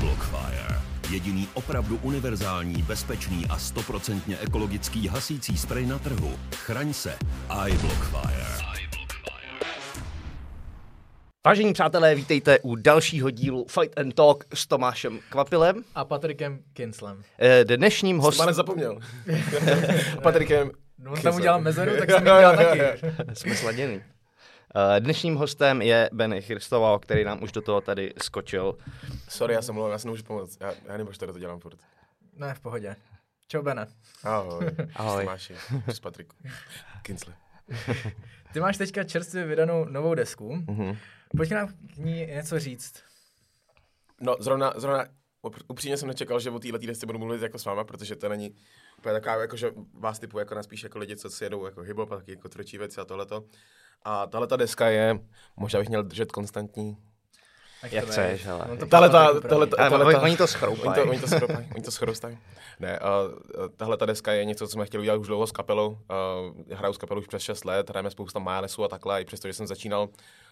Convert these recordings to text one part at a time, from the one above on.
iBlockfire. Jediný opravdu univerzální, bezpečný a stoprocentně ekologický hasící sprej na trhu. Chraň se. iBlockfire. Vážení přátelé, vítejte u dalšího dílu Fight and Talk s Tomášem Kvapilem. A Patrikem Kinslem. Eh, Dnešním Host... hostem... nezapomněl. Patrikem No, on tam udělal mezeru, tak jsem ji udělal taky. Jsme sladěný. Eh, Dnešním hostem je Benny Christoval, který nám už do toho tady skočil. Sorry, já jsem mluvil, já si nemůžu pomoct. Já, já nevím, proč tady to dělám furt. Ne, v pohodě. Čau, Bene. Ahoj. Ahoj. Máši, s Patriku. Kinsley. Ty máš teďka čerstvě vydanou novou desku. Mhm. Pojď nám k ní něco říct. No, zrovna, zrovna upřímně jsem nečekal, že o téhle desce budu mluvit jako s váma, protože to není úplně taková, jako, že vás typu jako na spíš jako lidi, co si jedou jako hip a taky jako tvrdší věci a tohleto. A tahle ta deska je, možná bych měl držet konstantní. Jak, Jak to chceš, hele. On to Tahle ta, jako tahle ta, Ale tahle oni- ta, oni to Oni schroupají. to, oni to schroupají, oni to schroustají. Ne, uh, tahle ta deska je něco, co jsme chtěli udělat už dlouho s kapelou. Uh, hraju s kapelou už přes 6 let, hrajeme spousta Milesu a takhle, i přesto, že jsem začínal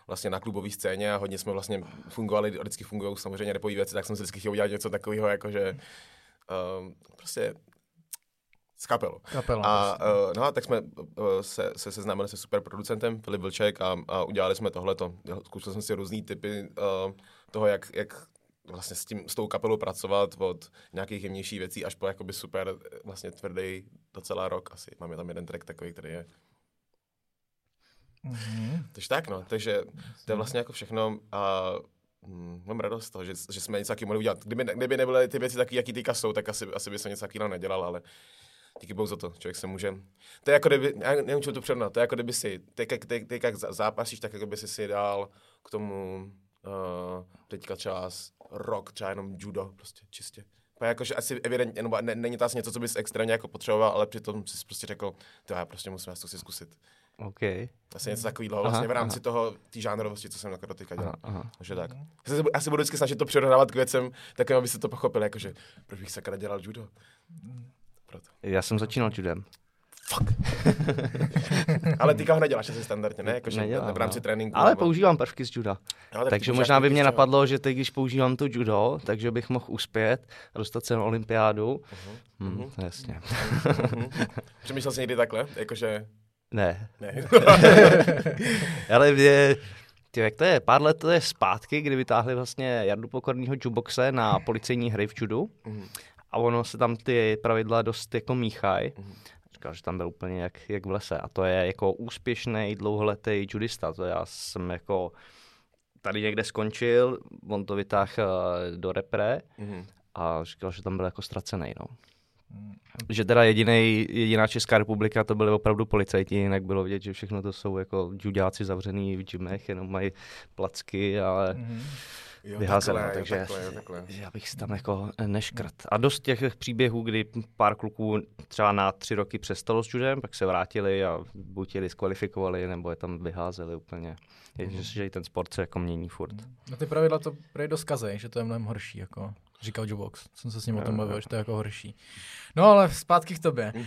vlastně na klubové scéně a hodně jsme vlastně fungovali, vždycky fungují samozřejmě repové věci, tak jsem si vždycky chtěl udělat něco takového, jakože uh, prostě s kapelou. Kapela. A uh, no, tak jsme uh, se, se seznámili se super producentem Filip Vlček a, a udělali jsme tohleto. Zkusil jsem si různý typy uh, toho, jak, jak vlastně s, tím, s tou kapelou pracovat od nějakých jemnějších věcí až po jakoby super vlastně tvrdý docela rok asi. Máme tam jeden track takový, který je. Mhm. Takže tak no, takže to je vlastně jako všechno a hm, mám radost z toho, že, že jsme něco taky mohli udělat. Kdyby, kdyby nebyly ty věci taky, jaký teďka jsou, tak asi, asi by se něco takového nedělal, ale díky bohu za to, člověk se může. To je jako kdyby, já nevím, čemu to přednat, to je jako kdyby si, teď, jak- teď, teď jak zá- zápasíš, tak jako by si si dal k tomu uh, teďka čas, rok, třeba jenom judo, prostě čistě. To je jako, že asi evidentně, nebo ne, není to asi něco, co bys extrémně jako potřeboval, ale přitom jsi prostě řekl, to já prostě musím to si zkusit. OK. Asi něco takového, Aha, vlastně v rámci aha. toho, té žánrovosti, co jsem jako doteďka dělal. Aha, aha. Tak. Já se, já se budu vždycky snažit to přirovnávat k věcem, tak aby se to pochopil, jakože, proč bych sakra dělal judo. Proto. Já jsem začínal judem. Fuck. Ale teďka ho neděláš asi standardně, ne? Jakože Nedělám, v rámci no. tréninku. Ale nebo- používám prvky z juda. No, tak Takže ty možná by mě napadlo, že teď, když používám to judo, takže bych mohl uspět a dostat se na olympiádu. Mhm. Hm, jasně. Mhm. Přemýšlel jsi někdy takhle? Jakože, Ne, ne. ale je, ty, jak to je, pár let to je zpátky, kdy vytáhli vlastně Jardu Pokornýho juboxe na policejní hry v judu Mhm. A ono se tam ty pravidla dost jako míchají. Mhm. Říkal, že tam byl úplně jak, jak v lese a to je jako úspěšný dlouholetý judista, to já jsem jako tady někde skončil, on to vytáhl eh, do repre Mhm. a říkal, že tam byl jako ztracený, no. Mhm. Že teda jedinej, jediná Česká republika to byly opravdu policajti, jinak bylo vidět, že všechno to jsou jako judáci zavřený v gymech, jenom mají placky, ale Mhm. Jo, vyházeno, takhle, jo, takže takhle, jo, takhle. já bych si tam jako neškrt. A dost těch příběhů, kdy pár kluků třeba na tři roky přestalo s judem, pak se vrátili a buď je diskvalifikovali, nebo je tam vyházeli úplně. Je, Mhm. že, že i ten sport se jako mění furt. No ty pravidla to prý dost kazej, že to je mnohem horší, jako říkal Jubox. Jsem se s ním o tom bavil, že to je jako horší. No ale zpátky k tobě. Uh,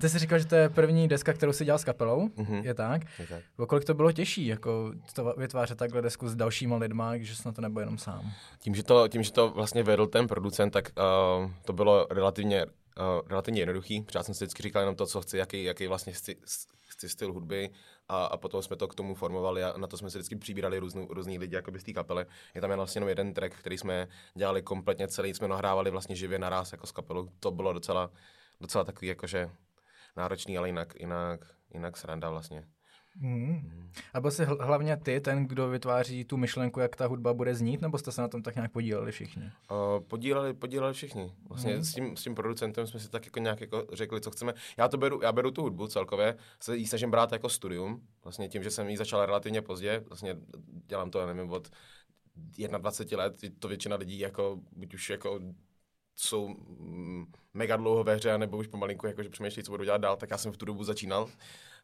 ty jsi říkal, že to je první deska, kterou si dělal s kapelou, Mhm. je tak? Je tak. Kolik to bylo těžší, jako to vytvářet takhle desku s dalšíma lidma, když jsi na to nebo jenom sám? Tím, že to, tím, že to vlastně vedl ten producent, tak uh, to bylo relativně, uh, relativně jednoduchý. Protože já jsem si vždycky říkal jenom to, co chci, jaký, jaký vlastně chci, chci styl hudby a, a potom jsme to k tomu formovali a na to jsme si vždycky přibírali různou, různý lidi z té kapely. Je tam jen vlastně jenom jeden track, který jsme dělali kompletně celý, jsme nahrávali vlastně živě naraz jako s kapelou. To bylo docela, docela takový jakože náročný, ale jinak, jinak, jinak sranda vlastně. Mm. A byl jsi hl- hlavně ty ten, kdo vytváří tu myšlenku, jak ta hudba bude znít, nebo jste se na tom tak nějak podíleli všichni? Uh, podíleli, podíleli všichni. Vlastně mm. s, tím, s tím producentem jsme si tak jako nějak jako řekli, co chceme. Já to beru, já beru tu hudbu celkově, se jí snažím brát jako studium, vlastně tím, že jsem ji začal relativně pozdě, vlastně dělám to, já nevím, od 21 let, to většina lidí jako, buď už jako jsou mm, mega dlouho ve hře, nebo už pomalinku jakože přemýšlí, co budu dělat dál, tak já jsem v tu dobu začínal.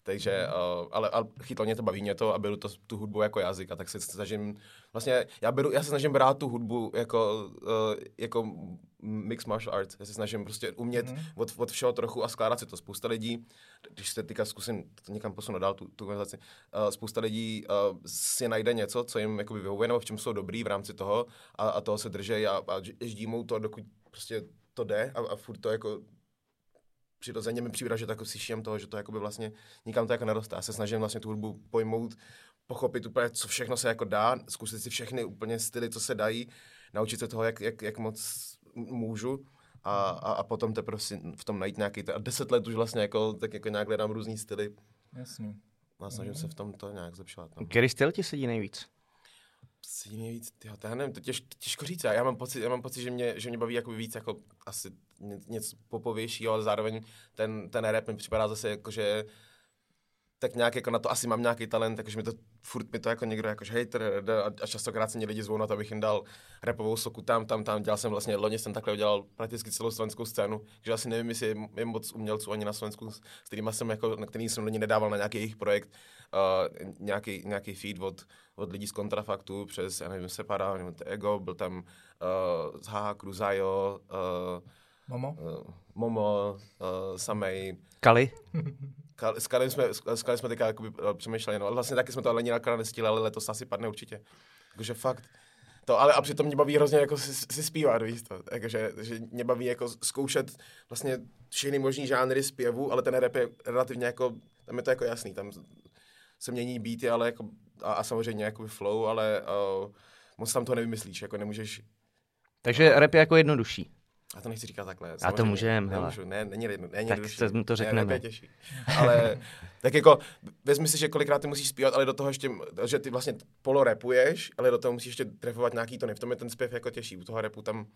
Takže, uh, ale, ale chytlo mě to, baví mě to a beru to, tu hudbu jako jazyk a tak se snažím, vlastně já, beru, já se snažím brát tu hudbu jako, uh, jako mix martial arts. Já se snažím prostě umět mm. od, od všeho trochu a skládat si to. Spousta lidí, když se teďka zkusím to někam posunout dál tu, tu konverzaci, uh, spousta lidí uh, si najde něco, co jim jakoby vyhovuje nebo v čem jsou dobrý v rámci toho a, a toho se drží a, a ždímou to, dokud prostě to jde a, a furt to jako přirozeně mi přijde, že to jako si šijem toho, že to jako by vlastně nikam to jako neroste. Já se snažím vlastně tu hudbu pojmout, pochopit úplně, co všechno se jako dá, zkusit si všechny úplně styly, co se dají, naučit se toho, jak, jak, jak moc můžu a, a, a potom teprve si v tom najít nějaký, a deset let už vlastně jako, tak jako nějak hledám různý styly. Jasný. A snažím mm. se v tom to nějak zlepšovat. No. Který styl ti sedí nejvíc? Sedí nejvíc, tyjo, to já nevím, to těž, těžko říct, já mám pocit, já mám pocit, že mě, že mě baví jako víc jako asi něco popovějšího, ale zároveň ten, ten rap mi připadá zase jako, že tak nějak jako na to asi mám nějaký talent, takže mi to furt mi to jako někdo jako hater a, a častokrát se mě lidi zvou na to, abych jim dal repovou soku tam, tam, tam. Dělal jsem vlastně, loni jsem takhle udělal prakticky celou slovenskou scénu, že asi nevím, jestli je, je moc umělců ani na Slovensku, s kterými jsem jako, na který jsem loni nedával na nějaký jejich projekt, uh, nějaký, nějaký feed od, od lidí z kontrafaktu přes, já nevím, Separa, nevím, Ego, byl tam uh, z Haha Cruzayo, uh, Momo? Uh, Momo, uh, samej. Kali? s jsme, s Kalem jsme teďka jakoby, uh, přemýšleli, no, ale vlastně taky jsme to ale akorát nestihli, ale letos asi padne určitě. Takže fakt. To, ale a přitom mě baví hrozně jako si, si zpívat, víš to. Jakože, že mě baví jako zkoušet vlastně všechny možný žánry zpěvu, ale ten rap je relativně jako, tam je to jako jasný, tam se mění beaty, ale jako, a, a samozřejmě jako flow, ale uh, moc tam to nevymyslíš, jako nemůžeš... Takže rap je jako jednodušší. A to nechci říkat takhle. A to můžeme, hele. Ne, není, není, není tak se to řekneme. Ne, těžší. Ale tak jako, vezmi si, že kolikrát ty musíš zpívat, ale do toho ještě, že ty vlastně polo repuješ, ale do toho musíš ještě trefovat nějaký tony. V tom je ten zpěv jako těžší. U toho repu tam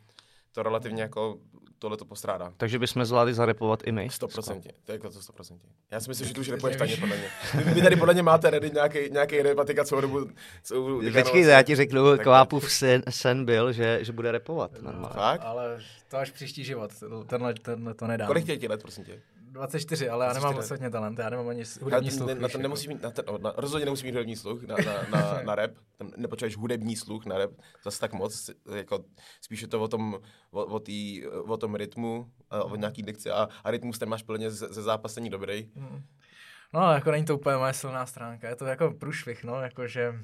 to relativně jako tohle to postrádá. Takže bychom zvládli zarepovat i my? 100%, to je jako to 100%. Já si myslím, že tu už repuješ taně podle mě. Vy tady podle mě máte ready nějaký, nějaký repatika celou dobu. Celou Počkej, já ti řeknu, Kvápův sen, sen, byl, že, že bude repovat. Normálně. Fakt? Ale to až příští život, tenhle, tenhle to nedá. Kolik tě let, prosím tě? 24, ale já nemám ostatně talent, já nemám ani hudební sluch. Ne, na to nemusí mít, na ten, na, rozhodně nemusí mít hudební sluch na, na, na, na rap, tam nepotřebuješ hudební sluch na rap, zase tak moc, jako spíš je to o tom, o, o, tý, o tom rytmu, o nějaký dikci a, a rytmus ten máš plně ze, ze zápasení dobrý. Mhm. No, jako není to úplně moje silná stránka, je to jako průšvih, no, jakože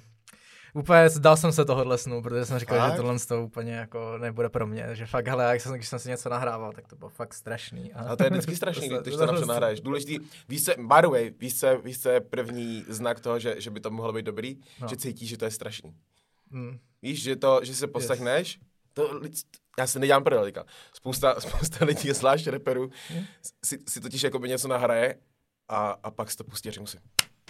úplně dal jsem se tohohle snu, protože jsem říkal, fakt? že tohle to úplně jako nebude pro mě, že fakt, hele, jak jsem, když jsem si něco nahrával, tak to bylo fakt strašný. A, a to je vždycky strašný, to když to napřed nahraješ. Důležitý, víš se, by the way, víš se, víš se první znak toho, že, že by to mohlo být dobrý, no. že cítíš, že to je strašný. Mm. Víš, že to, že se poslechneš, yes. to, já se nedělám prdel, Spousta, spousta lidí, zvlášť reperů, mm. si, si totiž jako by něco nahraje a, a pak si to pustí a řeknu si,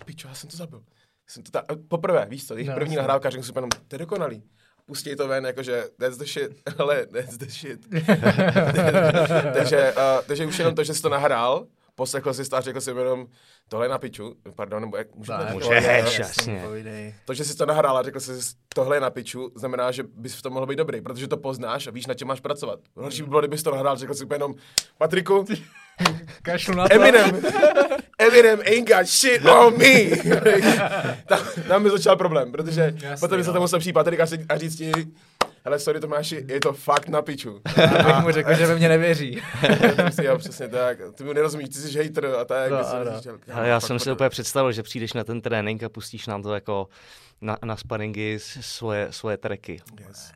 pičo, já jsem to zabil jsem to ta, poprvé, víš co, když no, první nahrávka, řeknu si jenom, to je dokonalý. Pustí to ven, jakože that's the shit, ale that's the shit. takže, uh, takže už jenom to, že jsi to nahrál, poslechl si to a řekl si jenom, tohle na piču, pardon, nebo jak můžu Můžeš, jasně. To, že jsi to nahrál a řekl si, tohle je na piču, znamená, že bys v tom mohl být dobrý, protože to poznáš a víš, na čem máš pracovat. Horší by bylo, kdybys to nahrál, řekl si jenom, Patriku, Kašlu na to. Eminem. Eminem ain't got shit on me. tam, tam mi začal problém, protože Jasný, potom mi se tam musel přijít Patrik a říct ti, hele, sorry Tomáši, je to fakt na piču. Já bych mu řekl, že ve mě nevěří. jo, přesně tak. Ty mi nerozumíš, ty jsi hater a tak. No, no. Říkal, já, já jsem si úplně představil, že přijdeš na ten trénink a pustíš nám to jako na, na sparingy svoje, svoje treky. Yes.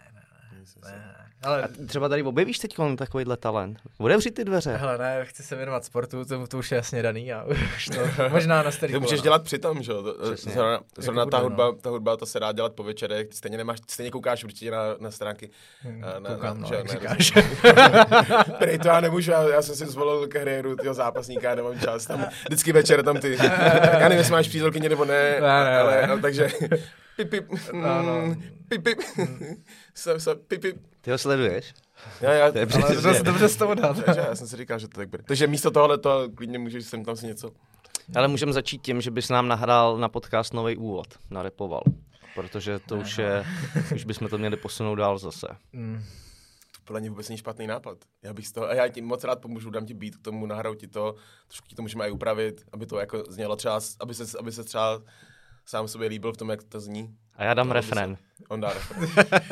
Ale... A třeba tady objevíš teď takovýhle talent? Otevři ty dveře. Hele, ne, chci se věnovat sportu, to, to už je jasně daný a už to, možná na starý To můžeš dělat přitom, že jo? Zrovna, zrovna ta, hudba, no. ta hudba, to se dá dělat po večerech, stejně nemáš, stejně koukáš určitě na, na stránky. Hmm, na, Koukám, na, no, že, ne, říkáš. Prej to já nemůžu, já, já jsem si zvolil kariéru tyho zápasníka, nemám čas, tam vždycky večer tam ty, já nevím, jestli máš přítelkyně nebo ne, ne, ne, ale, ne. takže pip, pip, no, no. pip, pip, se, se, pip, pip. Ty ho sleduješ? Já, já, to je ale dobře, dobře z toho dát. Takže já jsem si říkal, že to tak bude. Takže místo tohle to klidně můžeš sem tam si něco. Ale můžeme začít tím, že bys nám nahrál na podcast nový úvod, narepoval. Protože to už je, už bychom to měli posunout dál zase. Mm. podle mě vůbec není špatný nápad. Já bych z toho, a já ti moc rád pomůžu, dám ti být k tomu, nahrou ti to, trošku ti to můžeme i upravit, aby to jako znělo třeba, aby se, aby se třeba sám sobě líbil v tom, jak to zní. A já dám To, refren. On dá refren.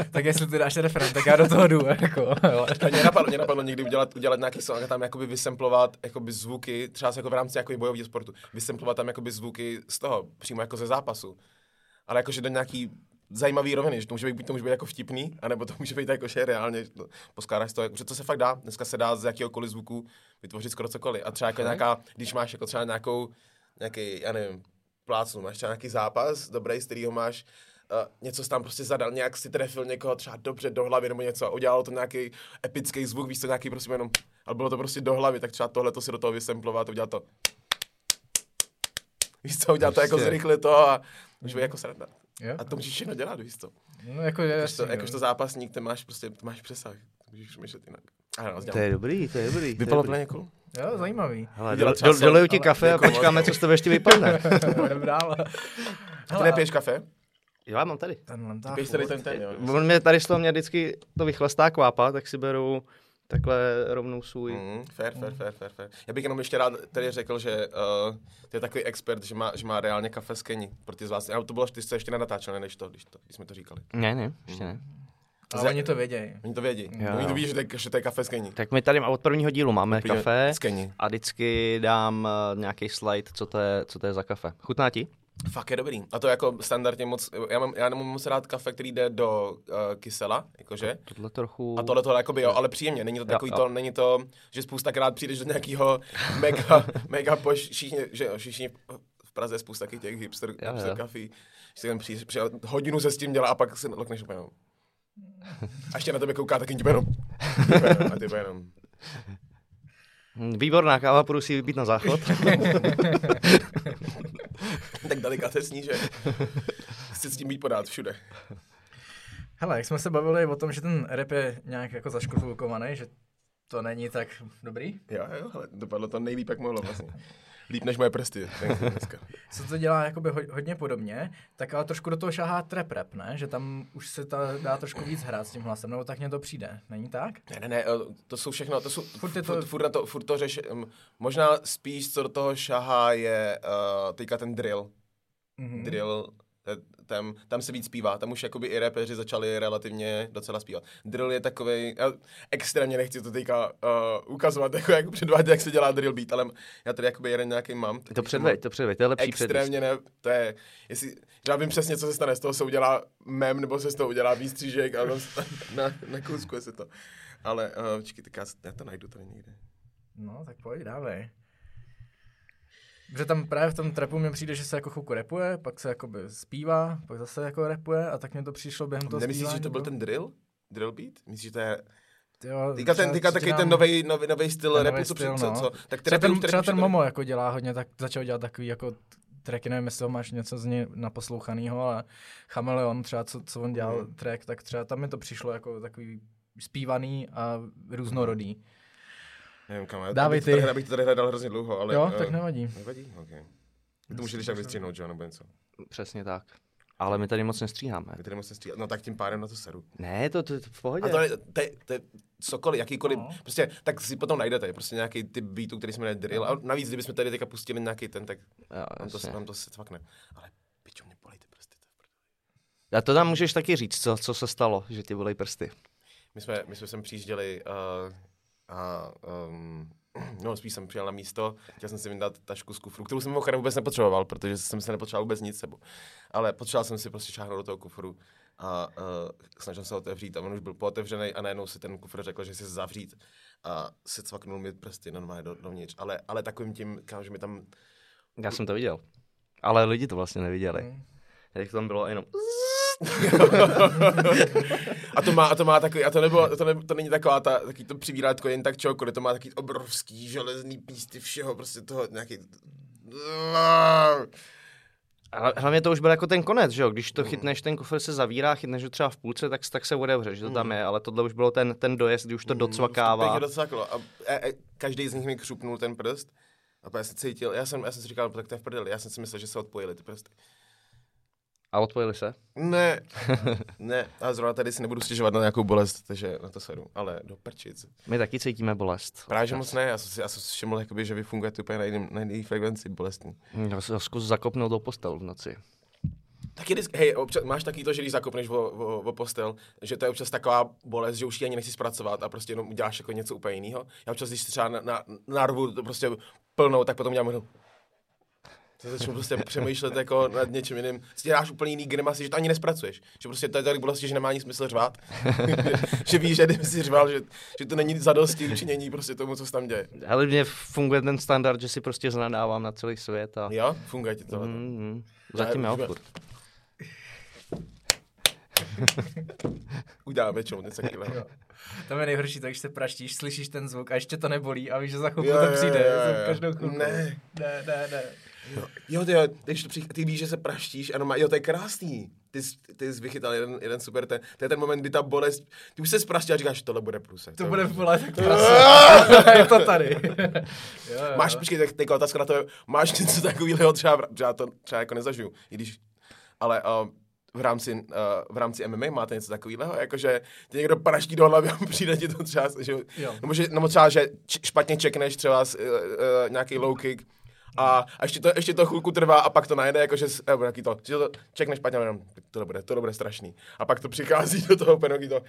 tak jestli ty dáš referen, tak já do toho jdu, jako. Tak mě napadlo, mě napadlo někdy udělat, udělat nějaký song a tam jakoby vysemplovat jakoby zvuky, třeba jako v rámci jako bojového sportu, vysemplovat tam jakoby zvuky z toho, přímo jako ze zápasu. Ale jakože do nějaký zajímavý roviny, že to může být, buď to může být jako vtipný, anebo to může být jako, že reálně no, poskládáš to, že to se fakt dá, dneska se dá z jakéhokoliv zvuku vytvořit skoro cokoliv. A třeba jako nějaká, když máš jako třeba nějakou, nějaký, já nevím, plácnu, máš třeba nějaký zápas dobrý, z kterého máš Uh, něco jsi tam prostě zadal, nějak si trefil někoho třeba dobře do hlavy nebo něco a udělalo to nějaký epický zvuk, víš to nějaký prostě jenom, ale bylo to prostě do hlavy, tak třeba tohle to si do toho vysemplovat, udělat to. Víš co, udělat to jako Prostě. zrychlit to a může být jako sranda. jo? A to můžeš všechno dělat, víš co. No, jako, je, Jakož to, jasně, jakož to no. zápasník, ty máš prostě, ty máš přesah. Můžeš přemýšlet jinak. Ano, To je dobrý, to je dobrý. to je Vypadalo dobrý. plně cool. Jo, zajímavý. Hele, do, do, doleju ti ale kafe a počkáme, co z tebe ještě vypadne. Jdem dál. A ty nepiješ kafe? Jo, já mám tady. Piješ tady ten ten, jo. On mě tady z toho mě vždycky to vychlastá kvápa, tak si beru takhle rovnou svůj. Mm, fair, fair, fair, fair, fair. Já bych jenom ještě rád tady řekl, že uh, ty je takový expert, že má, že má reálně kafe z Keni. Pro ty z vás, ale to bylo, ty jste ještě nenatáčel, ne, než to, když, to, když jsme to říkali. Ne, ne, ještě ne. Ale oni to vědějí. Oni to vědí. Jo. Oni to ví, že to je, že to je kafe z Keni. Tak my tady od prvního dílu máme Úplně kafe Z Keni. a vždycky dám uh, nějaký slide, co to, je, co to je za kafe. Chutná ti? Fakt je dobrý. A to jako standardně moc, já, mám, já nemám moc rád kafe, který jde do uh, kysela, jakože. Tohle trochu... A tohle to jakoby jo, ale příjemně, není to takový jo. to, není to, že spoustakrát přijdeš do nějakého mega, mega poš, všichni, že jo, všichni v Praze je spousta takových těch hipster, Jo, hipster jo. kafí, že si tam přijdeš, přijel, hodinu se s tím dělá a pak si lokneš úplně jenom. A ještě na tebe kouká, taky ti jenom. A ty jenom. Hm, Výborná káva, půjdu si vypít na záchod. Tak delikatesní, že chci s tím být podát všude. Hele, jak jsme se bavili o tom, že ten rap je nějak jako zaškotulkovaný, že to není tak dobrý. Jo, jo, ale dopadlo to nejlíp, jak mohlo vlastně. Líp než moje prsty dneska. Co to dělá jakoby ho, hodně podobně, tak ale trošku do toho šahá trap rap, ne? Že tam už se ta, dá trošku víc hrát s tím hlasem, nebo tak mně to přijde. Není tak? Ne, ne, ne, eh, to jsou všechno, to jsou, Furt je to- furt, furt, na to, furt to řeši, um, možná spíš, co do toho šahá, je uh, teďka ten drill. Mhm. Drill, eh, tam, tam se víc zpívá, tam už jakoby i rapeři začali relativně docela zpívat. Drill je takový, já extrémně nechci to teďka uh, ukazovat, jako, jako předvádět, jak se dělá drill beat, ale já tady jakoby jeden nějaký mám. to předveď, to předveď, to je lepší. Extrémně ne, to je, jestli, já vím přesně, co se stane, z toho se udělá mem, nebo se z toho udělá výstřížek a na, na, kousku se to. Ale uh, počkej, tak já, já to najdu tady někde. No, tak pojď, dávej. Že tam právě v tom trapu mi přijde, že se jako chvilku repuje, pak se jakoby zpívá, pak zase jako repuje a tak mi to přišlo během toho Nemyslíš, že zpívání, to byl no. ten drill? Drill beat? Myslíš, že to je... Jo, Teďka ten, teďka taky ten nový, nový, nový styl nový co, no. co, tak Třeba ten, třeba ten Momo jako dělá hodně, tak začal dělat takový jako tracky, nevím, jestli ho máš něco z něj naposlouchanýho, ale Chameleon třeba, co, co on dělal Mhm. track, tak třeba tam mi to přišlo jako takový zpívaný a různorodý. Nevím, kam, já- Dávej to tady, ty. abych to tady hledal hrozně dlouho, ale... jo, eh, tak nevadí. Nevadí? OK. Vy to můžeš tak vystřihnout, jo, nebo něco. Přesně tak. Ale my tady moc nestříháme. Vy tady musíte stříhat. No tak tím pádem na to seru. Ne, to, to, to v pohodě. A to to, je, to je cokoliv, jakýkoliv, No. no. prostě, tak si potom najdete, prostě nějaký typ beatu, který se jmenuje drill. A navíc, kdybychom tady teďka pustili nějaký ten, tak Jo, vám to, vám to se cvakne. Ale pičo, mě bolí ty prsty. to. A to tam můžeš taky říct, co, co se stalo, že ti bolej prsty. My jsme, my jsme sem přijížděli uh, a um, no, spíš jsem přijel na místo, chtěl jsem si vyndat tašku z kufru, kterou jsem mimochodem vůbec nepotřeboval, protože jsem se nepotřeboval vůbec nic sebou. Ale potřeboval jsem si prostě šáhnout do toho kufru a uh, snažil se ho otevřít a on už byl pootevřený a najednou si ten kufr řekl, že si zavřít a se cvaknul mi prsty normálně do, dovnitř. Ale, ale takovým tím, kámo, že mi tam Já jsem to viděl. Ale lidi to vlastně neviděli. Mm. Jak to tam bylo jenom... a to má, a to má takový, a to nebylo, to, ne, to není taková ta, taky to přivírátko jen tak čokoliv, to má takový obrovský železný písty všeho, prostě toho nějaký... Ale hlavně to už byl jako ten konec, že jo? Když to chytneš, ten kufr se zavírá, chytneš ho třeba v půlce, tak, tak se otevře, že to tam je, ale tohle už bylo ten, ten dojezd, kdy už to docvakává. Pěkně docvaklo. A, a, a, každý z nich mi křupnul ten prst. A pak já jsem cítil, já jsem, já jsem si říkal, tak to je v prdeli, já jsem si myslel, že se odpojili ty prsty. A odpojili se? Ne, ne, a zrovna tady si nebudu stěžovat na nějakou bolest, takže na to sedu, ale do prčic. My taky cítíme bolest. Právě, že moc ne, já jsem si, já jsem si všiml, jakoby, že vy fungujete úplně na jiný, na jiný frekvenci bolestní. Já se zkus zakopnout do postel v noci. Taky, hej, občas, máš taky to, že když zakopneš o, o, o, postel, že to je občas taková bolest, že už ji ani nechci zpracovat a prostě jenom uděláš jako něco úplně jiného. Já občas, když třeba na, na, na rubu to prostě plnou, tak potom dělám jenom to začnu prostě přemýšlet jako nad něčím jiným. Si dáš úplně jiný grimasy, že to ani nespracuješ. Že prostě to je tak bolesti, že nemá ani smysl řvát. že víš, že kdyby si řval, že, že to není zadosti učinění prostě tomu, co se tam děje. Ale mně funguje ten standard, že si prostě znadávám na celý svět. A... Jo, funguje ti to. Mm, mm. Zatím jo, furt. Uděláme čo, něco takového. Tam je nejhorší to, když se praštíš, slyšíš ten zvuk a ještě to nebolí a víš, že za chvilku to přijde. Jo, jo, jo. Každou chvilku. Ne. Ne, ne, ne. Jo, jo, ty, jo když to ty víš, že se praštíš a no, jo, to je krásný. Ty, ty jsi vychytal jeden, jeden super, ten, to je ten moment, kdy ta bolest, ty už se zpraštíš a říkáš, tohle bude průsek. To bude bolet tak je to tady. jo, jo. Máš, počkej, tak teďka otázka na to, máš něco takového třeba, třeba to třeba jako nezažiju, i když, ale uh, v rámci, uh, v rámci MMA máte něco takového, jakože ty někdo praští do hlavy a přijde ti to třeba, že, nebo, že, nebo třeba, že špatně čekneš třeba uh, uh, nějaký low kick, a, a ještě, to, ještě to chvilku trvá a pak to najde, jakože, nebo jaký to, že to čekneš špatně, jenom, to bude, to bude strašný. A pak to přichází do toho úplně to,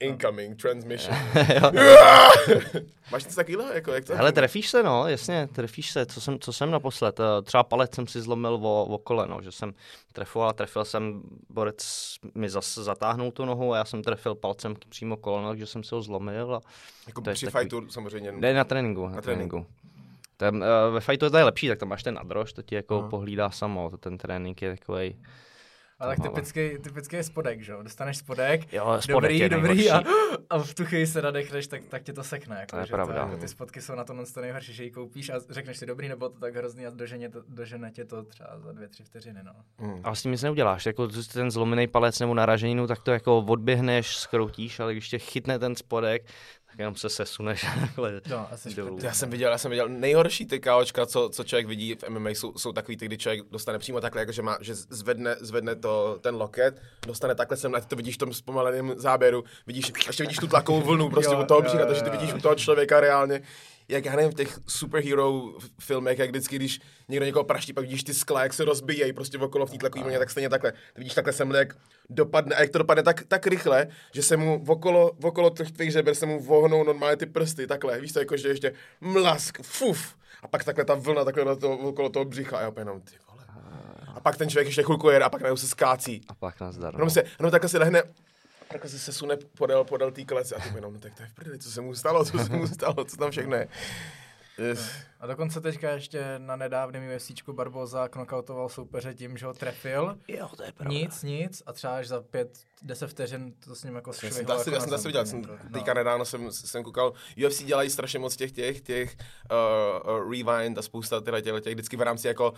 incoming transmission. Máš něco takového? Jako, jak to Hele, trefíš se, no, jasně, trefíš se. Co jsem, co jsem naposled? Eh, třeba palec jsem si zlomil o, o koleno, že jsem trefoval, trefil jsem, borec mi zase zatáhnul tu nohu a já jsem trefil palcem přímo koleno, že jsem si ho zlomil. A jako při takový... fightu samozřejmě? Ne, na tréninku. Na, na tréninku. tréninku. Tam, uh, ve fightu to je lepší, tak tam máš ten nadrož, to ti jako uh-huh. pohlídá samo, to ten trénink je takový. Ale tak typický, typický je spodek, že jo? Dostaneš spodek, jo, spodek dobrý, je dobrý a, a, v tu chvíli se nadechneš, tak, tak tě to sekne. Jako, to je že pravda. To, jako, ty spodky jsou na tom to nejhorší, že ji koupíš a řekneš si dobrý, nebo to tak hrozný a dožene, to, dožene tě to třeba za dvě, tři vteřiny. No. Hmm. A s tím nic neuděláš, jako ten zlomený palec nebo naraženinu, tak to jako odběhneš, skroutíš, ale když tě chytne ten spodek, jenom se sesuneš no, asi dolů. Já jsem viděl, já jsem viděl nejhorší ty KOčka, co, co člověk vidí v MMA, jsou, jsou takový ty, kdy člověk dostane přímo takhle, jako že, má, že zvedne, zvedne to, ten loket, dostane takhle sem, a ty to vidíš v tom zpomaleném záběru, vidíš, ještě vidíš tu tlakovou vlnu prostě jo, u toho břícha, takže ty vidíš u toho člověka reálně, jak já nevím, v těch superhero filmech, jak vždycky, když někdo někoho praští, pak vidíš ty skla, jak se rozbíjejí prostě okolo v té tlakové vlně, tak stejně takhle. Ty vidíš takhle sem, jak dopadne, a jak to dopadne tak, tak rychle, že se mu okolo, okolo těch tvých žeber se mu vohnou normálně ty prsty, takhle, víš to, jako že ještě mlask, fuf, a pak takhle ta vlna takhle na to, okolo toho břicha, a já jenom, ty vole. A pak ten člověk ještě chvilku jede a pak najednou se skácí. A pak nás zdar. No, se, no takhle se lehne takhle se sesune podél, podél té klece a ty jenom, no tak to je v prdeli, co se mu stalo, co se mu stalo, co tam všechno je. Yes. A dokonce teďka ještě na nedávném UFC Barboza knockoutoval soupeře tím, že ho trefil. Jo, to je pravda. Nic, nic a třeba až za pět, deset vteřin to s ním jako švihlo. Já jsem, jako já jsem to viděl, jsem, no. teďka nedávno jsem, jsem koukal, UFC dělají strašně moc těch těch, těch uh, uh, rewind a spousta těch, těch, těch vždycky v rámci jako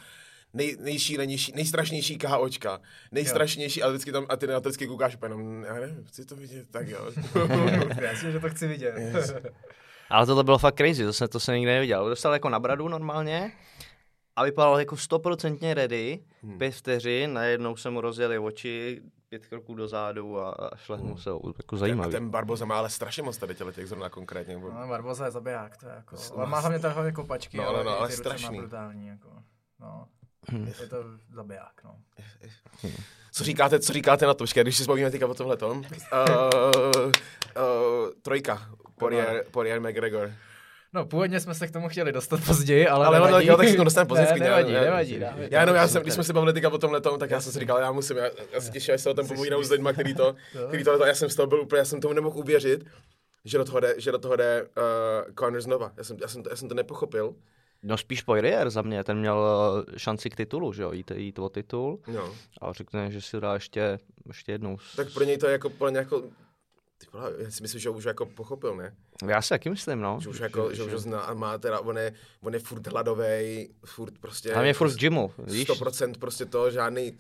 nej, nejšílenější, nejstrašnější KOčka, nejstrašnější, ale vždycky tam, a ty na to vždycky koukáš jenom, já nevím, chci to vidět, tak jo. Jasně, že to chci vidět. Yes. Ale tohle bylo fakt crazy, to jsem, to jsem nikdy neviděl. Dostal jako na bradu normálně a vypadal jako stoprocentně ready, hmm. pět vteřin, najednou se mu rozjeli oči, pět kroků dozadu a, a šlehnul hmm. se, jako zajímavý. Ten Barboza má ale strašně moc tady těch zrovna konkrétně. Bo... No, Barboza je zabiják, to je jako, no, má hlavně takové kopačky, no, ale, no, no, ale strašný. brutální, jako, no. Hmm. Je to zabiják, no. Co říkáte, co říkáte na to, když si spomíme teďka o tomhle tom? Uh, uh, trojka, Poirier, Poirier McGregor. No, původně jsme se k tomu chtěli dostat později, ale, ale nevadí. Jo, tak si to dostaneme později. Ne, nevadí, nevadí, nevadí, nevadí. Já jenom, já jsem, když jsme se bavili teďka o tomhle tom, tak já jsem si říkal, já musím, já, já se těším, až se o tom povídám s lidmi, který to, který to, já jsem z toho byl úplně, já jsem tomu nemohl uvěřit, že do toho jde, že do toho jde uh, Conor znova. Já jsem, já, jsem to, já jsem to nepochopil. No spíš Poirier za mě, ten měl eh, šanci k titulu, že jo, jít, jít o titul. No. A řekne, že si dá ještě, ještě jednou. Tak pro něj to je jako, pro něj jako ty vole, já si myslím, že už jako pochopil, ne? Já si taky myslím, no. Že už jako, že, že, už zná a má teda, on je, on je furt hladovej, furt prostě... A je furt v gymu, víš? 100% prostě to, žádný...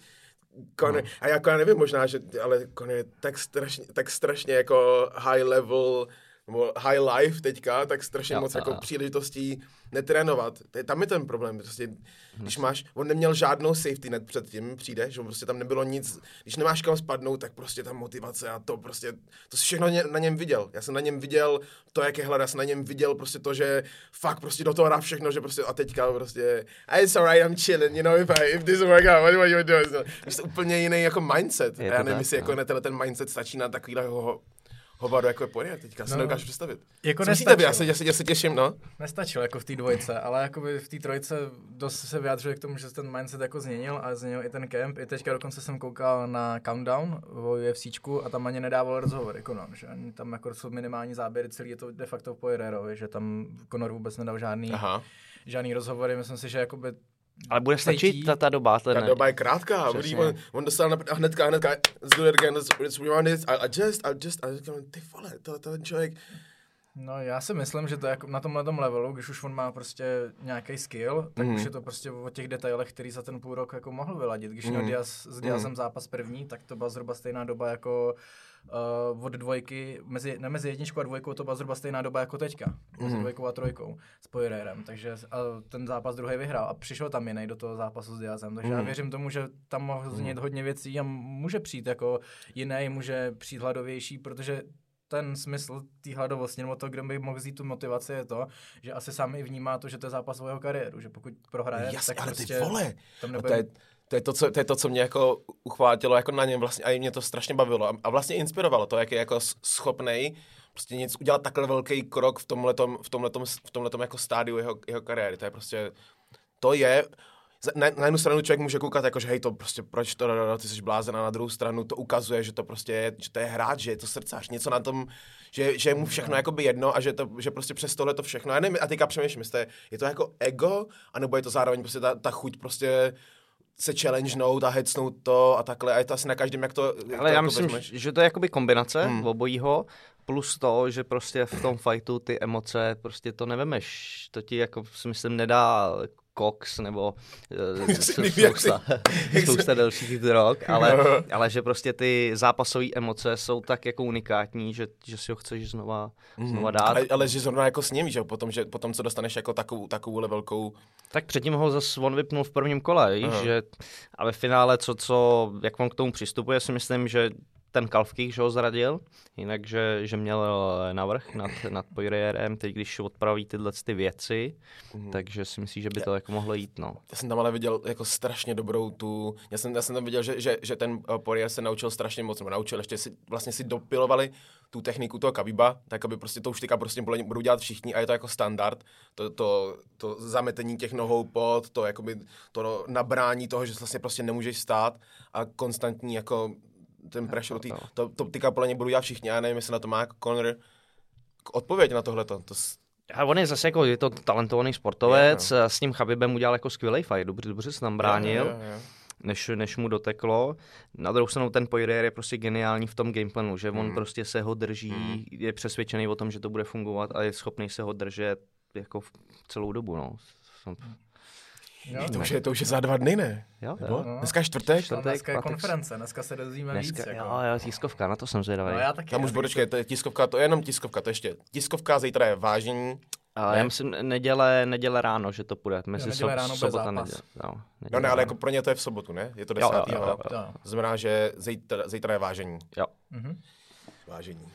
Conor, no. A jako já nevím možná, že, ale Conor je tak strašně, tak strašně jako high level nebo high life teďka, tak strašně Jo, moc jako a. příležitostí netrénovat. Tam je ten problém. Prostě, když máš, on neměl žádnou safety net předtím, přijde, že prostě tam nebylo nic, když nemáš kam spadnout, tak prostě ta motivace a to prostě, to si všechno na něm viděl. Já jsem na něm viděl to, jak je hlad, já jsem na něm viděl prostě to, že fakt prostě do toho dá všechno, že prostě a teďka prostě, "Ah, it's alright, I'm chilling, you know, if, I, if this work out, what do you do? Prostě úplně jiný jako mindset. Je A já nevím, tak, jestli no. jako tenhle ten mindset stačí na takovýhle hovaru, jako je Poirier teďka, si No. nedokážu představit. Jako Co myslíte vy? Já se, já, se, já se těším, no. Nestačilo jako v té dvojce, ale jakoby v té trojce dost se vyjádřil k tomu, že se ten mindset jako změnil a změnil i ten camp. I teďka dokonce jsem koukal na Countdown o UFCčku a tam ani nedával rozhovor jako no, že ani tam jako jsou minimální záběry, celý je to de facto v Poirierovi, že tam Conor vůbec nedal žádný, Aha. žádný rozhovory. Myslím si, že jakoby Ale bude stačit ta, ta doba, ten Ta doba je krátká, Přesně. On, on dostal na, a hnedka, hnedka, let's do it again, let's, let's rewind it, I, I just, I just, I just, ty vole, to, to ten člověk, No já si myslím, že to je jako na tomhle tom levelu, když už on má prostě nějaký skill, tak Mhm. už je to prostě o těch detailech, který za ten půl rok jako mohl vyladit. Když měl Mhm. Diaz, s Diazem zápas první, tak to byla zhruba stejná doba jako uh, od dvojky, mezi, ne mezi jedničkou a dvojkou to byla zhruba stejná doba jako teďka, mezi Mhm. dvojkou a trojkou s Poirierem, takže a ten zápas druhý vyhrál a přišel tam jiný do toho zápasu s Diazem, takže já Mhm. věřím tomu, že tam mohl změnit hodně věcí a může přijít jako jiný, může přijít hladovější, protože ten smysl té hladovosti, nebo to, kde by mohl vzít tu motivaci, je to, že asi sám i vnímá to, že to je zápas o jeho kariéru, že pokud prohraje, jasně, tak ale prostě ty vole, tam a nebude... to je, to je to, co, to je to, co mě jako uchvátilo jako na něm vlastně a i mě to strašně bavilo. A, a vlastně inspirovalo to, jak je jako schopný prostě něco udělat takhle velký krok v tomhletom, v tomhletom, v tomhletom jako stádiu jeho, jeho kariéry. To je prostě, to je, na, na jednu stranu člověk může koukat jako, že hej, to prostě, proč to, ty jsi blázen, a na druhou stranu to ukazuje, že to prostě je, že to je hráč, že je to srdcař, něco na tom, že, že je mu všechno jakoby jedno a že, to, že prostě přes tohle to všechno, já nevím, a teďka přemýšlím, jestli je to jako ego, anebo je to zároveň prostě ta, ta chuť prostě se challengenout a hecnout to a takhle a je to asi na každém, jak to Ale to já jako myslím, vezmeš. že to je jakoby kombinace hmm. obojího, plus to, že prostě v tom fightu ty emoce, prostě to nevemeš. To ti jako si myslím nedá Cox nebo uh, spousta, spousta dalších drog, ale, ale že prostě ty zápasové emoce jsou tak jako unikátní, že, že si ho chceš znova, znova dát. ale, ale, že zrovna jako s ním, že potom, že potom, co dostaneš jako takovou, takovouhle velkou, Tak předtím ho zase on vypnul v prvním kole, víš, že, a ve finále, co, co, jak on k tomu přistupuje, si myslím, že ten Kalfkých, že ho zradil, jinak, že, že měl eh, navrh nad, nad Poirierem, teď když odpraví tyhle ty věci, Mhm. takže si myslím, že by to jako mohlo jít, no. já jsem tam ale viděl jako strašně dobrou tu, já jsem, já jsem tam viděl, že, že, že ten uh, Poirier se naučil strašně moc, nebo naučil, ještě si, vlastně si dopilovali tu techniku toho Kabiba, tak aby prostě to už teďka prostě budou dělat všichni a je to jako standard, to, to, to zametení těch nohou pod, to jakoby, to nabrání toho, že vlastně prostě nemůžeš stát a konstantní jako ten pressure, tý, to, to teďka podle něj budou dělat všichni, já nevím, jestli na to má jako Conor odpověď na tohleto, to, s- A on je zase jako, je to talentovaný sportovec, je, s ním Chabibem udělal jako skvělý fight, dobře, dobře se tam bránil. Jo, jo, jo. než, než mu doteklo. Na druhou stranu ten Poirier je prostě geniální v tom gameplanu, že on Mm. prostě se ho drží, Mm. je přesvědčený o tom, že to bude fungovat a je schopný se ho držet jako v celou dobu, no. Jo, To už, je, to už je za dva dny, ne? Jo, jo. No. Dneska je čtvrtek? Čtvrtek, dneska je konference, dneska se dozvíme víc. Dneska, Jako. jo, jo, tiskovka, na to jsem zvědavý. No já taky. Tam už počkej, to je tiskovka, to je jenom tiskovka, to ještě. Tiskovka, zítra je vážení. Ale ne? já myslím, neděle, neděle ráno, že to půjde. Neděle sob, ráno bude sobota, zápas. neděle. Jo, No neděle ne, ale ráno. jako pro ně to je v sobotu, ne? Je to Jo, 10. jo, jo, jo, jo. Jo. To znamená, že zítra, zítra je vážení. jo. Mhm. Vážení.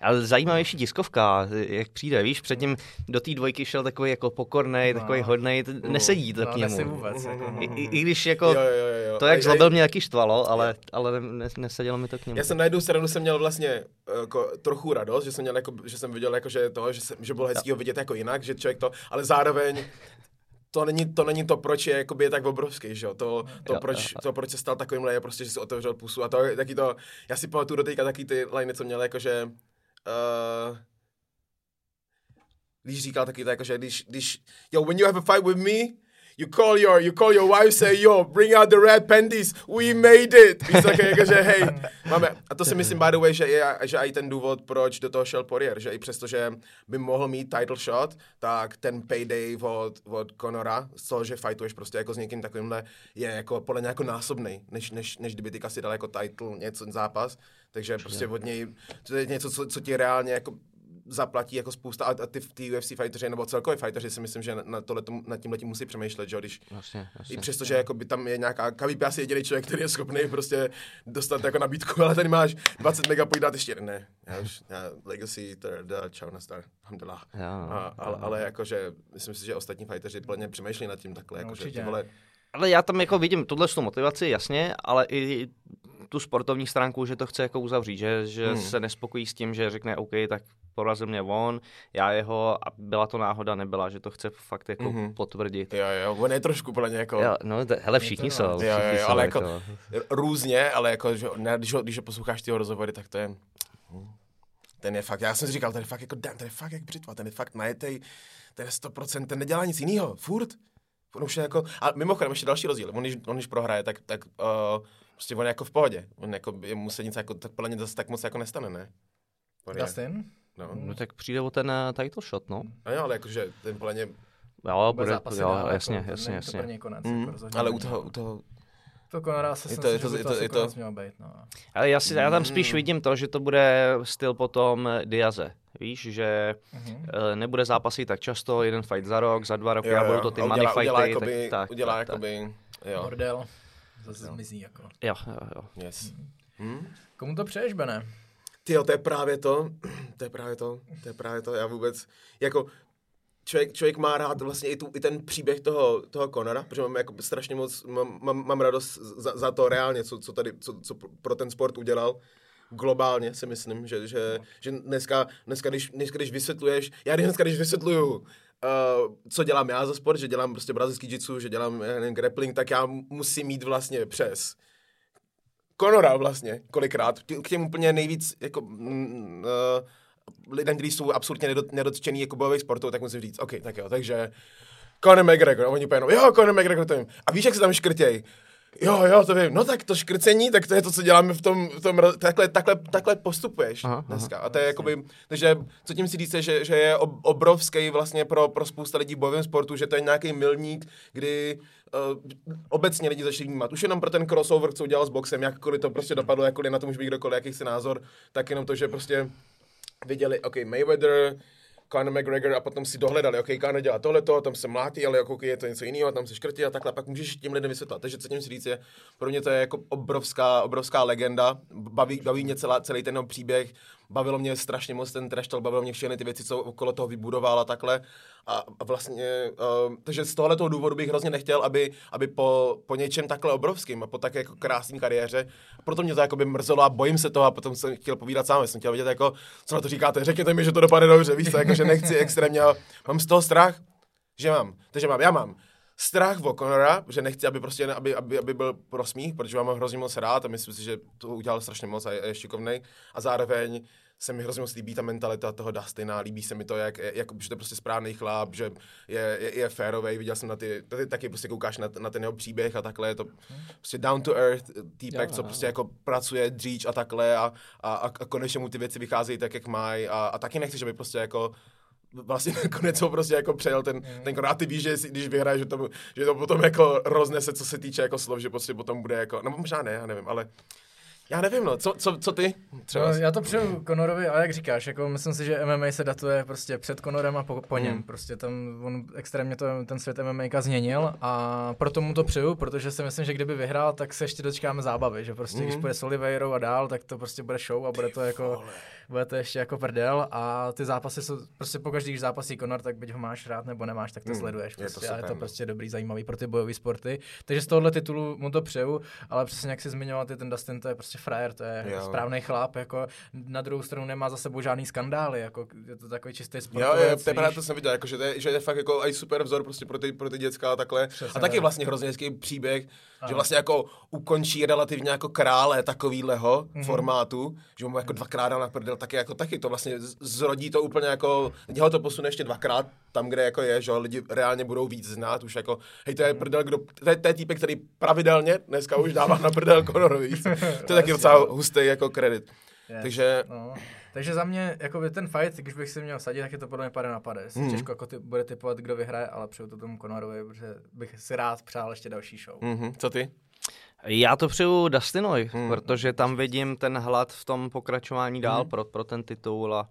Ale zajímavější tiskovka, jak přijde, víš, předtím do té dvojky šel takový jako pokornej, No. takový hodnej, t- nesedí to No, k němu. vůbec. Jako, no. I, i, I když jako, Jo, jo, jo, jo. to jak zlobil mě taky štvalo, ale, ale ne, ne, nesedělo mi to k němu. Já jsem na jednu stranu jsem měl vlastně jako, trochu radost, že jsem, měl jako, že jsem viděl, jako, že, to, že, jsem, že bylo hezký ho vidět jako jinak, že člověk to, ale zároveň to není, to není to, proč je, jakoby, je tak obrovský, že jo? To, to, Jo, proč, jo. to, proč se stal takovýmhle, je prostě, že si otevřel pusu a to taky to, já si pamatuju do teďka taky ty liny, co měl, jako že, uh, když říkal taky to, jako, že když, když, yo, when you have a fight with me, you call your, you call your wife, say, yo, bring out the red panties, we made it. Víš, také, jako, že hej, máme, a to si myslím, by the way, že je, že i ten důvod, proč do toho šel Poirier, že i přesto, že by mohl mít title shot, tak ten payday od, od Conora, z toho, že fightuješ prostě jako s někým takovýmhle, je jako podle mě jako násobný, než, než, než kdyby ty si dal jako title něco zápas, takže prostě od něj, to je něco, co, co ti reálně jako zaplatí jako spousta a, a ty, ty UFC fighteři nebo celkově fighteři si myslím, že na, tohle, nad tím letím musí přemýšlet, že když Jasně, jasně. i přesto, že jako by tam je nějaká, Khabib je asi jediný člověk, který je schopný prostě dostat jako nabídku, ale tady máš 20 mega, pojď dát ještě jeden, ne, já už, já, Legacy, teda, čau, na star, alhamdulillah. No, A, ale, ale jakože, myslím si, že ostatní fighteři plně přemýšlí nad tím takhle, No, jakože určitě. ty vole, Ale já tam jako vidím tuhle tu motivaci, jasně, ale i tu sportovní stránku, že to chce jako uzavřít, že, že Hmm. se nespokojí s tím, že řekne OK, tak porazil mě on, já jeho a byla to náhoda, nebyla, že to chce fakt jako Mhm. mm-hmm. potvrdit. jo, jo, on je trošku podle mě jako, Jo, no, to, hele, všichni jsou. jo, jo, všichni jo, jsou ale jako- r- různě, ale jako, že, ne, když, ho, když ho posloucháš ty rozhovory, tak to je, ten je fakt, já jsem si říkal, ten je fakt jako, Dan, ten je fakt jak břitva, ten je fakt najetej, ten je 100%, ten nedělá nic jiného, furt. On už je jako, a mimochodem ještě další rozdíl, on když, on když prohraje, tak, tak uh, prostě on je jako v pohodě, on jako, mu se nic jako, tak podle mě zase tak moc jako nestane, ne? Je, Dustin? no. No tak přijde o ten uh, title shot, no. no jo, ale jakože ten podle mě, Jo, Bude bude, zápasy jo, dál, jasně, jako, jasně, to jasně. něj konec, mm, jako rozhodně ale u toho, u toho, To Conora Je jsem to- je to- je to to- je to- konec měl být, no. Ale já, si, já tam spíš Mm. vidím to, že to bude styl potom Diaze. Víš, že Mhm. eh, nebude zápasy tak často, jeden fight za rok, za dva roky jo, a jo, budou to ty a money udělá, fighty. udělá, jakoby, tak, tak, udělá tak, tak. jakoby, jo, Bordel. Zase zmizí jako. Jo, jo, jo. yes. Hm? Komu to přeješ, Bene? Ty jo, to je právě to, to je právě to, to je právě to, já vůbec, jako, člověk, člověk má rád vlastně i, tu, i ten příběh toho, toho Conora, protože mám jako strašně moc, mám, mám, mám radost za, za, to reálně, co, co tady, co, co pro ten sport udělal, globálně si myslím, že, že, že dneska, dneska, když, dneska, když vysvětluješ, já dneska, když vysvětluju, uh, co dělám já za sport, že dělám prostě brazilský jitsu, že dělám nevím, grappling, tak já musím mít vlastně přes Conora vlastně, kolikrát, K- těm úplně nejvíc, jako, mm, uh, lidem, kteří jsou absolutně nedot, nedotčený jako bojových sportů, tak musím říct, OK, tak jo, takže Conor McGregor, oni úplně jo, Conor McGregor, to vím. A víš, jak se tam škrtěj? Jo, jo, to vím. No tak to škrcení, tak to je to, co děláme v tom, v tom takhle, takhle, takhle postupuješ Aha, aha, aha. dneska. A to je jakoby, takže co tím si říct, že, že je ob- obrovský vlastně pro, pro spousta lidí v bojovém sportu, že to je nějaký milník, kdy uh, obecně lidi začali vnímat. Už jenom pro ten crossover, co udělal s boxem, jakkoliv to prostě dopadlo, jakkoliv na tom už by kdokoliv jaký si názor, tak jenom to, že prostě viděli, OK, Mayweather, Conor McGregor a potom si dohledali, OK, Conor dělá tohleto, tam se mlátí, ale jako, je to něco jiného, tam se škrtí a takhle, pak můžeš těm lidem vysvětlit. Takže co tím si říct je, pro mě to je jako obrovská, obrovská legenda, baví, baví mě celá, celý ten příběh, bavilo mě strašně moc ten talk, bavilo mě všechny ty věci, co okolo toho vybudoval a takhle. A, a vlastně, uh, takže z tohoto důvodu bych hrozně nechtěl, aby, aby po, po něčem takhle obrovským a po tak jako krásné kariéře, proto mě to jako by mrzelo a bojím se toho a potom jsem chtěl povídat sám, jsem chtěl vidět jako, co na to říkáte, řekněte mi, že to dopadne dobře, víš jako, že nechci extrémně, mám z toho strach, že mám, takže mám, já mám strach o Conora, že nechci, aby prostě, aby, aby, aby byl pro smích, protože mám ho hrozně moc rád a myslím si, že to udělal strašně moc a je, je šikovnej a zároveň se mi hrozně moc líbí ta mentalita toho Dustina, líbí se mi to, jak, jak že to je prostě správný chlap, že je, je, je férovej, viděl jsem na ty, tady taky prostě koukáš na, na ten jeho příběh a takhle, je to prostě down to earth týpek, co jo. prostě jako pracuje dříč a takhle a, a, a konečně mu ty věci vycházejí tak, jak mají a, a taky nechci, že by prostě jako vlastně nakonec ho prostě jako přejel ten, ten Conor. A ty víš, že když vyhraje, že to, že to potom jako roznese, co se týče jako slov, že prostě potom bude jako, no možná ne, já nevím, ale já nevím, no, co, co, co ty? Třeba. No, já to přeju Conorovi, ale jak říkáš, jako myslím si, že MMA se datuje prostě před Conorem a po, po něm. Hmm. Prostě tam on extrémně to, ten svět MMA změnil a proto mu to přeju, protože si myslím, že kdyby vyhrál, tak se ještě dočkáme zábavy, že prostě když Mhm. půjde s Oliveirou a dál, tak to prostě bude show a bude to jako, bude to ještě jako prdel a ty zápasy jsou, prostě pokaždý, když zápasí Conor, tak byť ho máš rád nebo nemáš, tak to Hmm. sleduješ Je to prostě a je to no. prostě dobrý, zajímavý pro ty bojové sporty. Takže z tohohle titulu mu to přeju, ale přesně jak si zmiňoval, ty ten Dustin, to je prostě frajer, to je Jo. správný chlap, jako na druhou stranu nemá za sebou žádný skandály, jako je to takový čistý Jo, sportovec, jo, to je právě víš. to jsem viděl, jako, že, to je, že je fakt jako i super vzor prostě pro ty, pro ty děcka a takhle. Přesně a taky tak. vlastně hrozně hezký příběh, že vlastně jako ukončí relativně jako krále takovýhleho Mhm. mm-hmm. formátu, že mu jako dvakrát dal na prdel, taky jako taky to vlastně zrodí to úplně jako, ho to posune ještě dvakrát tam, kde jako je, že lidi reálně budou víc znát, už jako, hej, to je Mhm. prdel, kdo, to je, to je týpek, který pravidelně dneska už dává na prdel Conorovi, víc. to je taky docela hustý jako kredit. Yes. Takže No. Takže za mě, jakoby ten fight, když bych si měl sadit, tak je to podle mě pade na pade. Mm. Těžko jako ty, bude typovat, kdo vyhraje, ale přeju to tomu Conorovi, protože bych si rád přál ještě další show. mhm, co ty? Já to přeju Dustinovi, hmm. protože tam vidím ten hlad v tom pokračování dál hmm. pro, pro ten titul a,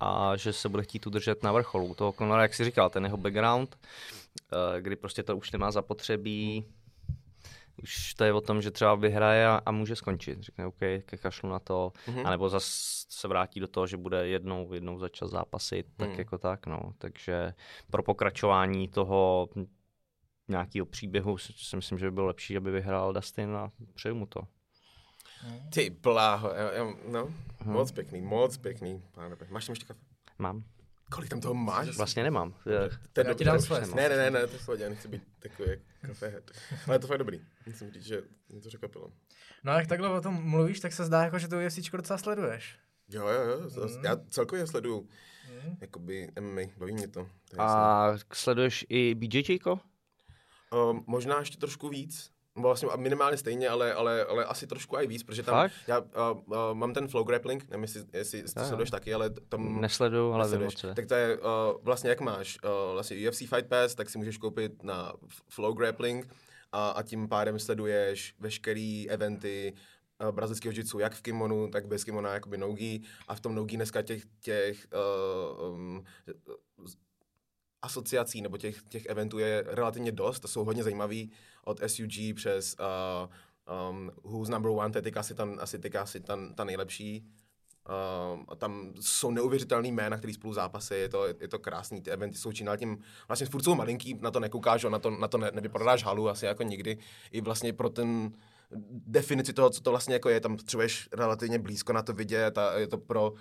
a že se bude chtít udržet na vrcholu. Toho Conora, jak jsi říkal, ten jeho background, eh, kdy prostě to už nemá zapotřebí, už to je o tom, že třeba vyhraje a, a může skončit. Řekne, OK, ke kašlu na to, mm-hmm. anebo zase se vrátí do toho, že bude jednou, jednou za čas zápasit, tak mm. jako tak, no. Takže pro pokračování toho nějakého příběhu si myslím, že by bylo lepší, aby vyhrál Dustin a přeju mu to. Ty bláho, no, hmm. moc pěkný, moc pěkný. Máš tam ještě kafe? Mám. Kolik tam toho máš? Vlastně nemám. Ten já ti dám své. Ne, ne, ne, ne, to je já nechci být takový jak kafe Ale to je dobrý. Musím říct, že mě to překvapilo. No jak takhle o tom mluvíš, tak se zdá, jako, že to UFC docela sleduješ. Jo, jo, jo, mm. já celkově sleduju. Mm. Jakoby MMA, baví mě to. to a jasný. sleduješ i BJJko? Uh, možná ještě trošku víc. Vlastně minimálně stejně, ale, ale, ale asi trošku i víc, protože tam Fakt? já uh, uh, mám ten flow grappling, nevím, jestli, jestli to sleduješ taky, ale tam... Nesleduju, ale vím Tak to je uh, vlastně jak máš uh, vlastně UFC Fight Pass, tak si můžeš koupit na flow grappling a, a tím pádem sleduješ veškeré eventy, uh, brazilského jiu jak v kimonu, tak bez kimona, jakoby nogi. A v tom nogi dneska těch, těch uh, um, asociací nebo těch, těch eventů je relativně dost, to jsou hodně zajímavý, od SUG přes uh, um, Who's Number One, to je asi, tam, asi, teďka asi ta, ta nejlepší. Uh, tam jsou neuvěřitelný jména, který spolu zápasy, je to, je to krásný, ty eventy jsou čím tím, vlastně furt jsou malinký, na to nekoukáš, na to, na to ne, nevyprodáš halu asi jako nikdy, i vlastně pro ten definici toho, co to vlastně jako je, tam potřebuješ relativně blízko na to vidět a je to pro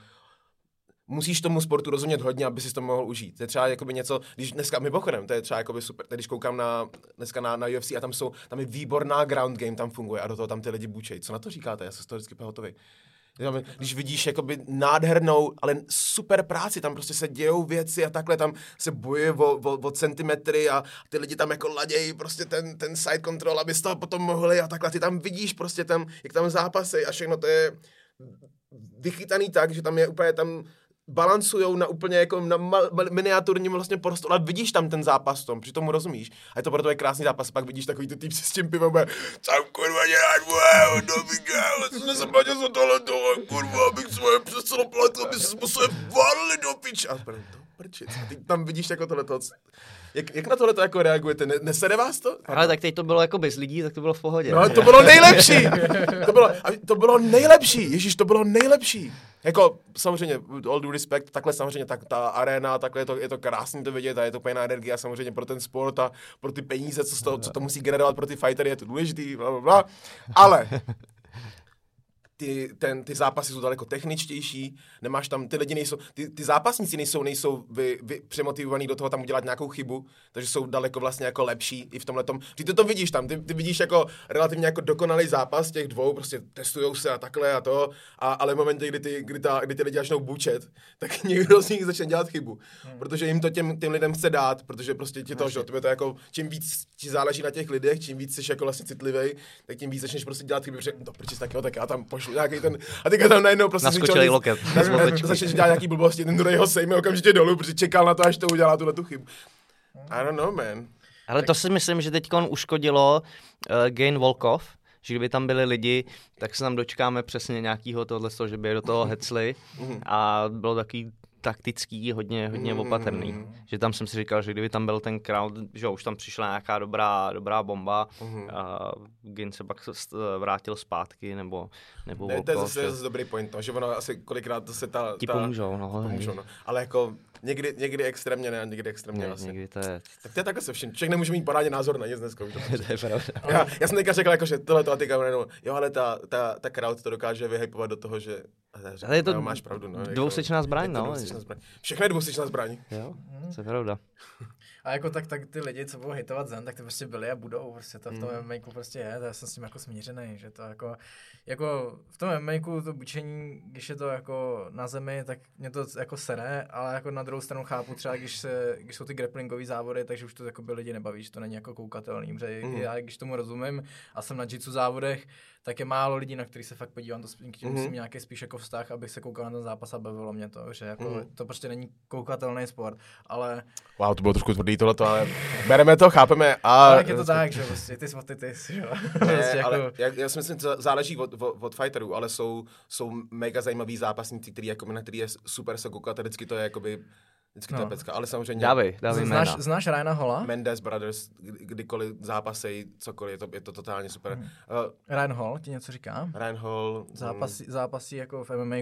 musíš tomu sportu rozumět hodně, aby si to mohl užít. To je třeba jakoby něco, když dneska, mimochodem, to je třeba jakoby super, když koukám na, dneska na, na UFC a tam jsou, tam je výborná ground game, tam funguje a do toho tam ty lidi bučej. Co na to říkáte? Já jsem z toho vždycky hotový. Když vidíš jakoby nádhernou, ale super práci, tam prostě se dějou věci a takhle tam se bojuje o, o, o centimetry a ty lidi tam jako ladějí prostě ten, ten side control, aby z toho potom mohli a takhle. Ty tam vidíš prostě tam, jak tam zápasy a všechno to je vychytaný tak, že tam je úplně tam balancujou na úplně jako na mal, miniaturním vlastně prostoru, ale vidíš tam ten zápas v tom, při tomu rozumíš. A je to proto je krásný zápas, pak vidíš takový ty typ s tím pivem, tam kurva děláš, wow, domiga, co jsme se bavili za tohle toho, kurva, abych svoje přestalo platit, aby se musel valili do pič. A to prčit. A ty tam vidíš jako tohle jak, jak na tohle to jako reagujete? Ne, nesede vás to? Ale tak teď to bylo jako bez lidí, tak to bylo v pohodě. No, to bylo nejlepší. to, bylo, to bylo nejlepší. Ježíš, to bylo nejlepší. Jako samozřejmě, all due respect, takhle samozřejmě tak, ta arena, takhle je to, je to krásný to vidět a je to pěkná energie a samozřejmě pro ten sport a pro ty peníze, co, to, co to musí generovat pro ty fightery, je to důležitý, bla, bla, bla. Ale ty, ten, ty zápasy jsou daleko techničtější, nemáš tam, ty lidi nejsou, ty, ty zápasníci nejsou, nejsou vy, vy, přemotivovaní do toho tam udělat nějakou chybu, takže jsou daleko vlastně jako lepší i v tomhle tom. Ty to vidíš tam, ty, ty vidíš jako relativně jako dokonalý zápas těch dvou, prostě testujou se a takhle a to, a, ale v momentě, kdy ty, kdy, ta, kdy ty lidi začnou bučet, tak někdo z nich začne dělat chybu, hmm. protože jim to těm, těm lidem chce dát, protože prostě ti to, že to jako, čím víc ti záleží na těch lidech, čím víc jsi jako vlastně citlivý, tak tím víc začneš prostě dělat chyby, protože no, proč tak jo, tak já tam pošlu nějaký ten, a teďka tam najednou prostě Naskočili loket. Začneš dělat nějaký blbosti, ten druhý ho sejme okamžitě dolů, protože čekal na to, až to udělá tuhle tu chybu. I don't know, man. Ale to si myslím, že teď uškodilo uh, Gain Volkov, že kdyby tam byli lidi, tak se tam dočkáme přesně nějakého tohle, že by do toho hecli mhm. a bylo takový taktický, hodně, hodně mm. opatrný. Že tam jsem si říkal, že kdyby tam byl ten crowd, že už tam přišla nějaká dobrá, dobrá bomba mm. a Gin se pak vrátil zpátky, nebo, nebo ne, to je zase, zase dobrý point, no, že ono asi kolikrát se ta... Ti ta, pomůžou, no. Pomůžou, no. Ale jako Někdy, někdy extrémně ne, někdy extrémně ne, vlastně. Někdy to je... Tak to je takhle se vším. Člověk nemůže mít parádně názor na nic dneska. to je pravda. Já, já jsem teďka řekl, jako, že tohle to a teďka jo, ale ta, ta, ta crowd to dokáže vyhypovat do toho, že ale je to jo, máš pravdu, no, dvousečná zbraň, no. Všechno je dvousečná zbraň. Jo, to je pravda. A jako tak, tak ty lidi, co budou hitovat Zen, tak ty prostě byli a budou, prostě to v tom mm. prostě je, já jsem s tím jako smířený, že to jako, jako v tom MMA to bučení, když je to jako na zemi, tak mě to jako sere, ale jako na druhou stranu chápu třeba, když, se, když jsou ty grapplingové závody, takže už to jako by lidi nebaví, že to není jako koukatelný, protože mm. já když tomu rozumím a jsem na jitsu závodech, tak je málo lidí, na který se fakt podívám, to k tím mm-hmm. musím nějaký spíš jako vztah, abych se koukal na ten zápas a bavilo mě to, že jako mm. to prostě není koukatelný sport, ale... Wow, to bylo trošku tvrdý tohleto, ale bereme to, chápeme. A... tak je to tak, že prostě ty spoty ty, že jo. Prostě ale jako... já, já, si myslím, že záleží od, od, od fighterů, ale jsou, jsou mega zajímaví zápasníci, který, jako, na který je super se koukat a vždycky to je jakoby Vždycky no. to je no. pecka, ale samozřejmě... Dávej, dávej znáš, jména. znáš Ryana Hola? Mendes Brothers, kdykoliv zápasej, cokoliv, je to, je to totálně super. Hmm. Uh, Ryan Hall ti něco říká? Ryan Hall... Zápasí, um, zápasí jako v MMA,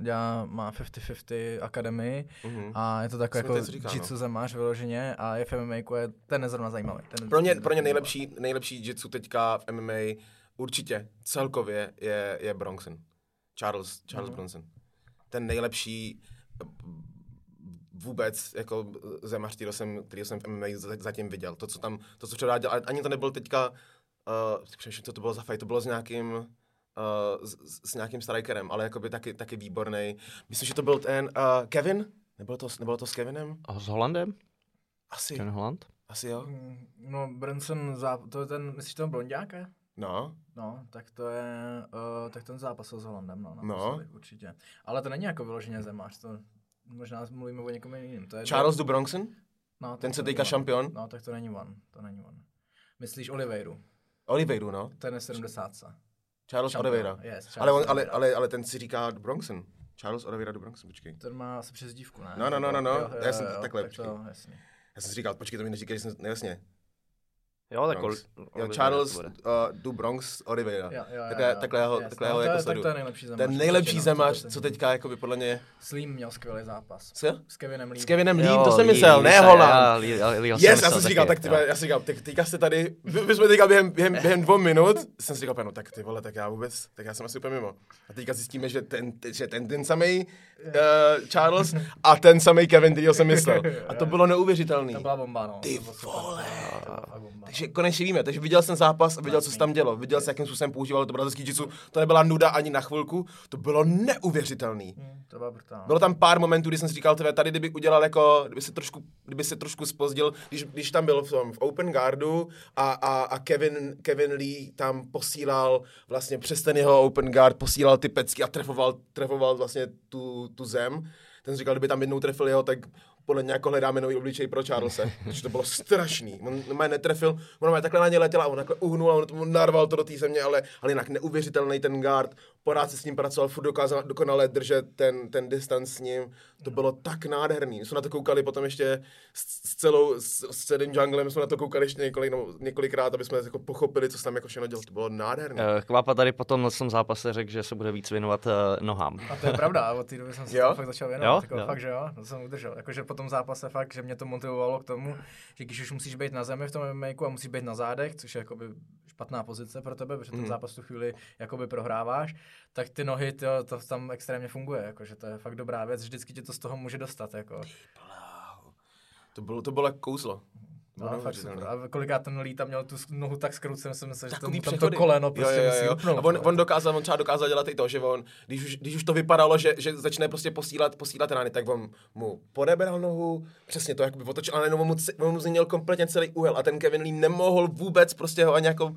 dělá, má 50-50 akademii uh-huh. a je to takový jako jitsu no. zemář vyloženě a je v MMA, je, ten je zrovna zajímavý. Ten pro ně, pro ně nejlepší, nejlepší jitsu teďka v MMA určitě celkově je, je Bronson. Charles, Charles uh-huh. Bronson. Ten nejlepší vůbec jako zemař, který jsem, který jsem v MMA zatím viděl. To, co tam, to, co předváděl, ani to nebyl teďka, uh, co to bylo za fight, to bylo s nějakým, uh, s, s nějakým strikerem, ale jakoby taky, taky výborný. Myslím, že to byl ten uh, Kevin? Nebylo to, nebylo to s Kevinem? A s Holandem? Asi. Ken Holland? Asi jo. Mm, no, Branson, to je ten, myslíš toho blondiáka? No. No, tak to je, uh, tak ten zápas s Holandem, no, no. určitě. Ale to není jako vyloženě zemář, to, možná mluvíme o někom jiným. To je Charles du Bronxen? No, ten se teďka šampion? No, tak to není on, to není on. Myslíš Oliveiru? Oliveiru, no. Ten je 70. Charles šampion. Oliveira. Yes, Charles ale, on, ale, ale, ale, ten si říká Bronxen. Charles Oliveira du Bronxen, počkej. Ten má asi přes dívku, ne? No, no, no, no, no. Jo, jo, já jsem jo, takhle, tak to, jasně. Já jsem si říkal, počkej, to mi neříkej, že jsem, nejasně. Jo, tak Bronx. jo, Charles uh, du Bronx Oliveira. Jo, jo, jo, takhle, takhle ho, takhle ho jako sleduju. To je nejlepší zemař. Ten nejlepší zemař, co teďka jako by podle mě... S Lim měl skvělý zápas. Co? S Kevinem Lee. S Kevinem Lee, to jsem myslel, ne Holland. Yes, já jsem si říkal, tak ty, já si říkal, teďka jste tady, my jsme teďka během, během, během dvou minut, jsem si říkal, no tak ty vole, tak já vůbec, tak já jsem asi úplně mimo. A teďka zjistíme, že ten, že ten, ten samý uh, Charles a ten samý Kevin, který jsem myslel. A to bylo neuvěřitelný. To byla bomba, no. Ty vole. Takže konečně víme, takže viděl jsem zápas a viděl, co se tam dělo. Viděl jsem, jakým způsobem používal to brazilský jitsu. To nebyla nuda ani na chvilku, to bylo neuvěřitelný. Hmm, to bylo brutální. Bylo tam pár momentů, kdy jsem si říkal, tebe, tady kdyby udělal jako, kdyby se trošku, kdyby se trošku spozdil, když, když tam byl v, tom, v open guardu a, a, a Kevin, Kevin Lee tam posílal vlastně přes ten jeho open guard, posílal ty pecky a trefoval, trefoval vlastně tu, tu zem. Ten říkal, kdyby tam jednou trefil jeho, tak podle mě jako hledáme nový obličej pro Charlesa. protože to bylo strašný. On mě netrefil, on takhle na ně letěl a on takhle uhnul a on tomu narval to do té země, ale, ale jinak neuvěřitelný ten guard. Pořád se s ním pracoval, furt dokázal dokonale držet ten, ten distanc s ním. To bylo tak nádherný. My jsme na to koukali potom ještě s, s celou, s, s celým junglem, jsme na to koukali ještě několik, no, několikrát, aby jsme jako pochopili, co se tam jako všechno dělo. To bylo nádherné. Uh, Kvapa tady potom na tom zápase řekl, že se bude víc věnovat uh, nohám. A to je pravda, od té doby jsem se jo? fakt začal věnovat. Jo? Jako, jo? Fakt, že jo, to jsem udržel. Jakože po tom zápase fakt, že mě to motivovalo k tomu, že když už musíš být na zemi v tom makeu a musíš být na zádech, což je jakoby špatná pozice pro tebe, protože ten mm. zápas tu chvíli jakoby prohráváš, tak ty nohy, to, to tam extrémně funguje, jakože to je fakt dobrá věc, vždycky tě to z toho může dostat. Jako. To bylo, to bylo jako kouzlo. No, no fakt super. A kolikrát ten Lee tam měl tu nohu tak skroucenou, jsem myslel, že tam, tam to koleno prostě jo, jo, jo. Upnout, a on, on, dokázal, on třeba dokázal dělat i to, že on, když už, když už to vypadalo, že, že začne prostě posílat, posílat rány, tak on mu podebral nohu, přesně to jakoby otočil, ale on mu, on mu změnil kompletně celý úhel a ten Kevin Lee nemohl vůbec prostě ho ani jako,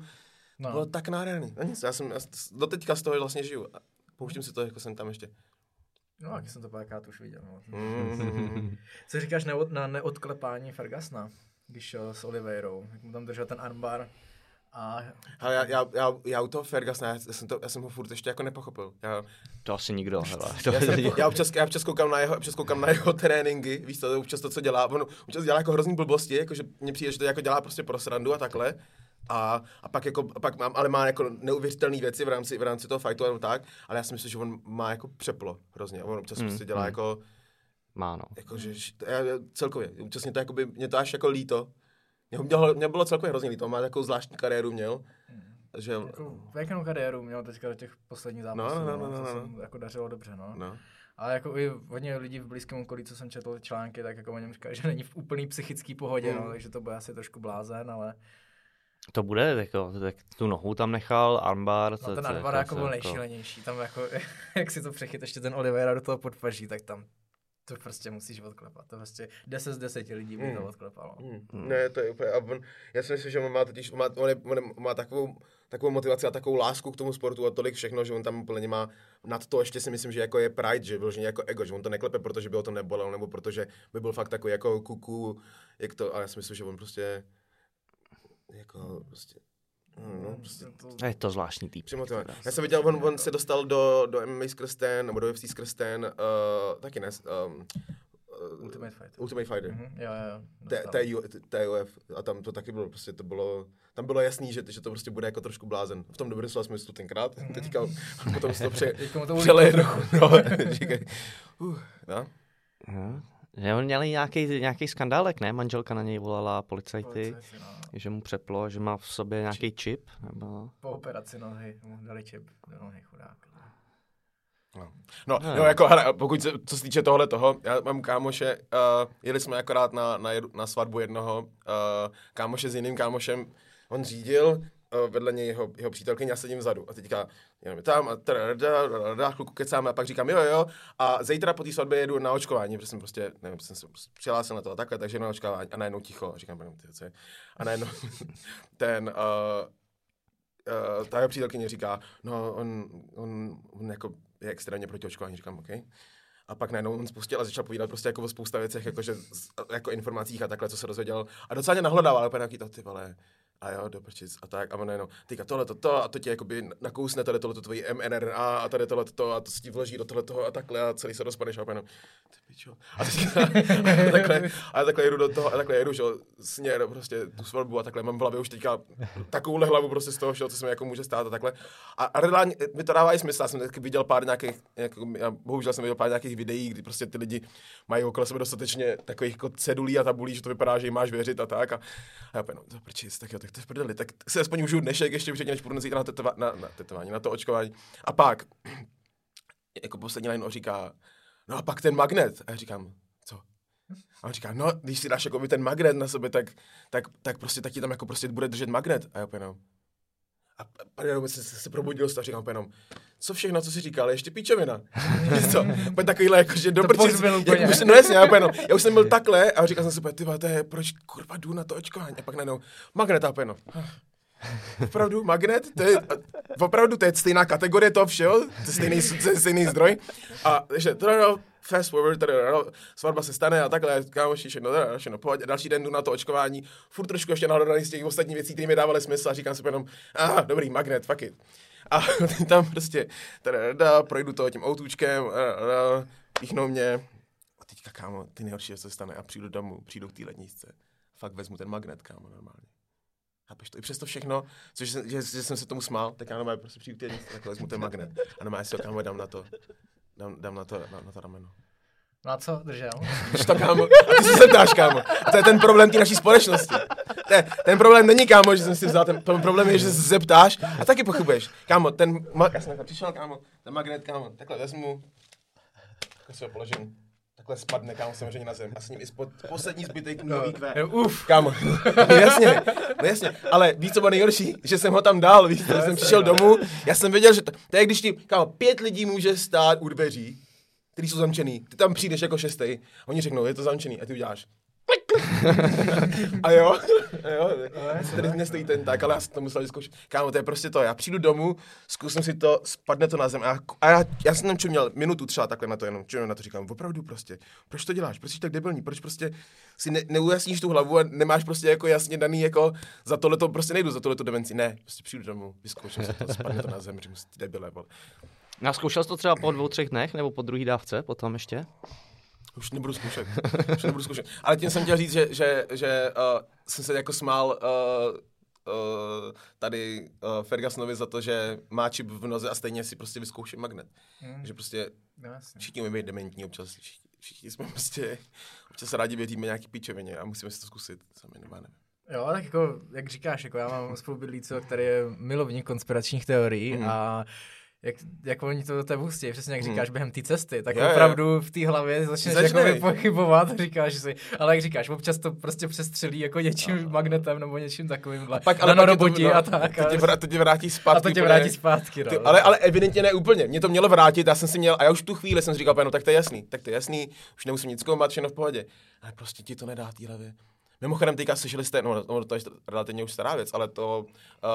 no. bylo tak nádherný. No nic, já jsem, já do teďka z toho vlastně žiju. Pouštím si to, jako jsem tam ještě. No, jak jsem to párkrát už viděl. No. Mm. Co říkáš neod, na neodklepání Fergasna? Když šel s Oliveirou, jak mu tam držel ten armbar. A... Ale já, já, já, já u toho Fergusona, já, jsem to, já jsem ho furt ještě jako nepochopil. Já, to asi nikdo, hele. To já, jsem, já, občas, já občas koukám na jeho, občas koukám na jeho tréninky, víš to, občas to, co dělá, on občas dělá jako hrozný blbosti, jako že mně přijde, že to jako dělá prostě pro srandu a takhle. A, a pak, jako, a pak mám, ale má jako neuvěřitelné věci v rámci, v rámci toho fightu a tak, ale já si myslím, že on má jako přeplo hrozně. On občas mm, prostě dělá mm. jako má, no. Jako, že, já, celkově, účastně to, jakoby, mě to až jako líto. Mě, mě, mě bylo celkově hrozně líto, má takovou zvláštní kariéru měl. Hmm. Že... Jako, jakou kariéru měl teďka do těch posledních no, zápasů, no, no, no, no, no, no. Se jako dařilo dobře, no. no. Ale jako i hodně lidí v blízkém okolí, co jsem četl články, tak jako o něm říkají, že není v úplný psychický pohodě, mm. no, takže to bude asi trošku blázen, ale to bude, jako, tak tu nohu tam nechal, armbar. No, ten armbar jako byl jako- nejšílenější, tam jako, jak si to přechyt ještě ten Oliveira do toho podpaží, tak tam to prostě musíš odklepat. To prostě 10 z 10 lidí by Hmm. to odklepalo. Hmm. Ne, to je úplně, a on, já si myslím, že on má totiž, on má, on, je, on má takovou, takovou motivaci a takovou lásku k tomu sportu a tolik všechno, že on tam úplně má, nad to ještě si myslím, že jako je pride, že vyloženě jako ego, že on to neklepe, protože by ho to nebolelo, nebo protože by byl fakt takový jako kuku, jak to, a já si myslím, že on prostě, jako prostě, no, no, prostě A je to zvláštní týp. Já jsem viděl, on, on se dostal do, do MMA skrz ten, nebo do UFC skrz ten, uh, taky ne, um, uh, Ultimate Fighter. Ultimate Fighter. Mhm, jo, jo. TUF a tam to taky bylo, prostě to bylo, tam bylo jasný, že, že to prostě bude jako trošku blázen. V tom dobrém slova smyslu tenkrát, teďka potom se to pře, Teďka mu to přeleje trochu, no, říkaj, uh, no. Jo. Že on měl nějaký, nějaký skandálek, ne? Manželka na něj volala policajty, Policajti, no. že mu přeplo, že má v sobě nějaký čip. Nebo... Po operaci nohy mu dali čip do nohy, chudák. No, no, No. no jako, hele, pokud se, co se týče tohle toho, já mám kámoše, uh, jeli jsme akorát na, na, jedu- na svatbu jednoho uh, kámoše s jiným kámošem, on řídil, vedle něj jeho, jeho přítelkyně, já sedím vzadu a teďka jenom tam a teda, chvilku kecáme a pak říkám jo, jo, a zítra po té svatbě jedu na očkování, protože jsem prostě, nevím, jsem se přihlásil na to a takhle, takže na očkování a najednou ticho, a říkám, ty, co je? A najednou ten, uh, uh, ta jeho přítelkyně říká, no on, on, on jako je extrémně proti očkování, říkám, OK. A pak najednou on spustil a začal povídat prostě jako o spousta věcech, jako, že, jako informacích a takhle, co se dozvěděl. A docela mě nahlodával, ale úplně nějaký to, ty vole, a jo, do prčic, a tak, a on najednou, teďka tohle, to, a to tě jakoby nakousne tady tohle, to tvojí mRNA, a tady tohle, to, a to se ti vloží do tohle toho, a takhle, a celý se rozpadneš, a jenom, ty pičo. A, teďka, a, takhle, a takhle jedu do toho, a takhle jedu, že směr, prostě tu svatbu, a takhle mám v hlavě už teďka takovouhle hlavu prostě z toho všeho, co se mi jako může stát a takhle. A, a reálně mi to dává i smysl, já jsem taky viděl pár nějakých, jako, já, bohužel jsem viděl pár nějakých videí, kdy prostě ty lidi mají okolo sebe dostatečně takových jako cedulí a tabulí, že to vypadá, že jim máš věřit a tak. A, a já no, to prčic, tak jo, tak to je v prdeli, tak si aspoň užiju dnešek ještě předtím, než půjdu zítra na, tetova, na, na, tetování, na to očkování. A pak, jako poslední line říká, no a pak ten magnet. A já říkám, co? A on říká, no, když si dáš jako ten magnet na sebe, tak, tak, tak prostě taky tam jako prostě bude držet magnet. A já úplně jenom, a pak jenom se, se, probudil a říkám úplně jenom, co všechno, co jsi říkal, je ještě píčovina. Co? Úplně takovýhle, jako, že dobrý. pozbyl úplně. Jak už, no jasně, já, jenom, já už jsem byl takhle a říkal jsem si, ty vole, to je, proč kurva jdu na to očkování. A pak najednou, magnet a jenom, Opravdu, magnet, to je, opravdu, to je stejná kategorie toho všeho, to je stejný, to je stejný zdroj. A takže, teda, no, fast forward, teda, no, svatba se stane a takhle, kámoši, všechno, teda, všechno, pohodě, další den jdu na to očkování, furt trošku ještě nahodaný z těch ostatních věcí, které mi dávaly smysl a říkám si jenom, aha, dobrý, magnet, fuck it. A tam prostě, teda, da, projdu to tím autůčkem, a, a, píchnou mě, a teďka, kámo, ty nejhorší, co se stane, a přijdu domů, přijdu k té ledničce, fakt vezmu ten magnet, kámo, normálně. Chápeš to? I přesto všechno, což jsem, že, že, jsem se tomu smál, tak já normálně prostě přijdu k té ledničce, takhle vezmu ten magnet a normálně si ho kámo dám na to, dám, dám na to, na, na to rameno. No a co, držel? Víš to, kámo? A ty se zeptáš, kámo. A to je ten problém té naší společnosti. Je, ten problém není, kámo, že jsem si vzal, ten, ten problém je, že se zeptáš a taky pochybuješ. Kámo, ten, ma, já jsem přišel, kámo, ten magnet, kámo, takhle vezmu, takhle si ho položím, takhle spadne, kámo, samozřejmě na zem. A s ním i spod, poslední zbytek nový kvé. Jo, Uf, Kámo, no jasně, no jasně, ale víš, co bylo nejhorší? Že jsem ho tam dal, víš, že jsem přišel domů, já jsem věděl, že to, to je, když ti, kámo, pět lidí může stát u dveří, který jsou zamčený, ty tam přijdeš jako šestý, oni řeknou, je to zamčený, a ty uděláš. a jo, a jo, tady mě stojí ten tak, ale já jsem to musel vyzkoušet. Kámo, to je prostě to, já přijdu domů, zkusím si to, spadne to na zem a, já, a já, já jsem tam čuměl minutu třeba takhle na to jenom, čuměl na to říkám, opravdu prostě, proč to děláš, proč jsi tak debilní, proč prostě si ne, neujasníš tu hlavu a nemáš prostě jako jasně daný jako za tohle to prostě nejdu, za tohle to demenci, ne, prostě přijdu domů, vyzkouším si to, spadne to na zem, říkám debile, vole. A zkoušel jsi to třeba po dvou, třech dnech, nebo po druhý dávce, potom ještě? Už nebudu zkoušet. Už nebudu zkoušet. Ale tím jsem chtěl říct, že, že, že uh, jsem se jako smál uh, uh, tady uh, Fergusonovi za to, že má čip v noze a stejně si prostě vyzkouší magnet. Hmm. Že prostě no jasně. všichni umí být dementní občas. Všichni, všichni jsme prostě, občas rádi věříme nějaký píčevině a musíme si to zkusit. Sami nebo nevím. Jo, tak jako, jak říkáš, jako já mám spolubydlícího, který je milovník konspiračních teorií Mhm. a jak, jak oni to do tebe hustí, přesně jak Hmm. říkáš během té cesty, tak jo. opravdu v té hlavě začneš Začne. jako pochybovat a říkáš si, ale jak říkáš, občas to prostě přestřelí jako něčím magnetem nebo něčím takovým, Pak, ale pak je to, nanoroboti no, a tak. To tě, a, vrá, to tě vrátí zpátky. a to tě vrátí zpátky, no. Ty, ale, ale evidentně ne úplně. Mě to mělo vrátit, já jsem si měl, a já už v tu chvíli jsem si říkal, no tak to je jasný, tak to je jasný, už nemusím nic zkoumat, všechno v pohodě. Ale prostě ti to nedá té hlavě. Mimochodem, teďka slyšeli jste, no, no to je relativně už stará věc, ale to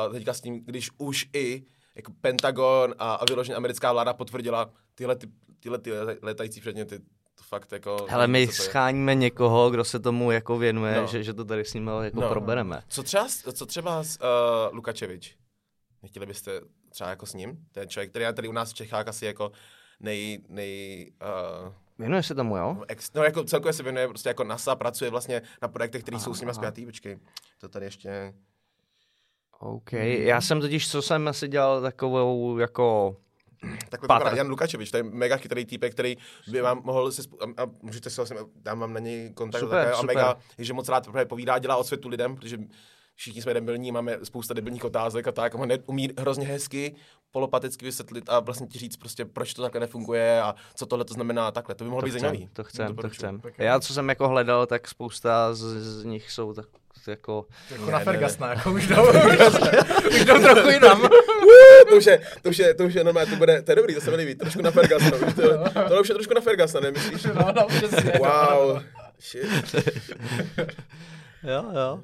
uh, teďka s tím, když už i jako Pentagon a, a vyloženě americká vláda potvrdila tyhle, ty, tyhle ty letající předměty, to fakt jako... Hele, my scháníme někoho, kdo se tomu jako věnuje, No. no. že, že to tady s ním jako No. no. probereme. Co třeba, co třeba s uh, Lukačevič? Nechtěli byste třeba jako s ním? To je člověk, který je tady u nás v Čechách asi jako nej, nej uh, Věnuje se tomu, jo? ex, no jako celkově se věnuje prostě jako NASA, pracuje vlastně na projektech, které jsou s nimi spjatý, počkej, to tady ještě, OK. Já jsem totiž, co jsem asi dělal takovou jako... takhle to Pátr. vypadá Jan Lukačevič, to je mega chytrý týpek, který by vám mohl se, a, a můžete si vlastně, dám vám na něj kontakt, Super, také, a super. mega, že moc rád právě povídá, dělá osvětu lidem, protože všichni jsme debilní, máme spousta debilních otázek a tak, a on umí hrozně hezky, polopaticky vysvětlit a vlastně ti říct prostě, proč to takhle nefunguje a co tohle to znamená a takhle. To by mohlo To být chcem, zajímavý. to chcem, to Doporučuji. chcem. Já, co jsem jako hledal, tak spousta z, z nich jsou tak jako... Jako Ne, na Fergasna, jako už jdou, už jdou trochu jinam. to, už je, to, už je, to už je normálně, to bude, to je dobrý, to se mi líbí, trošku na Fergusona, už to, tohle už je trošku na Fergusona, nemyslíš? No, no, přesně. Wow, shit. Jo, jo.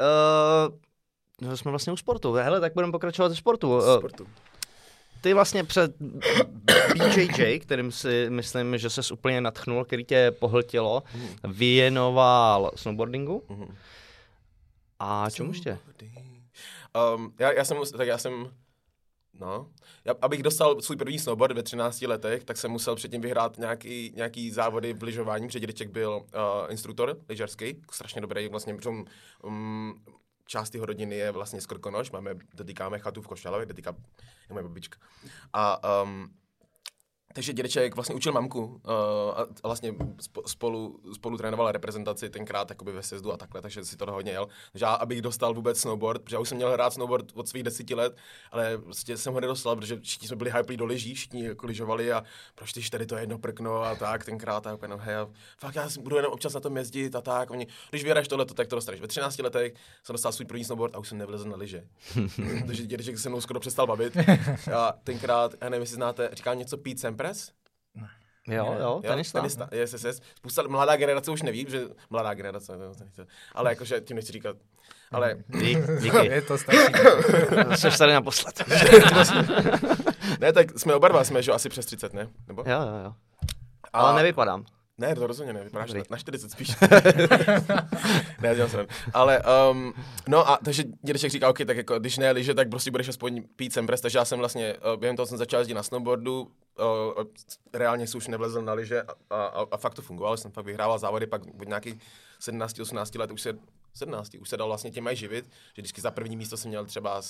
Uh, no, jsme vlastně u sportu. Hele, tak budeme pokračovat ze sportu. Uh, Sportu. Ty vlastně před BJJ, kterým si myslím, že ses úplně natchnul, který tě pohltilo, věnoval snowboardingu. Mhm. A čemu ještě? Um, já, já jsem, tak já jsem, no, já, abych dostal svůj první snowboard ve 13 letech, tak jsem musel předtím vyhrát nějaký, nějaký závody v lyžování, protože dědeček byl uh, instruktor lyžařský, strašně dobrý, vlastně, protože um, část jeho rodiny je vlastně z Krkonoš, máme, dotýkáme chatu v Košťalově, dotýká je moje babička. A um, takže dědeček vlastně učil mamku uh, a vlastně spo- spolu, spolu trénoval reprezentaci tenkrát jakoby ve sjezdu a takhle, takže si to hodně jel. Takže já, abych dostal vůbec snowboard, protože já už jsem měl hrát snowboard od svých deseti let, ale prostě jsem ho nedostal, protože všichni jsme byli hyplí do lyží, všichni jako lyžovali a proč ty tady to jedno prkno a tak tenkrát a úplně no, hej, a fakt já budu jenom občas na tom jezdit a tak. Oni, když vyhraješ tohle, tak to dostaneš. Ve 13 letech jsem dostal svůj první snowboard a už jsem nevlezl na lyže. takže dědeček se mnou skoro přestal bavit. A tenkrát, já nevím, jestli znáte, říká něco Pete Sampras? Jo, jo, tenista. tenista. Yes, yes, yes. Spousta mladá generace už neví, že mladá generace, ale jakože tím nechci říkat. Ale Dík, díky. Je to stačí. Jsi tady naposled. ne, tak jsme oba dva, jsme že jo, asi přes 30, ne? Nebo? Jo, jo, jo. A- Ale nevypadám. Ne, to rozhodně ne, vypadáš Dobrý. na, na 40 spíš. ne, dělám se. Ale, um, no a takže dědeček říká, OK, tak jako, když ne liže, tak prostě budeš aspoň pít sem takže já jsem vlastně, uh, během toho jsem začal jezdit na snowboardu, uh, reálně jsem už nevlezl na liže a, a, a, fakt to fungovalo, jsem fakt vyhrával závody, pak od nějakých 17-18 let už se 17, už se dal vlastně těm mají živit, že vždycky za první místo jsem měl třeba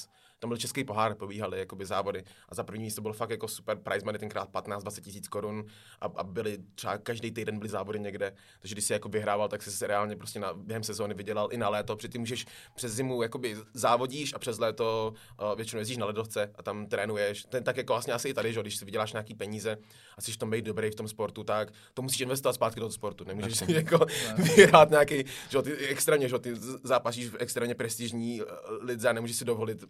tam byl český pohár, pobíhaly jakoby závody. A za první místo bylo fakt jako super prize money, tenkrát 15-20 tisíc korun. A, a, byly třeba každý týden byly závody někde, takže když si jako vyhrával, tak si se reálně prostě na, během sezóny vydělal i na léto, ty můžeš přes zimu jakoby závodíš a přes léto uh, většinou jezdíš na ledovce a tam trénuješ, ten tak jako vlastně asi i tady, že když si vyděláš nějaký peníze a jsi v tom být dobrý v tom sportu, tak to musíš investovat zpátky do toho sportu, nemůžeš si jako vyhrát nějaký, že ty extrémně, že ty zápasíš v extrémně prestižní uh, lidze a nemůžeš si dovolit uh,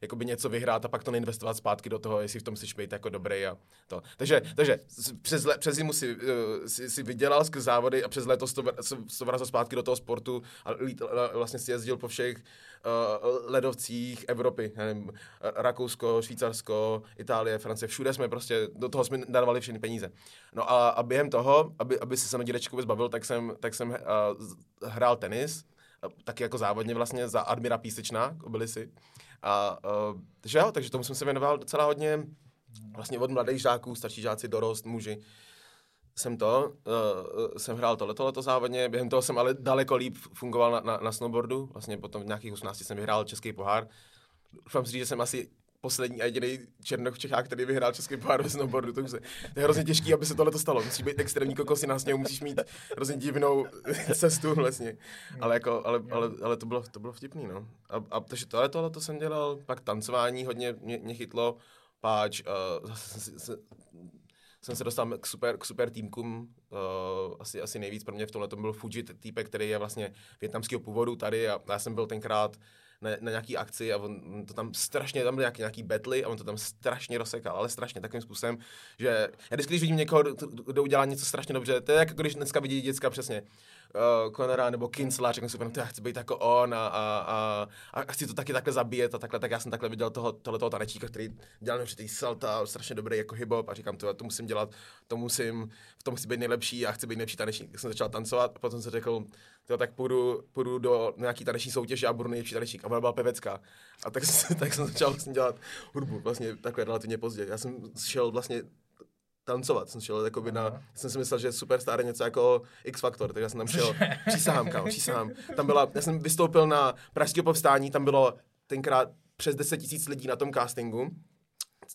jakoby něco vyhrát a pak to neinvestovat zpátky do toho, jestli v tom chceš být jako dobrý a to. Takže, takže přes, le, přes zimu si, uh, si, si, vydělal skrz závody a přes léto jsi to, vr- jsi to vrazil zpátky do toho sportu a lít, vlastně si jezdil po všech uh, ledovcích Evropy, nevím, Rakousko, Švýcarsko, Itálie, Francie, všude jsme prostě, do toho jsme dávali všechny peníze. No a, a během toho, aby, aby se se mnou dědečkovi zbavil, tak jsem, tak jsem uh, hrál tenis, taky jako závodně vlastně za Admira Písečná, byli si. A, uh, takže jo, takže tomu jsem se věnoval docela hodně, vlastně od mladých žáků, starší žáci, dorost, muži. Jsem to, uh, jsem hrál tohle, tohleto závodně, během toho jsem ale daleko líp fungoval na, na, na snowboardu, vlastně potom v nějakých 18 jsem vyhrál český pohár. Doufám si že jsem asi poslední a jediný černok v Čechách, který vyhrál český pohár ve snowboardu. To, se, to je hrozně těžký, aby se tohle stalo. Musíš být extrémní kokosy na sněhu, musíš mít hrozně divnou cestu vlastně. Ale, jako, ale, ale, ale to, bylo, to bylo vtipný, no. A, a takže tohle, tohle to jsem dělal, pak tancování hodně mě, mě chytlo. páč, uh, zase jsem, jsem, jsem se dostal k super, k super týmkům, uh, asi, asi nejvíc pro mě v tomhle to byl Fuji týpek, který je vlastně větnamského původu tady a já jsem byl tenkrát na, na nějaký akci a on to tam strašně, tam byly nějaký, nějaký betly a on to tam strašně rozsekal, ale strašně takovým způsobem, že já vždycky, když vidím někoho, kdo udělá něco strašně dobře, to je jako když dneska vidí děcka přesně, uh, Conora nebo Kinsla, řeknu si, já chci být jako on a, a, a, a, chci to taky takhle zabíjet a takhle, tak já jsem takhle viděl toho, toho tanečíka, který dělal ty salta, strašně dobrý jako hip a říkám, to, to musím dělat, to musím, v tom musí být nejlepší a chci být nejlepší tanečník. Tak jsem začal tancovat a potom jsem řekl, to, tak půjdu, půjdu do nějaký taneční soutěže a budu nejlepší tanečník. A ona byla pevecká. A tak, tak jsem začal vlastně dělat hudbu, vlastně takhle relativně pozdě. Já jsem šel vlastně tancovat. Jsem šel jakoby na, jsem si myslel, že Superstar je něco jako X Factor, takže jsem tam šel, přísahám, kam, přísahám. Tam byla, já jsem vystoupil na Pražského povstání, tam bylo tenkrát přes 10 tisíc lidí na tom castingu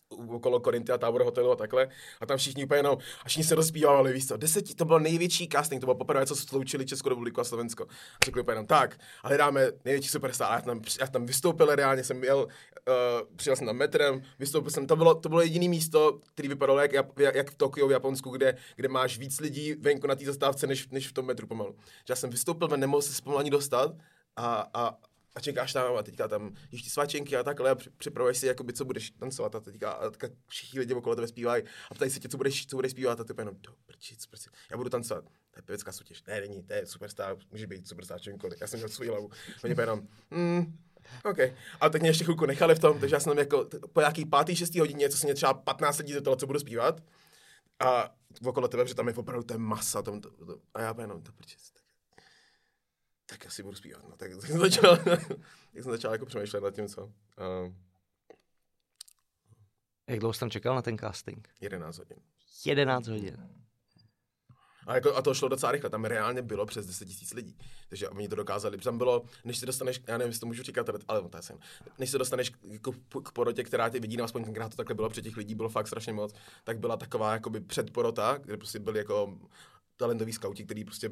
okolo Korinty a tábor hotelu a takhle. A tam všichni úplně jenom, a všichni se rozpívali, víš co, deset, to byl největší casting, to bylo poprvé, co sloučili Českou republiku a Slovensko. A řekli úplně jenom, tak, a hledáme největší superstar. A já tam, já tam vystoupil, reálně jsem jel, uh, přijel jsem tam metrem, vystoupil jsem, to bylo, to bylo jediné místo, který vypadalo jak, jak v Tokiu, v Japonsku, kde, kde máš víc lidí venku na té zastávce, než, než v tom metru pomalu. Že já jsem vystoupil, nemohl se pomalu ani dostat a, a, a čekáš tam a teďka tam jíš ty svačenky a takhle a připravuješ si, jakoby, co budeš tancovat a teďka, a teďka všichni lidi okolo tebe zpívají a ptají se tě, co budeš, co budeš zpívat a ty jenom, do prčic, prostě, já budu tancovat. To je pěvecká soutěž. Ne, není, to je superstar, může být superstar čemkoliv. Já jsem měl svou hlavu. Oni jenom, mm, OK. A tak mě ještě chvilku nechali v tom, takže já jsem tam jako po nějaký pátý, šestý hodině, co se mě třeba 15 lidí zeptalo, co budu zpívat. A okolo tebe, že tam je opravdu je masa. Tom, to, to, a já jenom, to prčic, tak asi budu zpívat. No, tak, tak jsem začal, tak jsem začal jako přemýšlet nad tím, co. Uh, Jak dlouho jsi tam čekal na ten casting? 11 hodin. 11 hodin. A, jako, a to šlo docela rychle, tam reálně bylo přes 10 tisíc lidí. Takže oni to dokázali. Tam bylo, než se dostaneš, já nevím, jestli to můžu říkat, ale to jsem, než se dostaneš k, k, porotě, která tě vidí, aspoň tenkrát to takhle bylo, před těch lidí bylo fakt strašně moc, tak byla taková jakoby předporota, kde prostě byli jako talentoví skauti, kteří prostě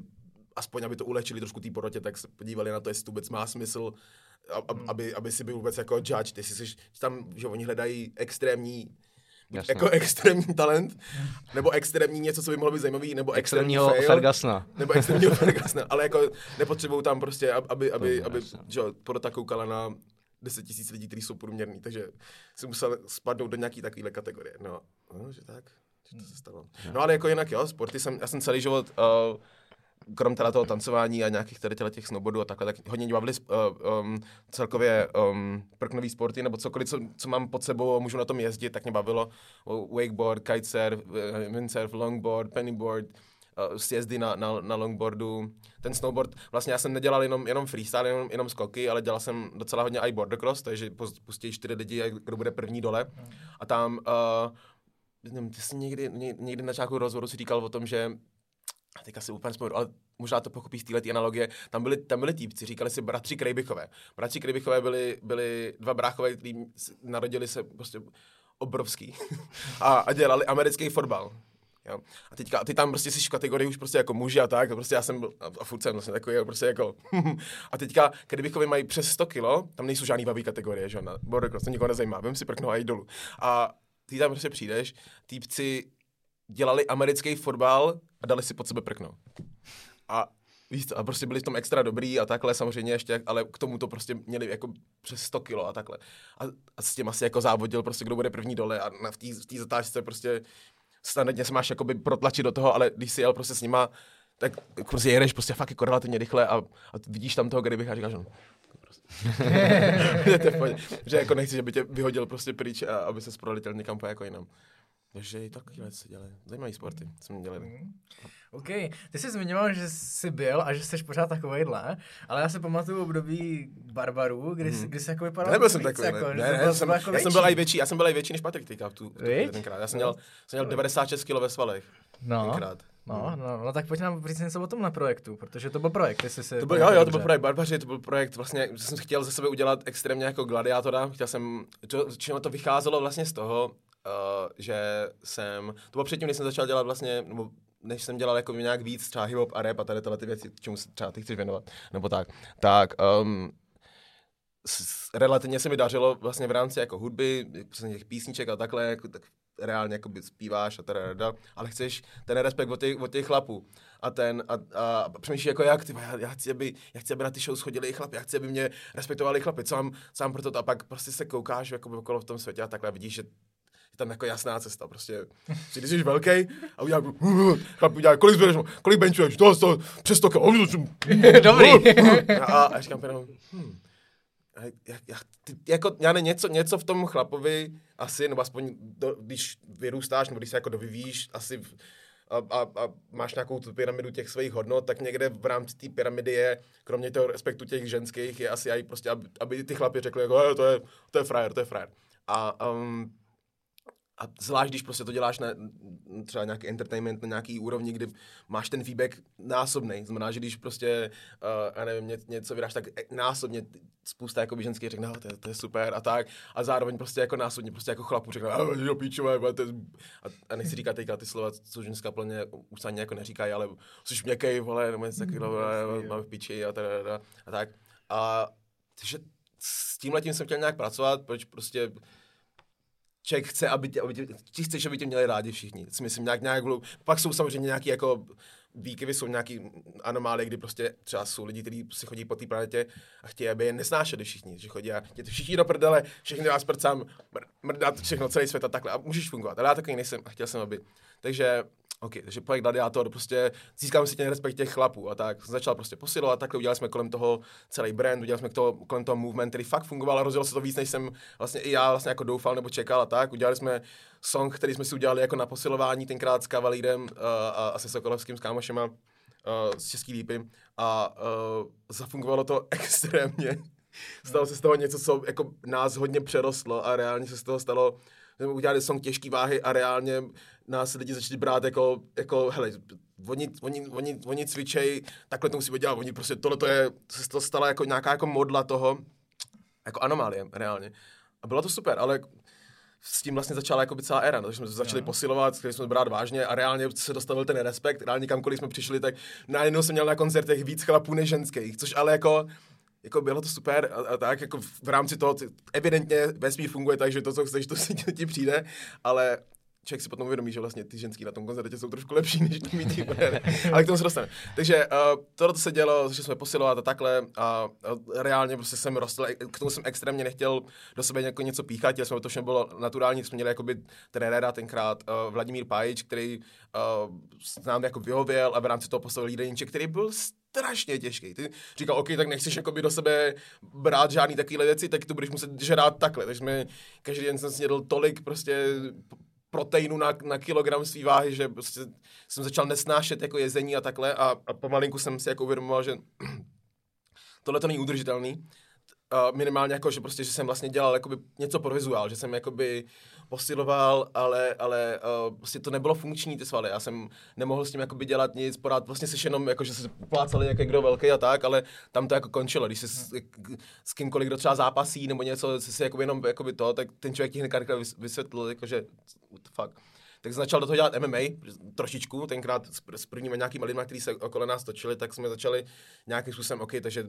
aspoň aby to ulečili trošku té porotě, tak se podívali na to, jestli to vůbec má smysl, hmm. aby, aby si byl vůbec jako judge, jestli jsi tam, že oni hledají extrémní Buď jako extrémní talent, nebo extrémní něco, co by mohlo být zajímavý, nebo extrémního fail, Fergasna. Nebo extrémního Fergasna, ale jako nepotřebují tam prostě, aby, aby, aby že porota koukala na 10 tisíc lidí, kteří jsou průměrní, takže si musel spadnout do nějaký takovéhle kategorie. No, no že tak, že to se stalo. No ale jako jinak jo, sporty jsem, já jsem celý život uh, krom teda toho tancování a nějakých tady těch snowboardů a takhle, tak hodně bavili uh, um, celkově um, prknový sporty, nebo cokoliv, co, co, mám pod sebou a můžu na tom jezdit, tak mě bavilo wakeboard, kitesurf, eh, windsurf, longboard, pennyboard, uh, sjezdy na, na, na longboardu, ten snowboard, vlastně já jsem nedělal jenom, jenom freestyle, jenom, jenom skoky, ale dělal jsem docela hodně i border cross, takže pustí čtyři lidi, kdo bude první dole. A tam, uh, nevím, ty jsi někdy, někdy na nějakou rozhovoru si říkal o tom, že teďka si úplně vzpomenu, ale možná to pochopí z této analogie, tam byli, tam byli týpci, říkali si bratři Krejbychové. Bratři Krejbychové byli, byli dva bráchové, kteří narodili se prostě obrovský a, a dělali americký fotbal. Jo. A teďka, ty tam prostě jsi v kategorii už prostě jako muži a tak, a prostě já jsem byl, a, a furt jsem vlastně takový, prostě jako, a teďka, kdybychom mají přes 100 kilo, tam nejsou žádný babí kategorie, že na border cross, to nikoho nezajímá, vím si prknout a jít dolů. A ty tam prostě přijdeš, týpci dělali americký fotbal a dali si pod sebe prknout. A víš co, a prostě byli v tom extra dobrý a takhle samozřejmě ještě, ale k tomu to prostě měli jako přes 100 kilo a takhle. A, a s tím asi jako závodil prostě, kdo bude první dole a na, v té zatáčce prostě standardně se máš jakoby protlačit do toho, ale když si jel prostě s nima, tak prostě jedeš prostě fakt jako relativně rychle a, a vidíš tam toho kdybych a říkáš, no, prostě. že jako nechci, že by tě vyhodil prostě pryč a aby se sprolitil někam po jako jinam. Takže i takové se dělají. Zajímavé sporty jsme dělali. Mm. OK, ty jsi zmiňoval, že jsi byl a že jsi pořád takovejhle, ale já si pamatuju období Barbarů, kdy, jsi, kdy jsi jako vypadal Nebyl jsem takový, jako, ne, ne, ne jsem, jako já jsem byl i větší, já jsem byl i větší než Patrik teďka v tu, tu tenkrát. Já jsem měl, jsem měl 96 kg ve svalech. No. Tenkrát. No, no, no, tak pojď nám říct něco o tomhle projektu, protože to byl projekt, jestli si... To byl, jo, jo, to byl projekt Barbaři, to byl projekt, vlastně jsem chtěl ze sebe udělat extrémně jako gladiátora, chtěl jsem, to, to vycházelo vlastně z toho, uh, že jsem, to bylo předtím, než jsem začal dělat vlastně, nebo než jsem dělal jako nějak víc třeba hip-hop a rap a tady tyhle ty věci, čemu se třeba ty chceš věnovat, nebo tak, tak um, s, relativně se mi dařilo vlastně v rámci jako hudby, těch písniček a takhle, jako, tak reálně jako zpíváš a teda, ale chceš ten respekt od těch, od těch chlapů. A ten a, a přemýšlíš jako jak, ty, já, já, chci, aby, já chci, aby na ty show schodili i chlapi, já chci, aby mě respektovali chlapi, co mám sám proto a pak prostě se koukáš jako okolo v tom světě a takhle vidíš, že je tam jako jasná cesta, prostě. Když jsi velký a udělá, chlap udělá, kolik zběreš, kolik benchuješ, to, to, přes to, Dobrý. a, a říkám jenom, hm, jak, jak, ty, jako, já ne, něco, něco v tom chlapovi asi, nebo aspoň do, když vyrůstáš, nebo když se jako dovyvíjíš, asi v, a, a, a máš nějakou tu pyramidu těch svých hodnot, tak někde v rámci té pyramidy je, kromě toho respektu těch ženských, je asi i prostě, aby, aby ty chlapi řekli, jako, to je, to je frajer, to je frajer. A um, a zvlášť, když prostě to děláš na třeba nějaký entertainment na nějaký úrovni, kdy máš ten feedback násobný. Znamená, že když prostě, uh, já nevím, ně, něco vydáš, tak násobně spousta jako ženských řekne, no, to, je, to, je, super a tak. A zároveň prostě jako násobně prostě jako chlapu řekne, do píčové, a, a, nechci říkat teďka ty slova, co ženská plně už ani jako neříkají, ale jsi měkkej, vole, nebo něco takového, máme v píči a, a tak. A takže s tím letím jsem chtěl nějak pracovat, proč prostě člověk chce, aby tě, aby tě, ty chceš, aby tě měli rádi všichni. Si myslím, nějak, nějak, pak jsou samozřejmě nějaký jako výkyvy, jsou nějaký anomálie, kdy prostě třeba jsou lidi, kteří si chodí po té planetě a chtějí, aby je nesnášeli všichni, že chodí a tě všichni do prdele, všichni vás prcám, mrdat všechno, celý svět a takhle a můžeš fungovat. Ale já takový nejsem a chtěl jsem, aby. Takže OK, takže projekt Gladiator, prostě získám si ten respekt těch chlapů a tak. Začal prostě posilovat, takhle udělali jsme kolem toho celý brand, udělali jsme toho, kolem toho movement, který fakt fungoval a rozjel se to víc, než jsem vlastně i já vlastně jako doufal nebo čekal a tak. Udělali jsme song, který jsme si udělali jako na posilování tenkrát s Kavalírem uh, a, a se Sokolovským, s kámošema uh, z Český lípy a uh, zafungovalo to extrémně. Stalo se z toho něco, co jako nás hodně přerostlo a reálně se z toho stalo jsme udělali song těžký váhy a reálně nás lidi začali brát jako, jako hele, oni, oni, oni, oni cvičej, takhle to musíme dělat, oni prostě tohle to je, se to stala jako nějaká jako modla toho, jako anomálie, reálně. A bylo to super, ale s tím vlastně začala jako by celá éra, no, takže jsme začali no. posilovat, chtěli jsme brát vážně a reálně se dostavil ten respekt, reálně kamkoliv jsme přišli, tak najednou jsem měl na koncertech víc chlapů než ženských, což ale jako jako bylo to super a, a tak, jako v, rámci toho, evidentně vesmír funguje tak, že to, co chceš, to se ti, přijde, ale člověk si potom uvědomí, že vlastně ty ženský na tom koncertě jsou trošku lepší než ty mít ale k tomu se dostane. Takže uh, tohle se dělo, že jsme posilovat a takhle a, a reálně prostě jsem rostl, k tomu jsem extrémně nechtěl do sebe jako něco píchat, jsme to všechno bylo naturální, jsme měli jakoby trenéra tenkrát uh, Vladimír Pajič, který uh, nám jako vyhověl a v rámci toho postavil jídelníček, který byl strašně těžký. Ty říkal, OK, tak nechceš jakoby do sebe brát žádný takovýhle věci, tak to budeš muset žrát takhle. Takže jsme, každý den jsem snědl tolik prostě proteinu na, na kilogram své váhy, že prostě jsem začal nesnášet jako jezení a takhle a, a pomalinku jsem si jako uvědomoval, že tohle to není udržitelný. Uh, minimálně jako, že prostě, že jsem vlastně dělal jakoby něco pro vizuál, že jsem jakoby posiloval, ale, ale uh, prostě to nebylo funkční ty svaly. Já jsem nemohl s tím jakoby dělat nic, pořád vlastně se jenom jako, že se plácali jak kdo velký a tak, ale tam to jako končilo. Když se s, s kýmkoliv, kdo třeba zápasí nebo něco, si jakoby jenom jakoby to, tak ten člověk ti hned vysvětlil, jako, že what the fuck tak začal do toho dělat MMA trošičku, tenkrát s, s prvními nějakými lidmi, kteří se okolo nás točili, tak jsme začali nějakým způsobem, OK, takže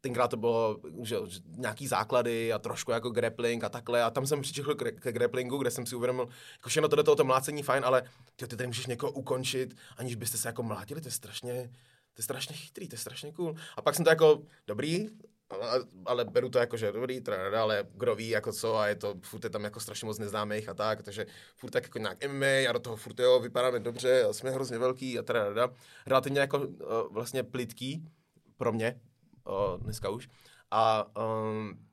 tenkrát to bylo že, nějaký základy a trošku jako grappling a takhle a tam jsem přičichl k, k grapplingu, kde jsem si uvědomil, jako všechno to do toho to mlácení fajn, ale ty, ty tady můžeš někoho ukončit, aniž byste se jako mlátili, to je strašně, to je strašně chytrý, to je strašně cool. A pak jsem to jako, dobrý, ale, ale beru to jako, že dobrý trenér, ale kdo ví, jako co, a je to, furt je tam jako strašně moc neznámých a tak, takže furt tak jako nějak MMA a do toho furt jo, vypadáme dobře a jsme hrozně velký a teda, relativně jako uh, vlastně plitký pro mě, uh, dneska už. A um,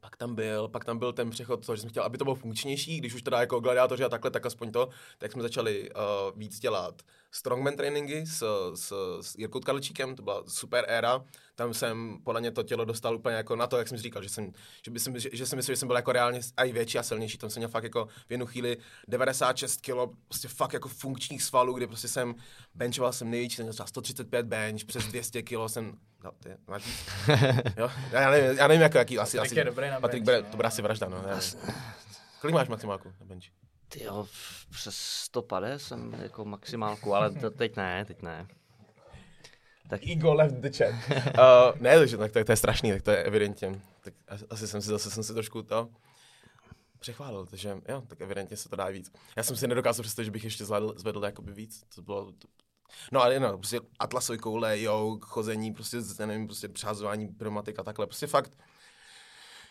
pak tam byl, pak tam byl ten přechod, to, že jsem chtěl, aby to bylo funkčnější, když už teda jako gladiátoři a takhle, tak aspoň to, tak jsme začali uh, víc dělat strongman tréninky s, s, s Jirkou Tkalčíkem, to byla super éra, tam jsem podle mě to tělo dostal úplně jako na to, jak jsem říkal, že jsem, že, by jsem, že, že jsem myslel, že jsem byl jako reálně i větší a silnější, tam jsem měl fakt jako v jednu chvíli 96 kg, prostě fakt jako funkčních svalů, kdy prostě jsem benchoval jsem největší, jsem měl třeba 135 bench, přes 200 kg jsem, no, ty, máš jo? Já, nevím, já nevím, jako jaký, asi, asi, je dobrý na Patrik bench, to bude asi vražda, no. Kolik máš maximálku na bench? Ty jo, přes 150 jsem jako maximálku, ale to teď ne, teď ne. Tak... Ego left the chat. uh, ne, takže tak to, to, je strašný, tak to je evidentně. tak asi jsem si zase jsem si trošku to přechválil, takže jo, tak evidentně se to dá víc. Já jsem si nedokázal představit, že bych ještě zvládl, zvedl jakoby víc, to bylo, to, No ale no, prostě atlasový koule, jo, chození, prostě, nevím, prostě přázování pneumatik a takhle, prostě fakt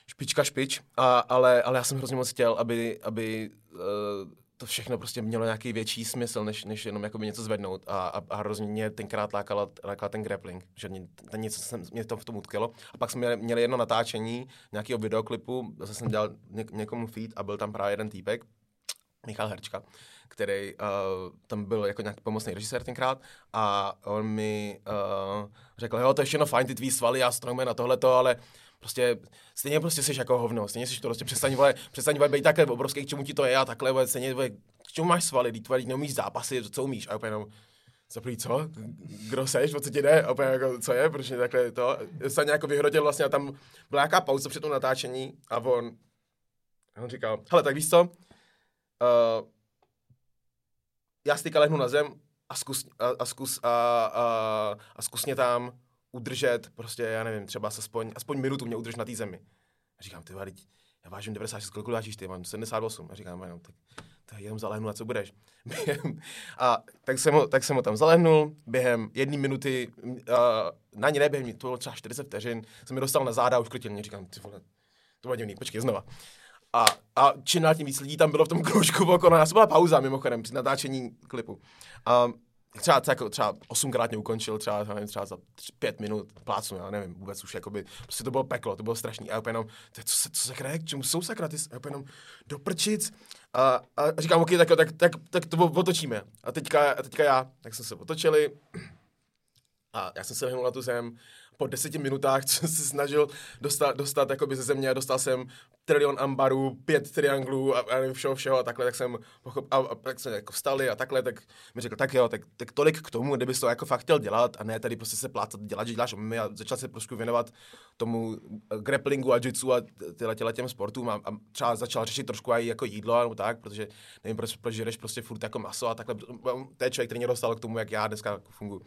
špička špič, a, ale, ale já jsem hrozně moc chtěl, aby, aby uh, to všechno prostě mělo nějaký větší smysl, než, než jenom jakoby něco zvednout. A, a, a hrozně mě tenkrát lákala, lákala ten grappling, že mě, ten něco jsem, mě to v tom utkilo. A pak jsme měli, měli jedno natáčení nějakého videoklipu, zase jsem dělal ně, někomu feed a byl tam právě jeden týpek, Michal Herčka, který uh, tam byl jako nějaký pomocný režisér tenkrát a on mi uh, řekl, jo, to je všechno fajn, ty tvý svaly, já strongman na tohleto, ale prostě stejně prostě jsi jako hovno, stejně jsi to prostě přestaň, vole, přestaň vole, být takhle obrovský, k čemu ti to je a takhle, vole, stejně, vole, k čemu máš svaly, ty tvoje neumíš zápasy, co umíš a úplně jenom, za prvý, co? Kdo seš? O co ti jde? A úplně jako, co je? Proč takhle to? Se nějak vyhrotil vlastně a tam byla nějaká pauza před tom natáčení a on, on říkal, hele, tak víš co? Uh, já si lehnu na zem a zkus, a, a, zkus, a, a, a zkus mě tam udržet, prostě, já nevím, třeba aspoň, aspoň minutu mě udrž na té zemi. A říkám, ty vole, já vážím 96, kolik vážíš ty, mám 78. A říkám, no, tak, tak jenom zalehnu, a co budeš? a tak jsem, ho, tak jsem ho tam zalehnul, během jedné minuty, uh, na ně neběhem, to bylo třeba 40 vteřin, jsem mi dostal na záda a už krotil mě, říkám, ty vole, to bylo divný, počkej, znova. A, a čím dál tím víc lidí tam bylo v tom kroužku okolo nás. byla pauza mimochodem při natáčení klipu. A třeba, třeba, třeba osmkrát mě ukončil, třeba, nevím, třeba za tři, pět minut plácnu, já nevím, vůbec už jakoby, prostě to bylo peklo, to bylo strašný. A já jenom, co, se, co sakra je, k čemu jsou sakra, ty, a já jenom, do prčic. A, a říkám, ok, tak, tak, tak, tak to otočíme. A teďka, a teďka já, tak jsme se otočili, a já jsem se lehnul na tu zem, po deseti minutách, co se snažil dostat, dostat jakoby ze země, dostal jsem trilion ambarů, pět trianglů a, a všeho, všeho a takhle, tak jsem pochop, a, a tak jsme jako vstali a takhle, tak mi řekl, tak jo, tak, tak tolik k tomu, kdybys to jako fakt chtěl dělat a ne tady prostě se plácat, dělat, že děláš a začal se trošku věnovat tomu eh, grapplingu a jitsu a tyhle, tyhle těm sportům a, a, třeba začal řešit trošku i jako jídlo nebo tak, protože nevím, proč, proč žereš prostě furt jako maso a takhle, to je člověk, který mě dostal k tomu, jak já dneska funguji.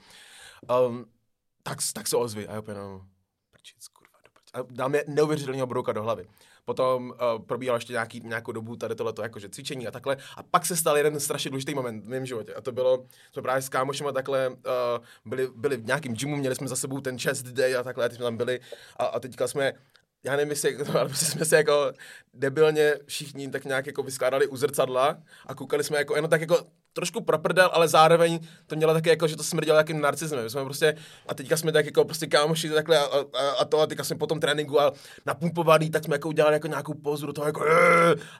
Um, tak, tak se ozvi. A já úplně, no, prčic, kurva, do prčic. A dám je neuvěřitelného brouka do hlavy. Potom uh, probíhalo ještě nějaký, nějakou dobu tady tohleto jakože cvičení a takhle. A pak se stal jeden strašně důležitý moment v mém životě. A to bylo, jsme právě s kámošem takhle uh, byli, byli v nějakém gymu, měli jsme za sebou ten chest day a takhle, a teď jsme tam byli. A, a teďka jsme já nevím, jestli, ale prostě jsme se jako debilně všichni tak nějak jako vyskládali u zrcadla a koukali jsme jako jenom tak jako trošku proprdel, ale zároveň to mělo také jako, že to smrdělo jakým narcismem. jsme prostě, a teďka jsme tak jako prostě kámoši takhle a, a, a, to a teďka jsme po tom tréninku a napumpovaný, tak jsme jako udělali jako nějakou pozu do toho jako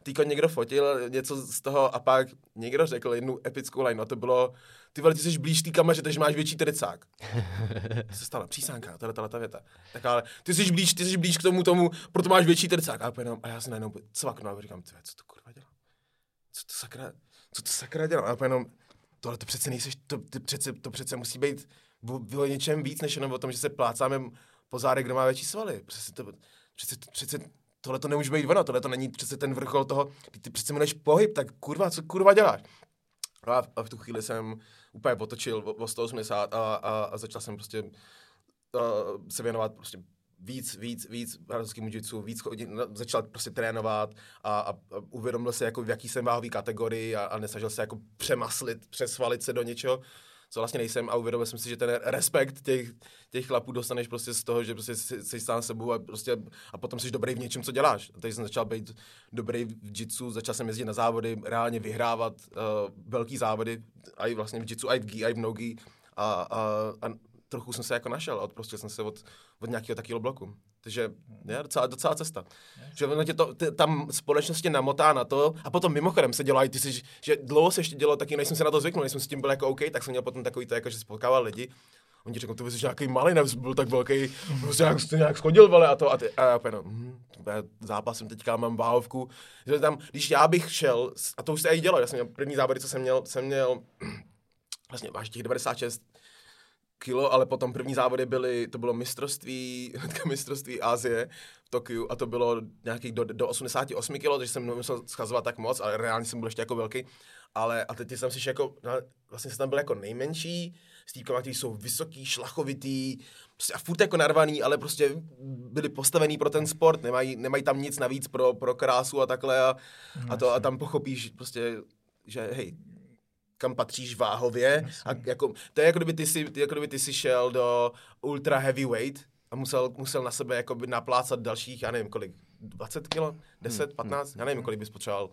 teďka někdo fotil něco z toho a pak někdo řekl jednu epickou line a to bylo ty vole, ty jsi blíž té kameře, takže máš větší tricák. To se stala přísánka, tohle ta věta. Tak ale ty jsi blíž, ty jsi blíž k tomu tomu, proto máš větší tricák. A, jenom, a já se najednou cvaknu a říkám, co to kurva dělá? Co to sakra, co to sakra dělá? A jenom, tohle to přece nejseš, to, to, přece, to přece musí být o něčem víc, než jenom o tom, že se plácáme po zádech, kdo má větší svaly. Přece, to, přece, přece tohle to nemůže být ono, tohle to není přece ten vrchol toho, ty, ty přece můžeš pohyb, tak kurva, co kurva děláš? No a, a v tu chvíli jsem úplně potočil o, o 180 a, a, a začal jsem prostě uh, se věnovat prostě víc, víc, víc brazilskému jiu víc chodit, no, začal prostě trénovat a, a, a uvědomil se, jako v jaký jsem váhový kategorii a, a nesnažil se jako přemaslit, přesvalit se do něčeho, co vlastně nejsem a uvědomil jsem si, že ten respekt těch, těch chlapů dostaneš prostě z toho, že prostě jsi, jsi sebou a, prostě, a potom jsi dobrý v něčem, co děláš. A tady jsem začal být dobrý v jitsu, začal jsem jezdit na závody, reálně vyhrávat uh, velký závody, i vlastně v jitsu, i v gi, i v nogi a, a, a trochu jsem se jako našel a odprostil jsem se od, od nějakého takového bloku. Takže je docela, docela cesta. Yes. Že ono tě to, ty, tam společnost tě namotá na to a potom mimochodem se dělají, ty jsi, že dlouho se ještě dělo taky, než jsem se na to zvyknul, než jsem s tím byl jako OK, tak jsem měl potom takový to, jako, že spotkával lidi. Oni ti řeknou, ty jsi nějaký malý, nebo byl tak velký, prostě nějak, jsi nějak schodil, vole, a to, a, ty, a já no, hm, zápasem teďka mám váhovku. Že tam, když já bych šel, a to už se i dělo, já jsem měl první závody, co jsem měl, jsem měl vlastně váš těch 96 kilo, ale potom první závody byly, to bylo mistrovství, mistrovství Asie v Tokiu a to bylo nějakých do, do 88 kilo, takže jsem nemusel schazovat tak moc, ale reálně jsem byl ještě jako velký. Ale a teď jsem si jako, no, vlastně jsem tam byl jako nejmenší, s týpkama, kteří jsou vysoký, šlachovitý, prostě a furt jako narvaný, ale prostě byli postavený pro ten sport, nemají, nemají tam nic navíc pro, pro krásu a takhle a, a, to, a tam pochopíš prostě, že hej, kam patříš váhově. A jako, to je jako kdyby ty si, jako kdyby ty si šel do ultra heavyweight a musel, musel na sebe jakoby naplácat dalších, já nevím kolik, 20 kilo, 10, 15, já nevím, kolik bys potřeboval.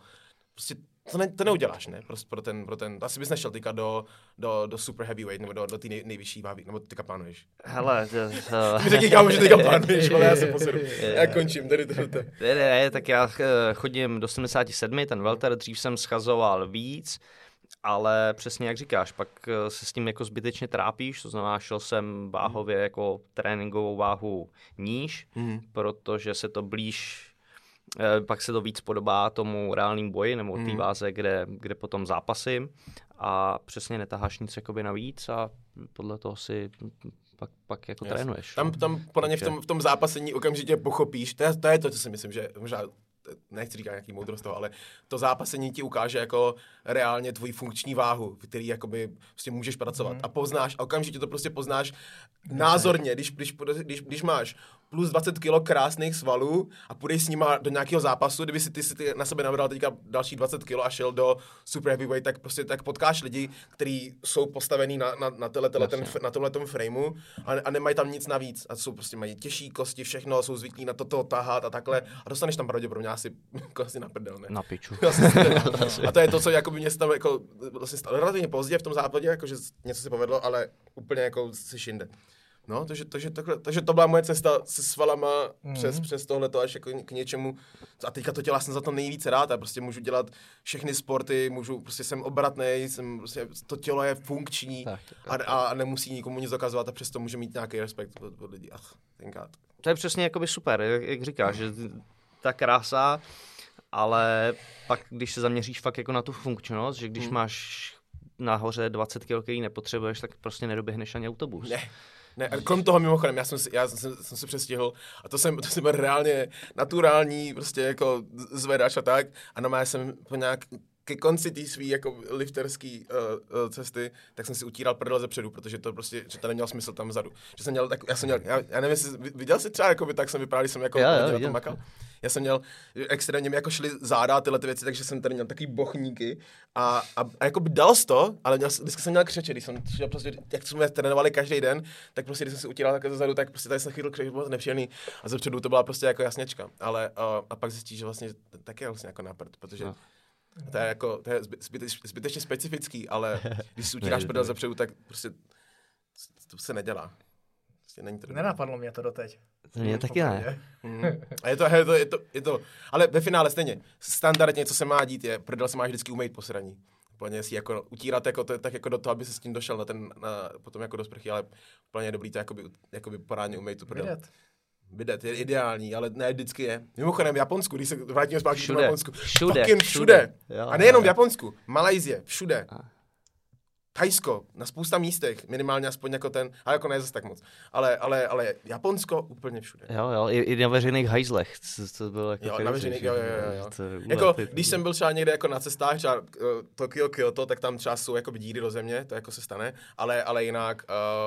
Prostě to, ne, to neuděláš, ne? Prostě pro ten, pro ten, asi bys nešel teďka do, do, do super heavyweight nebo do, do té nej, nejvyšší váhy, nebo teďka plánuješ. Hele, to, to... Ty řekni, kámo, že teďka plánuješ, ale já se posedu. Já končím, tady to. Ne, ne, ne, tak já eh, chodím do 77, ten welter, dřív jsem schazoval víc, ale přesně jak říkáš, pak eh, se s tím jako zbytečně trápíš, to znamená, šel jsem váhově jako tréninkovou váhu níž, mm. protože se to blíž eh, pak se to víc podobá tomu reálným boji nebo té mm. váze, kde, kde potom zápasím a přesně netaháš nic jakoby navíc a podle toho si pak, pak jako yes. trénuješ. Tam, tam podle mě v tom, v tom zápasení okamžitě pochopíš, to je, to je to, co si myslím, že možná nechci říkat nějaký moudrost toho, ale to zápasení ti ukáže jako reálně tvoji funkční váhu, který jakoby prostě můžeš pracovat. Mm. A poznáš, a okamžitě to prostě poznáš názorně, když, když, když, když máš plus 20 kg krásných svalů a půjdeš s nima do nějakého zápasu, kdyby si ty, si ty na sebe nabral teďka další 20 kg a šel do super heavyweight, tak prostě tak potkáš lidi, kteří jsou postavení na, na, na, tele, tele, ten, na tomhle tom frameu a, a, nemají tam nic navíc a jsou prostě mají těžší kosti, všechno, jsou zvyklí na toto tahat a takhle a dostaneš tam pravděpodobně asi, jako asi na prdel, ne? Na piču. a to je to, co jako mě tam jako vlastně stalo relativně pozdě v tom západě, jako že něco se povedlo, ale úplně jako si šinde. No, takže, takže, takhle, takže to byla moje cesta se svalama mm. přes, přes tohleto až jako k něčemu. A teďka to dělá jsem za to nejvíce rád. Já prostě můžu dělat všechny sporty, můžu, prostě jsem obratný, jsem, prostě, to tělo je funkční tak, a, a, nemusí nikomu nic dokazovat a přesto může mít nějaký respekt od, od lidí. Ach, tenkrát. To je přesně jakoby super, jak, jak říkáš, že ta krása, ale pak, když se zaměříš fakt jako na tu funkčnost, že když mm. máš nahoře 20 kg, který nepotřebuješ, tak prostě nedoběhneš ani autobus. Ne. Ne, a krom toho mimochodem, já jsem, si, já jsem, jsem se přestihl a to jsem, to jsem byl reálně naturální, prostě jako zvedač a tak. A no, já jsem po nějak ke konci té své jako lifterské uh, uh, cesty, tak jsem si utíral prdel ze předu, protože to prostě, že to neměl smysl tam vzadu. Že jsem měl tak, já jsem měl, já, já nevím, jestli viděl jsi třeba, jako by tak jsem vypadal, když jsem jako já, já, na tom makal. Já jsem měl, extrémně mi jako šly záda tyhle ty věci, takže jsem tady měl takový bochníky a, a, a jako by dal to, ale měl, vždycky jsem měl křeče, když jsem šel prostě, jak jsme trénovali každý den, tak prostě když jsem si utíral takhle zezadu, tak prostě tady jsem chytl křeč, bylo to nepříjemný a zepředu to byla prostě jako jasněčka. Ale a, a pak zjistíš, že vlastně taky je vlastně jako naprt, protože no. To je jako, to je zbytečně specifický, ale když si utíráš prdel zepředu, tak prostě to se nedělá. Prostě není to Nenapadlo mě to doteď. To mě taky ne. Mm. A je to, je, to, je, to, je to, ale ve finále stejně, standardně, co se má dít, je, prdel se máš vždycky umýt po sraní. Úplně si jako utírat jako to, tak jako do toho, aby se s tím došel na ten, na, potom jako do sprchy, ale úplně dobrý to jakoby, jakoby porádně umýt tu prdel. Vidět. Bidet je ideální, ale ne vždycky je. Mimochodem v Japonsku, když se vrátíme zpátky všude. Japonsku. Všude. Všude. všude. Jo, a nejenom v Japonsku, Malajzie, všude. A. Thajsko, na spousta místech, minimálně aspoň jako ten, ale jako ne zase tak moc. Ale, ale, ale Japonsko úplně všude. Jo, jo, i, i na veřejných hajzlech. To, to bylo jako jo, na veřejných, jo, jo, jo. To, jako, když jsem byl třeba někde jako na cestách, třeba uh, Tokio, Kyoto, tak tam třeba jsou jako díry do země, to jako se stane, ale, ale jinak,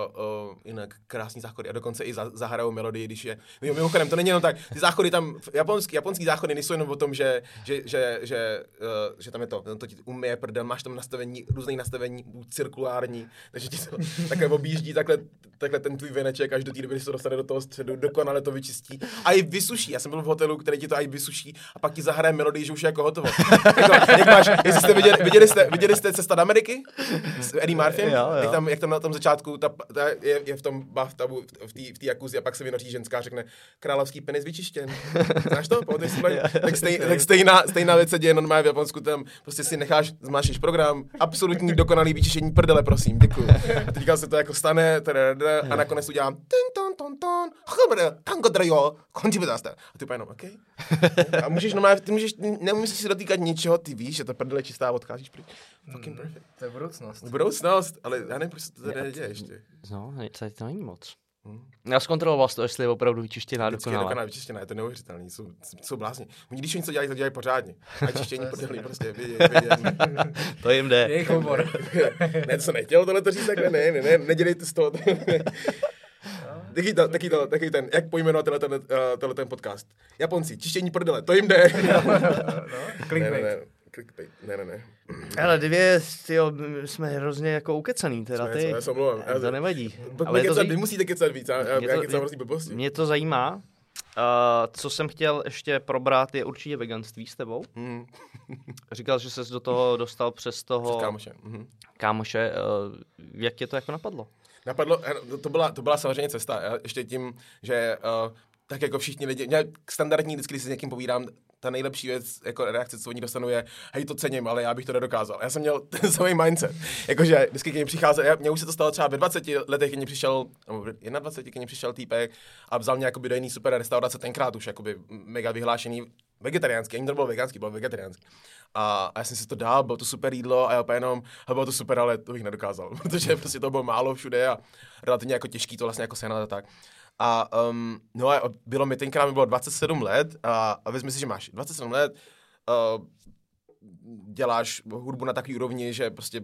uh, uh, jinak krásný záchody a dokonce i za, zahrajou melodii, když je, jo, mimochodem, to není jenom tak, ty záchody tam, japonský, japonský záchody nejsou jenom o tom, že, že, že, že, uh, že tam je to, to ti umije prdel, máš tam nastavení, různé nastavení, cirkulární, takže ti to takhle objíždí takhle, takhle ten tvůj veneček až do té doby, se dostane do toho středu, dokonale to vyčistí. A i vysuší. Já jsem byl v hotelu, který ti to i vysuší a pak ti zahraje melodii, že už je jako hotovo. jako, jak máš, jestli jste viděli, viděli, jste, viděli jste Cesta do Ameriky s Eddie? Jo, jo. Jak, tam, jak tam na tom začátku ta, ta je, je, v tom bathtub, v té v tý jakuzi a pak se vynoří ženská a řekne královský penis vyčištěn. Znáš to? tak, stej, tak stejná, stejná věc se děje normálně v Japonsku, tam prostě si necháš, zmášíš program, absolutní dokonalý vyčištění prdele, prosím, děkuji. A teďka se to jako stane, a nakonec udělám tin, ton, ton, ton, tango drajo, končí zase. A ty jenom, OK. A můžeš normálně, ty můžeš, nemusíš si dotýkat ničeho, ty víš, že to prdele čistá a odcházíš pryč. Fucking perfect. To je budoucnost. Budoucnost, ale já nevím, proč se to tady neděje ještě. No, tady to není moc. Hmm. Já zkontroloval to, jestli je opravdu vyčištěná dokonale. Je dokonale vyčištěná, je to neuvěřitelný, jsou, jsou blázni. Oni když něco dělají, to dělají pořádně. A čištění podělí prostě, vidět, vidět. to jim jde. Jejich humor. ne, to se nechtělo tohle to říct takhle, ne, ne, ne, nedělejte z toho. taky, to, taky, to, taky ten, jak pojmenovat tenhle, tenhle, uh, tenhle ten podcast. Japonci, čištění prdele, to jim jde. no, no, ne, ne, ne. Clickbait. Ne, ne, ne. Ale dvě, tyjo, jsme hrozně jako ukecaný, teda ty. Já se omlouvám. To nevadí. Ale to vy musíte kecat víc, já, já kecám vlastně blbosti. Mě to zajímá. Uh, co jsem chtěl ještě probrat, je určitě veganství s tebou. Mm. Říkal, že ses do toho dostal přes toho... Přes kámoše. Mm. Kámoše. Uh, jak tě to jako napadlo? Napadlo, eh, to byla, to byla samozřejmě cesta. Ještě tím, že uh, tak jako všichni lidi, já standardní vždycky, když si s někým povídám, ta nejlepší věc, jako reakce, co oni dostanou, je, hej, to cením, ale já bych to nedokázal. Já jsem měl ten samý mindset. Jakože vždycky, když mi přicházel, já, mě už se to stalo třeba ve 20 letech, když přišel, nebo 21, když přišel týpek a vzal mě jakoby do jiný super restaurace, tenkrát už jakoby mega vyhlášený vegetariánský, ani to bylo veganský, bylo vegetariánský. A, a já jsem si to dal, bylo to super jídlo a já jenom, bylo to super, ale to bych nedokázal, protože prostě to bylo málo všude a relativně jako těžký to vlastně jako sehnat a tak. A um, no a bylo mi tenkrát mi bylo 27 let a, a vezmi si, že máš 27 let, uh, děláš hudbu na takový úrovni, že prostě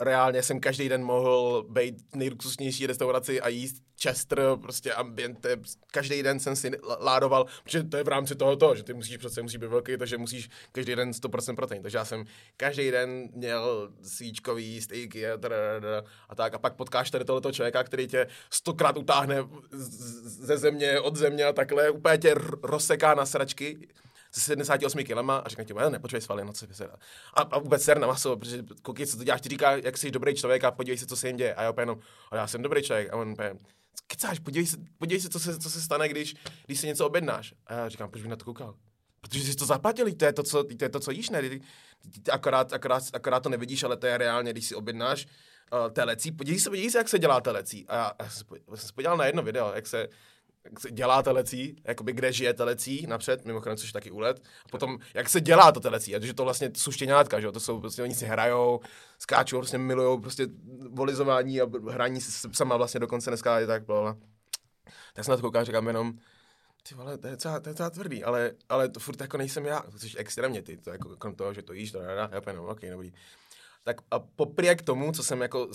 reálně jsem každý den mohl být v nejluxusnější restauraci a jíst Chester, prostě ambiente, každý den jsem si ládoval, protože to je v rámci tohoto, že ty musíš prostě musí být velký, takže musíš každý den 100% protein. Takže já jsem každý den měl svíčkový stejky a, a tak. A pak potkáš tady tohoto člověka, který tě stokrát utáhne ze země, od země a takhle, úplně tě rozseká na sračky se 78 kilama a řekne ti, ne, počkej svaly, no co se a, a, vůbec ser na maso, protože koukej, co to děláš, ty říká, jak jsi dobrý člověk a podívej se, co se jim děje. A já opět a já jsem dobrý člověk. A on opět, kecáš, podívej se, podívej se, co se, co se stane, když, když se něco objednáš. A já říkám, proč bych na to koukal? Protože jsi to zaplatil, to je to, co, to je to, co jíš, ne? Akorát, akorát, akorát, to nevidíš, ale to je reálně, když si objednáš uh, telecí. Podívej se, podívej se, jak se dělá telecí. A já, já jsem se podíval na jedno video, jak se, dělá telecí, jakoby kde žije telecí napřed, mimochodem, což je taky úlet. A potom, jak se dělá to telecí, a že to vlastně jsou štěňátka, že jo, to jsou prostě, oni si hrajou, skáčou, prostě milujou prostě volizování a hraní se sama vlastně dokonce dneska je tak, blablabla. Tak jsem na to koukal, říkám jenom, ty vole, to je docela, to je docela tvrdý, ale, ale to furt jako nejsem já, což extrémně ty, to jako krom toho, že to jíš, to já jenom, ok, dobrý. Tak a poprý k tomu, co jsem jako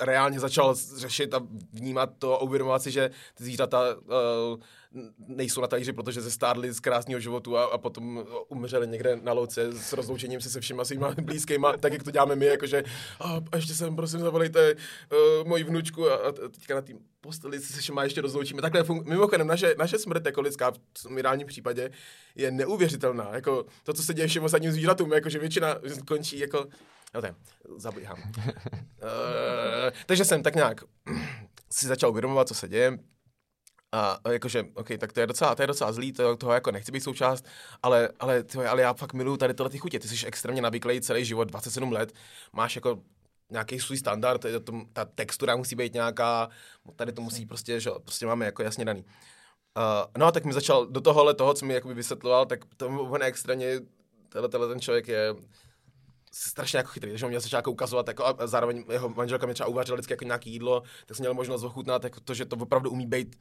reálně začal řešit a vnímat to a uvědomovat si, že ty zvířata uh, nejsou na talíři, protože se stárli z krásného životu a, a potom umřeli někde na louce s rozloučením se se všema svýma blízkýma, tak jak to děláme my, jakože a, a ještě sem, prosím, zavolejte uh, moji vnučku a, a teďka na tým posteli se všema ještě rozloučíme. Takhle fun- mimochodem, naše, naše smrt jako lidská v ideálním případě je neuvěřitelná. Jako to, co se děje všem ostatním zvířatům, jakože většina končí jako No tak, zabíhám. uh, takže jsem tak nějak si začal uvědomovat, co se děje. A jakože, OK, tak to je docela, to je docela zlý, to, toho jako nechci být součást, ale, ale, tyjo, ale já fakt miluju tady tyhle ty chutě. Ty jsi extrémně navyklý celý život, 27 let, máš jako nějaký svůj standard, to, to, ta textura musí být nějaká, tady to musí prostě, že prostě máme jako jasně daný. Uh, no a tak mi začal do tohohle toho, co mi jakoby vysvětloval, tak to on extrémně, tenhle ten člověk je strašně jako chytrý, takže on mě začal jako ukazovat, jako a zároveň jeho manželka mě třeba uvařila vždycky jako nějaký jídlo, tak jsem měl možnost ochutnat jako to, že to opravdu umí být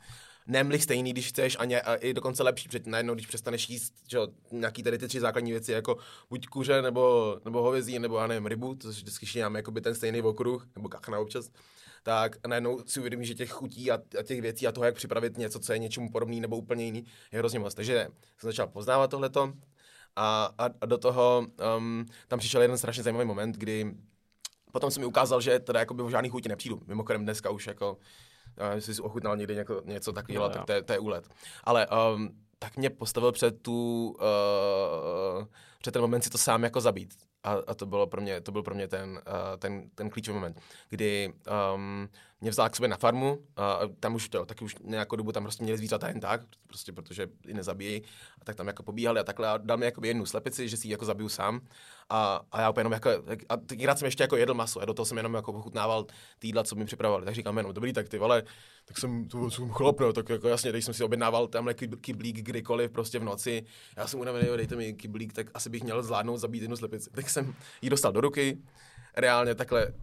nemli stejný, když chceš, a, ně, a i dokonce lepší, před najednou, když přestaneš jíst že, nějaký tady ty tři základní věci, jako buď kuře, nebo, nebo hovězí, nebo já nevím, rybu, to vždycky šíňáme jako by ten stejný okruh, nebo kachna občas, tak najednou si uvědomí, že těch chutí a, a, těch věcí a toho, jak připravit něco, co je něčemu podobný nebo úplně jiný, je hrozně moc. Takže jsem začal poznávat tohleto, a, a, a do toho um, tam přišel jeden strašně zajímavý moment, kdy potom se mi ukázal, že teda jako by o žádný chuti nepřijdu. Mimochodem dneska už jako, uh, jsi ochutnal někdy něco, něco takového, no, tak to je, to je úlet. Ale um, tak mě postavil před tu, uh, před ten moment si to sám jako zabít. A, a to, bylo pro mě, to byl pro mě ten, uh, ten, ten klíčový moment, kdy um, mě vzal k sobě na farmu a tam už to, taky už nějakou dobu tam prostě měli zvířata jen tak, prostě protože ji nezabíjí, a tak tam jako pobíhali a takhle a dal mi jako jednu slepici, že si ji jako zabiju sám. A, a já úplně jenom jako, a tenkrát jsem ještě jako jedl maso a do toho jsem jenom jako pochutnával ty jídla, co mi připravovali, tak říkám jenom, dobrý, tak ty vole, tak jsem, to jsem chlap, no, tak jako jasně, když jsem si objednával tamhle kyblík kdykoliv prostě v noci, já jsem unavený, dejte mi kyblík, tak asi bych měl zvládnout zabít jednu slepici. Tak jsem ji dostal do ruky, reálně takhle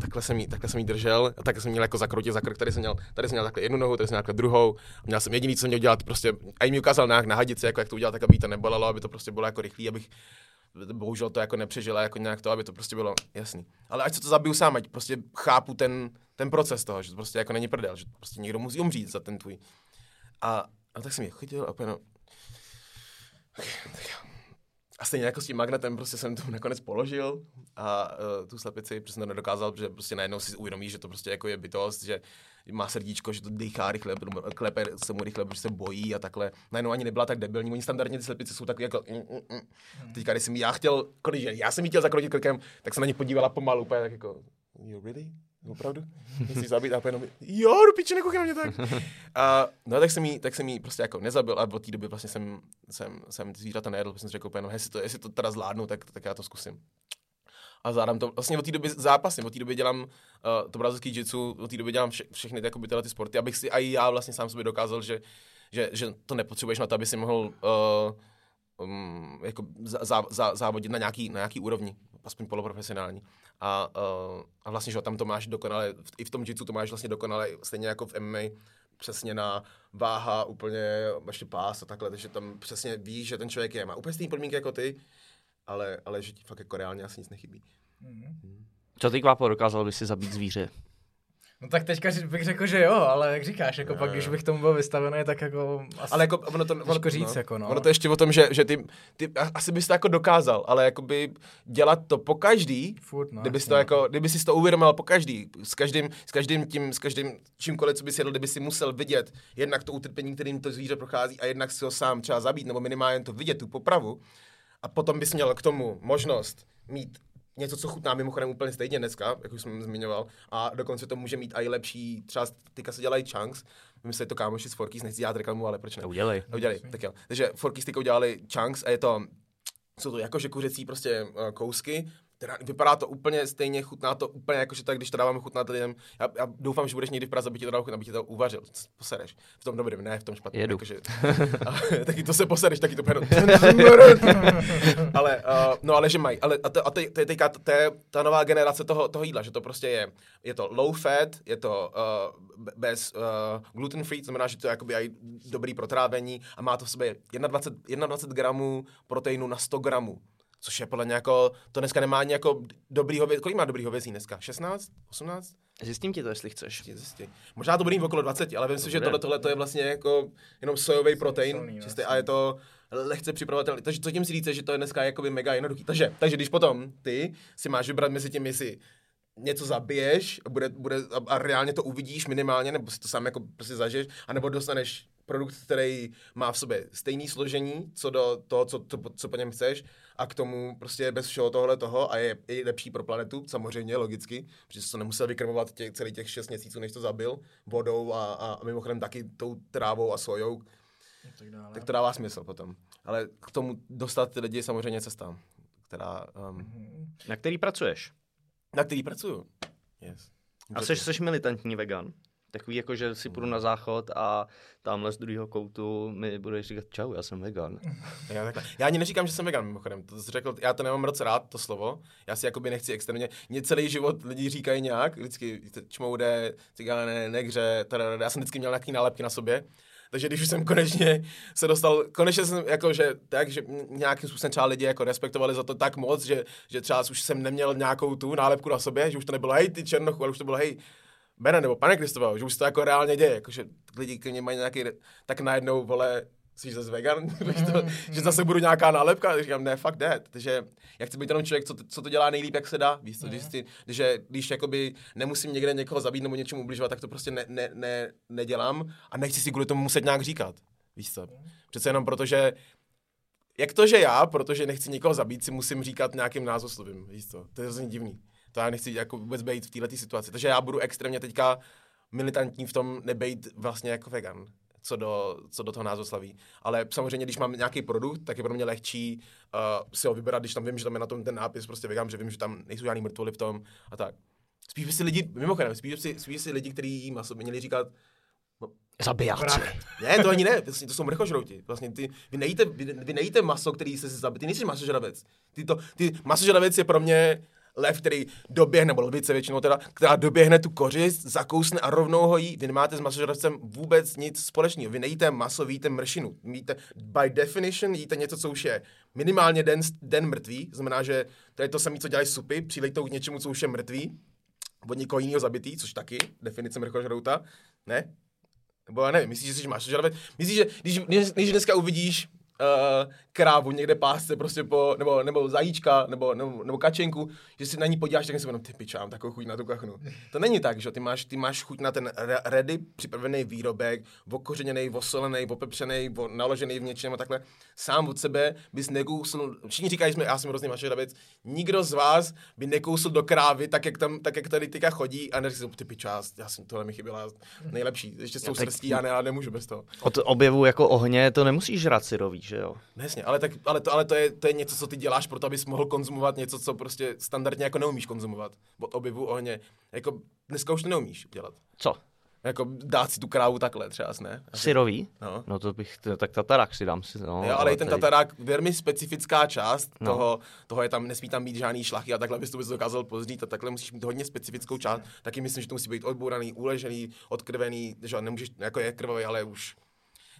takhle jsem jí, takhle jsem jí držel, a takhle jsem měl jako zakroutit za krk, tady jsem měl, tady jsem měl takhle jednu nohu, tady jsem měl takhle druhou, a měl jsem jediný, co jsem měl dělat, prostě, a jí mi ukázal nějak na hadici, jako jak to udělat, tak aby to nebolelo, aby to prostě bylo jako rychlý, abych bohužel to jako nepřežila, jako nějak to, aby to prostě bylo jasný. Ale ať se to zabiju sám, ať prostě chápu ten, ten proces toho, že to prostě jako není prdel, že prostě někdo musí umřít za ten tvůj. A, a tak jsem je chytil a úplně no, a stejně jako s tím magnetem prostě jsem to nakonec položil a uh, tu slepici prostě to nedokázal, protože prostě najednou si uvědomí, že to prostě jako je bytost, že má srdíčko, že to dýchá rychle, klepe se mu rychle, protože se bojí a takhle. Najednou ani nebyla tak debilní. Oni standardně ty slepice jsou takový jako... Mm, mm, mm. Teďka, když jsem já chtěl, když já jsem jí chtěl zakrotit krkem, tak se na ně podívala pomalu, úplně tak jako, you really? Opravdu? Myslíš zabít a jenom, jo, do piče, nekoukej na mě tak. A, no tak jsem jí, tak jsem jí prostě jako nezabil a od té doby vlastně jsem, jsem, jsem zvířata nejedl, protože jsem řekl no, jestli to, jestli to teda zvládnu, tak, tak já to zkusím. A zvládám to, vlastně od té doby zápasím, od té doby dělám uh, to brazilský jitsu, od té doby dělám vše, všechny ty, tyhle ty sporty, abych si i já vlastně sám sobě dokázal, že, že, že to nepotřebuješ na to, aby si mohl uh, um, jako zá, zá, závodit na nějaký, na nějaký úrovni, aspoň poloprofesionální. A, uh, a vlastně, že tam to máš dokonale, i v tom jitsu to máš vlastně dokonale, stejně jako v MMA, přesně na váha, úplně ještě pás a takhle, takže tam přesně víš, že ten člověk je, má úplně stejné podmínky jako ty, ale, ale že ti fakt jako reálně asi nic nechybí. Mm-hmm. Co ty kvápo dokázal by si zabít zvíře? No tak teďka bych řekl, že jo, ale jak říkáš, jako no, pak, když bych tomu byl vystavený, tak jako asi ale jako ono to, ono, říct, no, jako no. Ono to ještě o tom, že, že ty, ty, asi bys to jako dokázal, ale jakoby dělat to po každý, Furt, no, kdyby to no. jako, kdyby si to uvědomil po každý, s každým, s každým tím, s každým čímkoliv, co bys jedl, kdyby si musel vidět jednak to utrpení, kterým to zvíře prochází a jednak si ho sám třeba zabít, nebo minimálně to vidět, tu popravu, a potom bys měl k tomu možnost mít něco, co chutná mimochodem úplně stejně dneska, jak už jsem zmiňoval, a dokonce to může mít i lepší, třeba teďka se dělají chunks, vymysleli to kámoši z Forkys, nechci dělat reklamu, ale proč ne? Udělej. Udělej, tak jo. Takže Forkys teďka udělali chunks a je to, jsou to jakože kuřecí prostě uh, kousky, teda vypadá to úplně stejně, chutná to úplně jako, že tak, když to dáváme chutnat lidem. Já, já, doufám, že budeš někdy v Praze, aby ti to dal chutnat, aby ti to uvařil. Posereš. V tom dobrém, ne v tom špatném. Jedu. Jakože, taky to se posereš, taky to pedo. ale, uh, no ale že mají. Ale a to, a to, to je teďka to je ta nová generace toho, toho jídla, že to prostě je, je to low fat, je to uh, bez uh, gluten free, to znamená, že to je jakoby aj dobrý protrávení a má to v sobě 21, 21 gramů proteinu na 100 gramů. Což je podle mě jako, to dneska nemá ani jako dobrý hovězí. Kolik má dobrý hovězí dneska? 16? 18? Zjistím ti to, jestli chceš. Zjistím. Možná to bude okolo 20, ale vím si, že tohle, tohle to je vlastně jako jenom sojový protein Silný, čistý, a je to lehce připravovatelný. Takže co tím si říct, že to je dneska jakoby mega jednoduchý. Takže, takže když potom ty si máš vybrat mezi tím, jestli něco zabiješ a, bude, bude, a, a reálně to uvidíš minimálně, nebo si to sám jako prostě zažiješ, anebo dostaneš produkt, který má v sobě stejné složení, co do toho, co, co, co po něm chceš, a k tomu prostě bez všeho tohle toho a je i lepší pro planetu, samozřejmě, logicky, protože se to nemusel vykrmovat těch, celý těch 6 měsíců, než to zabil, vodou a, a, a mimochodem taky tou trávou a sojou, tak, dále. tak to dává smysl potom. Ale k tomu dostat ty lidi samozřejmě cesta, která... Um, na který pracuješ? Na který pracuju, yes. A jsi, jsi militantní vegan? Takový jako, že si půjdu na záchod a tamhle z druhého koutu mi budeš říkat čau, já jsem vegan. Já, takhle. já ani neříkám, že jsem vegan, mimochodem. To jsi řekl, já to nemám moc rád, to slovo. Já si jakoby nechci extrémně. Mě celý život lidi říkají nějak, vždycky čmoude, cigáne, negře, tada, já jsem vždycky měl nějaký nálepky na sobě. Takže když už jsem konečně se dostal, konečně jsem jako, že tak, že nějakým způsobem třeba lidi jako respektovali za to tak moc, že, že třeba už jsem neměl nějakou tu nálepku na sobě, že už to nebylo hej ty černochu, ale už to bylo hej Bene nebo pane Kristova, že už se to jako reálně děje, jakože lidi k mají nějaký, tak najednou, vole, jsi zase vegan, mm, že zase budu nějaká nálepka, říkám, ne, fuck that, takže já chci být jenom člověk, co, to, co to dělá nejlíp, jak se dá, víš co, mm. když, si, když, když jakoby nemusím někde někoho zabít nebo něčemu ubližovat, tak to prostě ne, ne, ne, nedělám a nechci si kvůli tomu muset nějak říkat, víš co, přece jenom proto, že jak to, že já, protože nechci nikoho zabít, si musím říkat nějakým názvoslovím, víš co, to je hrozně divný to já nechci jako vůbec být v této situaci. Takže já budu extrémně teďka militantní v tom nebejt vlastně jako vegan, co do, co do toho názoslaví. Ale samozřejmě, když mám nějaký produkt, tak je pro mě lehčí uh, si ho vybrat, když tam vím, že tam je na tom ten nápis prostě vegan, že vím, že tam nejsou žádný mrtvoly v tom a tak. Spíš by si lidi, mimochodem, spíš by si, spíš by si lidi, kteří jí maso, měli říkat, no, Zabijáci. Ne, to ani ne, vlastně to jsou mrchožrouti. Vlastně ty, vy, nejíte, vy, vy nejíte maso, který se zabít, ty nejsi masožravec. Ty, to, ty masožravec je pro mě lev, který doběhne, nebo lvice většinou teda, která doběhne tu kořist, zakousne a rovnou ho jí. Vy nemáte s masožravcem vůbec nic společného. Vy nejíte maso, vy jíte mršinu. Jíte, by definition jíte něco, co už je minimálně den, den mrtvý, znamená, že to je to samé, co dělají supy, přilejtou k něčemu, co už je mrtvý, od někoho jiného zabitý, což taky, definice mrchožrouta, ne? Nebo já nevím, myslíš, že jsi máš žravec? Myslíš, že když, když dneska uvidíš uh, krávu někde pásce prostě po, nebo, nebo zajíčka, nebo, nebo, nebo kačenku, že si na ní podíváš, tak si jenom ty piča, mám takovou chuť na tu kachnu. To není tak, že ty máš, ty máš chuť na ten ready připravený výrobek, okořeněný, osolený, opepřený, naložený v něčem a takhle. Sám od sebe bys nekousl, všichni říkají, jsme, já jsem hrozný mašerabec, nikdo z vás by nekousl do krávy, tak jak, tam, tak jak tady tyka chodí a neříkal, ty piča, já jsem tohle mi chyběla nejlepší, ještě s tou srstí, já, ne, já nemůžu bez toho. Od objevu jako ohně to nemusíš žrat syrový, že jo? Nesně, ale, tak, ale, to, ale to, je, to je něco, co ty děláš pro to, abys mohl konzumovat něco, co prostě standardně jako neumíš konzumovat. Od objevu ohně. Jako dneska už to neumíš dělat. Co? Jako dát si tu krávu takhle třeba, ne? Syrový? No. no to bych, tak tatarák si dám si. No, jo, ale i ten tady... tatarák, velmi specifická část no. toho, toho je tam, nesmí tam být žádný šlachy a takhle bys to bys dokázal pozdít a takhle musíš mít hodně specifickou část. Taky myslím, že to musí být odbouraný, uležený, odkrvený, že nemůžeš, jako je krvavý, ale už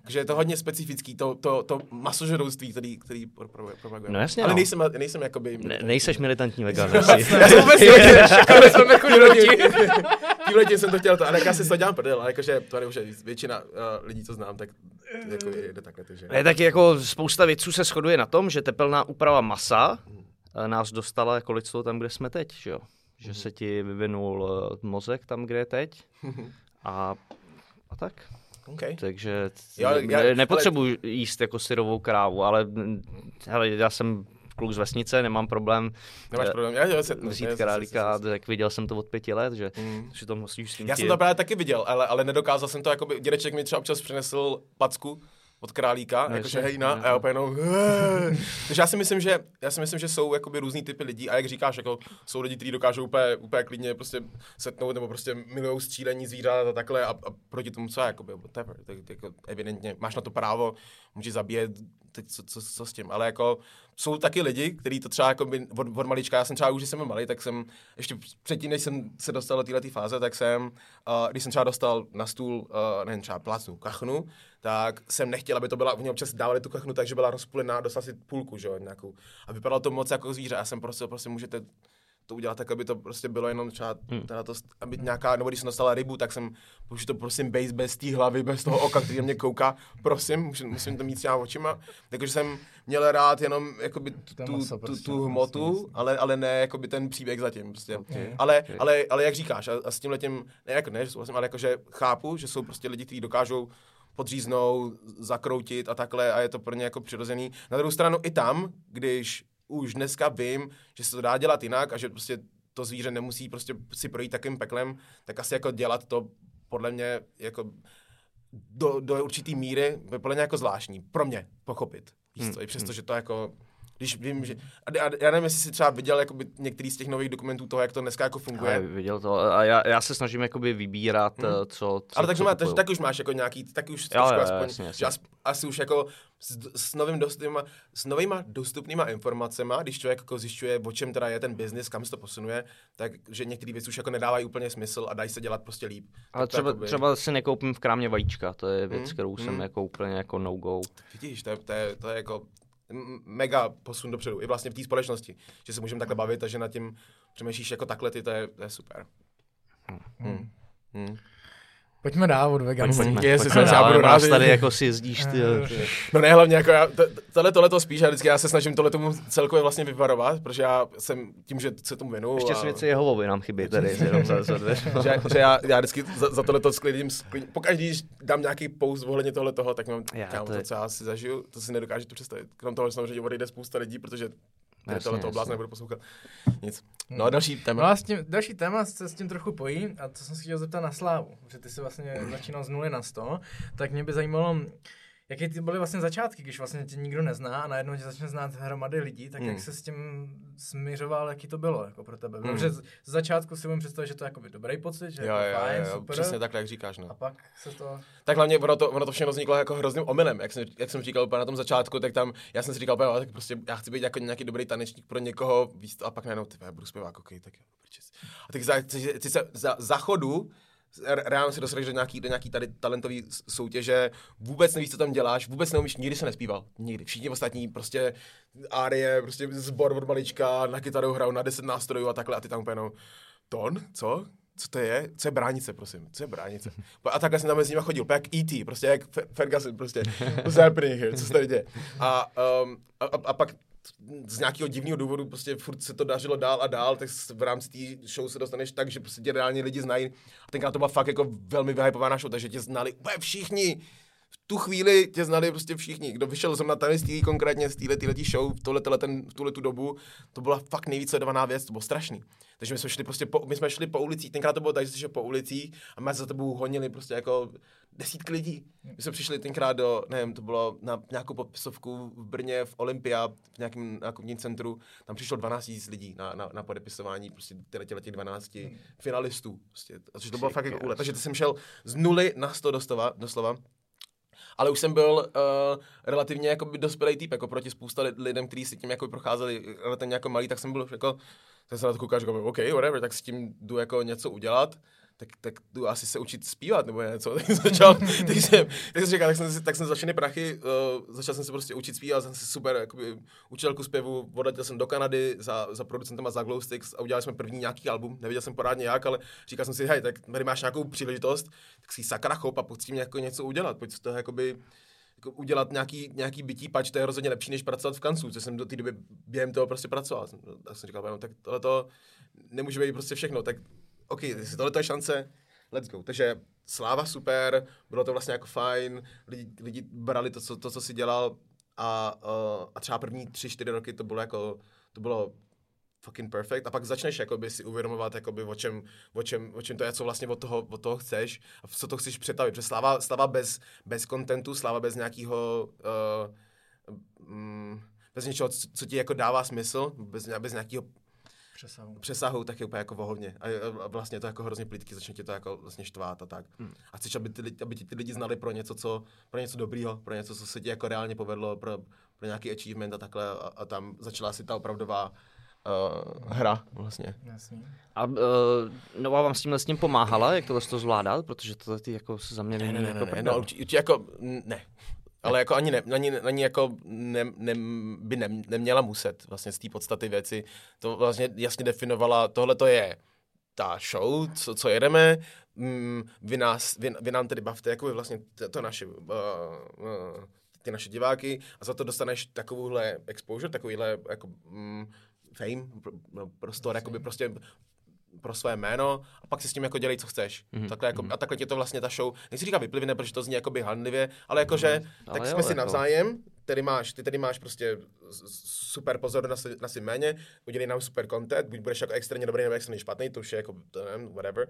takže je to hodně specifický, to, to, to masožerouctví, který, který propaguje. No jasně, Ale no. nejsem, nejsem jakoby... Ne, nejseš militantní vegan. Já jsem vůbec jsme Tímhle tím jsem to chtěl, to, ale já si to dělám prdel, ale jakože to už většina uh, lidí, co znám, tak jako jde takhle. Takže... Ne, tak jako spousta věců se shoduje na tom, že tepelná úprava masa uh, nás dostala jako lidstvo tam, kde jsme teď, že jo? Že se ti vyvinul uh, mozek tam, kde je teď. A, a tak. Okay. Takže jo, já, nepotřebuji ale... jíst jako syrovou krávu, ale hele, já jsem kluk z vesnice, nemám problém Nemáš problém, já, já, se, vzít já, králíka, tak viděl jsem to od pěti let, že mm. to musíš s tím Já jsem to právě taky viděl, ale, ale nedokázal jsem to, jakoby, dědeček mi třeba občas přinesl packu, od králíka, no, jakože hejna, a já úplně jenom, Takže já si myslím, že, já si myslím, že jsou jakoby různý typy lidí a jak říkáš, jako jsou lidi, kteří dokážou úplně, úplně klidně prostě setnout nebo prostě milují střílení zvířat a takhle a, a proti tomu co, jakoby, whatever, tak, jako evidentně máš na to právo, můžeš zabíjet, tak co, co, co, s tím, ale jako jsou taky lidi, kteří to třeba jako by od, od malička, já jsem třeba už, když jsem malý, tak jsem ještě předtím, než jsem se dostal do této fáze, tak jsem, uh, když jsem třeba dostal na stůl, uh, nevím, třeba plácnu kachnu, tak jsem nechtěl, aby to byla, oni občas dávali tu kachnu takže byla rozpůlená, dostal si půlku, že jo, nějakou. A vypadalo to moc jako zvíře. Já jsem prostě, prostě můžete to udělat tak, aby to prostě bylo jenom třeba, hmm. teda to, aby nějaká, nebo když jsem dostala rybu, tak jsem, můžu to prosím bejt bez té hlavy, bez toho oka, který mě kouká, prosím, musím, musím to mít s těma očima. Takže jsem měl rád jenom jakoby tu, tu, tu, tu hmotu, ale, ale ne jakoby ten příběh zatím. Prostě. Okay. Ale, okay. Ale, ale, jak říkáš, a, a s tím letím, ne, jako ne, že souhlasím, ale jakože chápu, že jsou prostě lidi, kteří dokážou podříznou, zakroutit a takhle a je to pro ně jako přirozený. Na druhou stranu i tam, když už dneska vím, že se to dá dělat jinak a že prostě to zvíře nemusí prostě si projít takým peklem, tak asi jako dělat to podle mě jako do, do určitý míry podle mě jako zvláštní. Pro mě pochopit. Víš hmm. i přesto, hmm. že to jako když vím, že... A, a já nevím, jestli jsi třeba viděl jakoby, některý z těch nových dokumentů toho, jak to dneska jako funguje. Já viděl to a já, já se snažím jakoby vybírat, hmm. co, co... Ale takže má, takže, tak už máš jako nějaký, tak už jo, jo, aspoň, jasně, jasně. Že asi už jako s, s, novým dostupnýma, s novýma dostupnýma informacemi, když člověk jako zjišťuje, o čem teda je ten biznis, kam se to posunuje, tak že některé věci už jako nedávají úplně smysl a dají se dělat prostě líp. Ale třeba, jakoby... třeba si nekoupím v krámě vajíčka, to je věc, hmm. kterou jsem hmm. jako úplně jako no-go. Vidíš, to je, to je, to je jako mega posun dopředu, i vlastně v té společnosti, že se můžeme takhle bavit a že nad tím přemýšlíš jako takhle ty, to je, to je super. Hmm. Hmm. Hmm. Pojďme dál od veganů. Pojďme, jestli pojďme dál, budu rád, tady jako si jezdíš ty. No ne, hlavně jako já, tohle, tohle to spíš, já vždycky já se snažím tohle tomu celkově vlastně vyvarovat, protože já jsem tím, že se tomu věnu. Ještě a... svědci Jehovovi nám chybí tady, jenom za, za že, že, já, já vždycky za, za tohle to sklidím, sklidím, pokaždé, když dám nějaký post ohledně tohle toho, tak mám, já, kámo, to, je... to, co já si zažiju, to si nedokážu představit. Krom toho, že samozřejmě odejde spousta lidí, protože Jasně, tohle to oblast nebudu poslouchat. Nic. No a další téma. No a s tím, další téma se s tím trochu pojí a to jsem si chtěl zeptat na Slávu, že ty jsi vlastně začínal z nuly na 100, tak mě by zajímalo, Jaké ty byly vlastně začátky, když vlastně tě nikdo nezná a najednou tě začne znát hromady lidí, tak mm. jak Hmm. se s tím směřoval, jaký to bylo jako pro tebe? Mm. Protože z začátku si umím představit, že to je jako dobrý pocit, že Jo, jako jo, fajn, jo, jo, super. přesně takhle, jak říkáš, A no. pak se to... Tak hlavně ono to, ono to všechno vzniklo jako hrozným omylem, jak jsem, jak jsem říkal úplně na tom začátku, tak tam, já jsem si říkal, úplně, "Jo, tak prostě já chci být jako nějaký dobrý tanečník pro někoho, víc, a pak najednou, ty budu zpěvák, ok, tak jo. A tak za, ty, ty se za, za chodu, reálně si dostaneš do nějaký, do nějaký tady talentový soutěže, vůbec nevíš, co tam děláš, vůbec neumíš, nikdy se nespíval, nikdy. Všichni ostatní prostě árie, prostě zbor od malička, na kytaru hrajou na 10 nástrojů a takhle a ty tam úplně jenom, ton, co? Co to je? Co je bránice, prosím? Co je bránice? A takhle jsem tam mezi nimi chodil, jak E.T., prostě jak Fe- Ferguson, prostě. What's happening here? Co se tady děje? A, um, a, a pak z nějakého divného důvodu prostě furt se to dařilo dál a dál, tak v rámci té show se dostaneš tak, že prostě tě reálně lidi znají. A tenkrát to byla fakt jako velmi vyhypovaná show, takže tě znali úplně všichni. V tu chvíli tě znali prostě všichni. Kdo vyšel zrovna tady z té konkrétně z téhle téhletý show v tohle, ten, v tuhle tu dobu, to byla fakt nejvíc sledovaná věc, to bylo strašný. Takže my jsme šli prostě po, my jsme šli po ulicích, tenkrát to bylo tak, že jsi šel po ulicích a my za tebou honili prostě jako desítky lidí. My jsme přišli tenkrát do, nevím, to bylo na nějakou popisovku v Brně, v Olympia, v nějakém nákupním centru, tam přišlo 12 000 lidí na, na, na podepisování prostě těle těch 12 finalistů. Prostě, takže to bylo fakt jako. Takže ty jsem šel z nuly na 100 doslova, doslova ale už jsem byl uh, relativně jako dospělý typ, jako proti spousta li- lidem, kteří si tím jako procházeli relativně jako malý, tak jsem byl jako, jsem na to koukal, říkal, OK, whatever, tak s tím jdu jako něco udělat, tak, tak jdu asi se učit zpívat nebo něco, tak jsem začal, tak jsem, tak jsem říkal, tak jsem, tak jsem začal prachy, uh, začal jsem se prostě učit zpívat, jsem si super jakoby, učitelku zpěvu, odletěl jsem do Kanady za, za producentem a za Glowsticks a udělali jsme první nějaký album, nevěděl jsem pořádně jak, ale říkal jsem si, hej, tak tady máš nějakou příležitost, tak si sakra chop a pojď s tím jako něco udělat, pojď z toho jakoby, jako udělat nějaký, nějaký bytí, pač to je rozhodně lepší, než pracovat v kancu, což jsem do té doby během toho prostě pracoval. Jsem- Tak jsem říkal, no, tak tohle to nemůže být prostě všechno, tak OK, tohle je šance, let's go. Takže sláva super, bylo to vlastně jako fajn, lidi, lidi brali to, co, to, co si dělal a, uh, a třeba první tři, čtyři roky to bylo jako, to bylo fucking perfect a pak začneš jakoby si uvědomovat, jakoby, o, čem, o, čem, o čem to je, co vlastně od toho, od toho chceš a co to chceš přetavit. Protože sláva, sláva bez, bez contentu, sláva bez nějakého uh, mm, bez něčeho, co, co ti jako dává smysl, bez, bez nějakého Přesahu. přesahu, tak je úplně jako vohovně. A, a vlastně je to jako hrozně plítky, začne tě to jako vlastně štvát a tak. Hmm. A chceš, aby, ty, lidi- aby ti ty lidi znali pro něco, co, pro něco dobrýho, pro něco, co se ti jako reálně povedlo, pro, pro nějaký achievement a takhle. A, a tam začala si ta opravdová uh, hra vlastně. Jasný. A uh, Nova vám s tímhle s tím pomáhala, jak tohle to zvládat, protože tohle ty jako za mě není Ne, ne, jako ne, ne, prdel. no, určitě, určitě jako, ne. Ale jako ani, ne, ani, ani jako ne, ne, by ne, neměla muset vlastně z té podstaty věci. To vlastně jasně definovala, tohle to je ta show, co, co jedeme, mm, vy, nás, vy, vy nám tedy bavte, jako vlastně to, to naše, uh, uh, ty naše diváky a za to dostaneš takovouhle exposure, takovýhle jako mm, fame, no, prostor, jakoby prostě pro své jméno a pak si s tím jako dělej, co chceš. Mhm, Mm-hmm. Takhle jako, a takhle ti to vlastně ta show, nechci říkat vyplivne, protože to zní jakoby handlivě, ale jakože, Mhm, tak ale jsme jo, si jako- navzájem, tedy máš, ty tedy máš prostě super pozor na, si- na svým jméně, udělej nám super content, buď budeš jako extrémně dobrý nebo extrémně špatný, to už je jako, to nevím, whatever,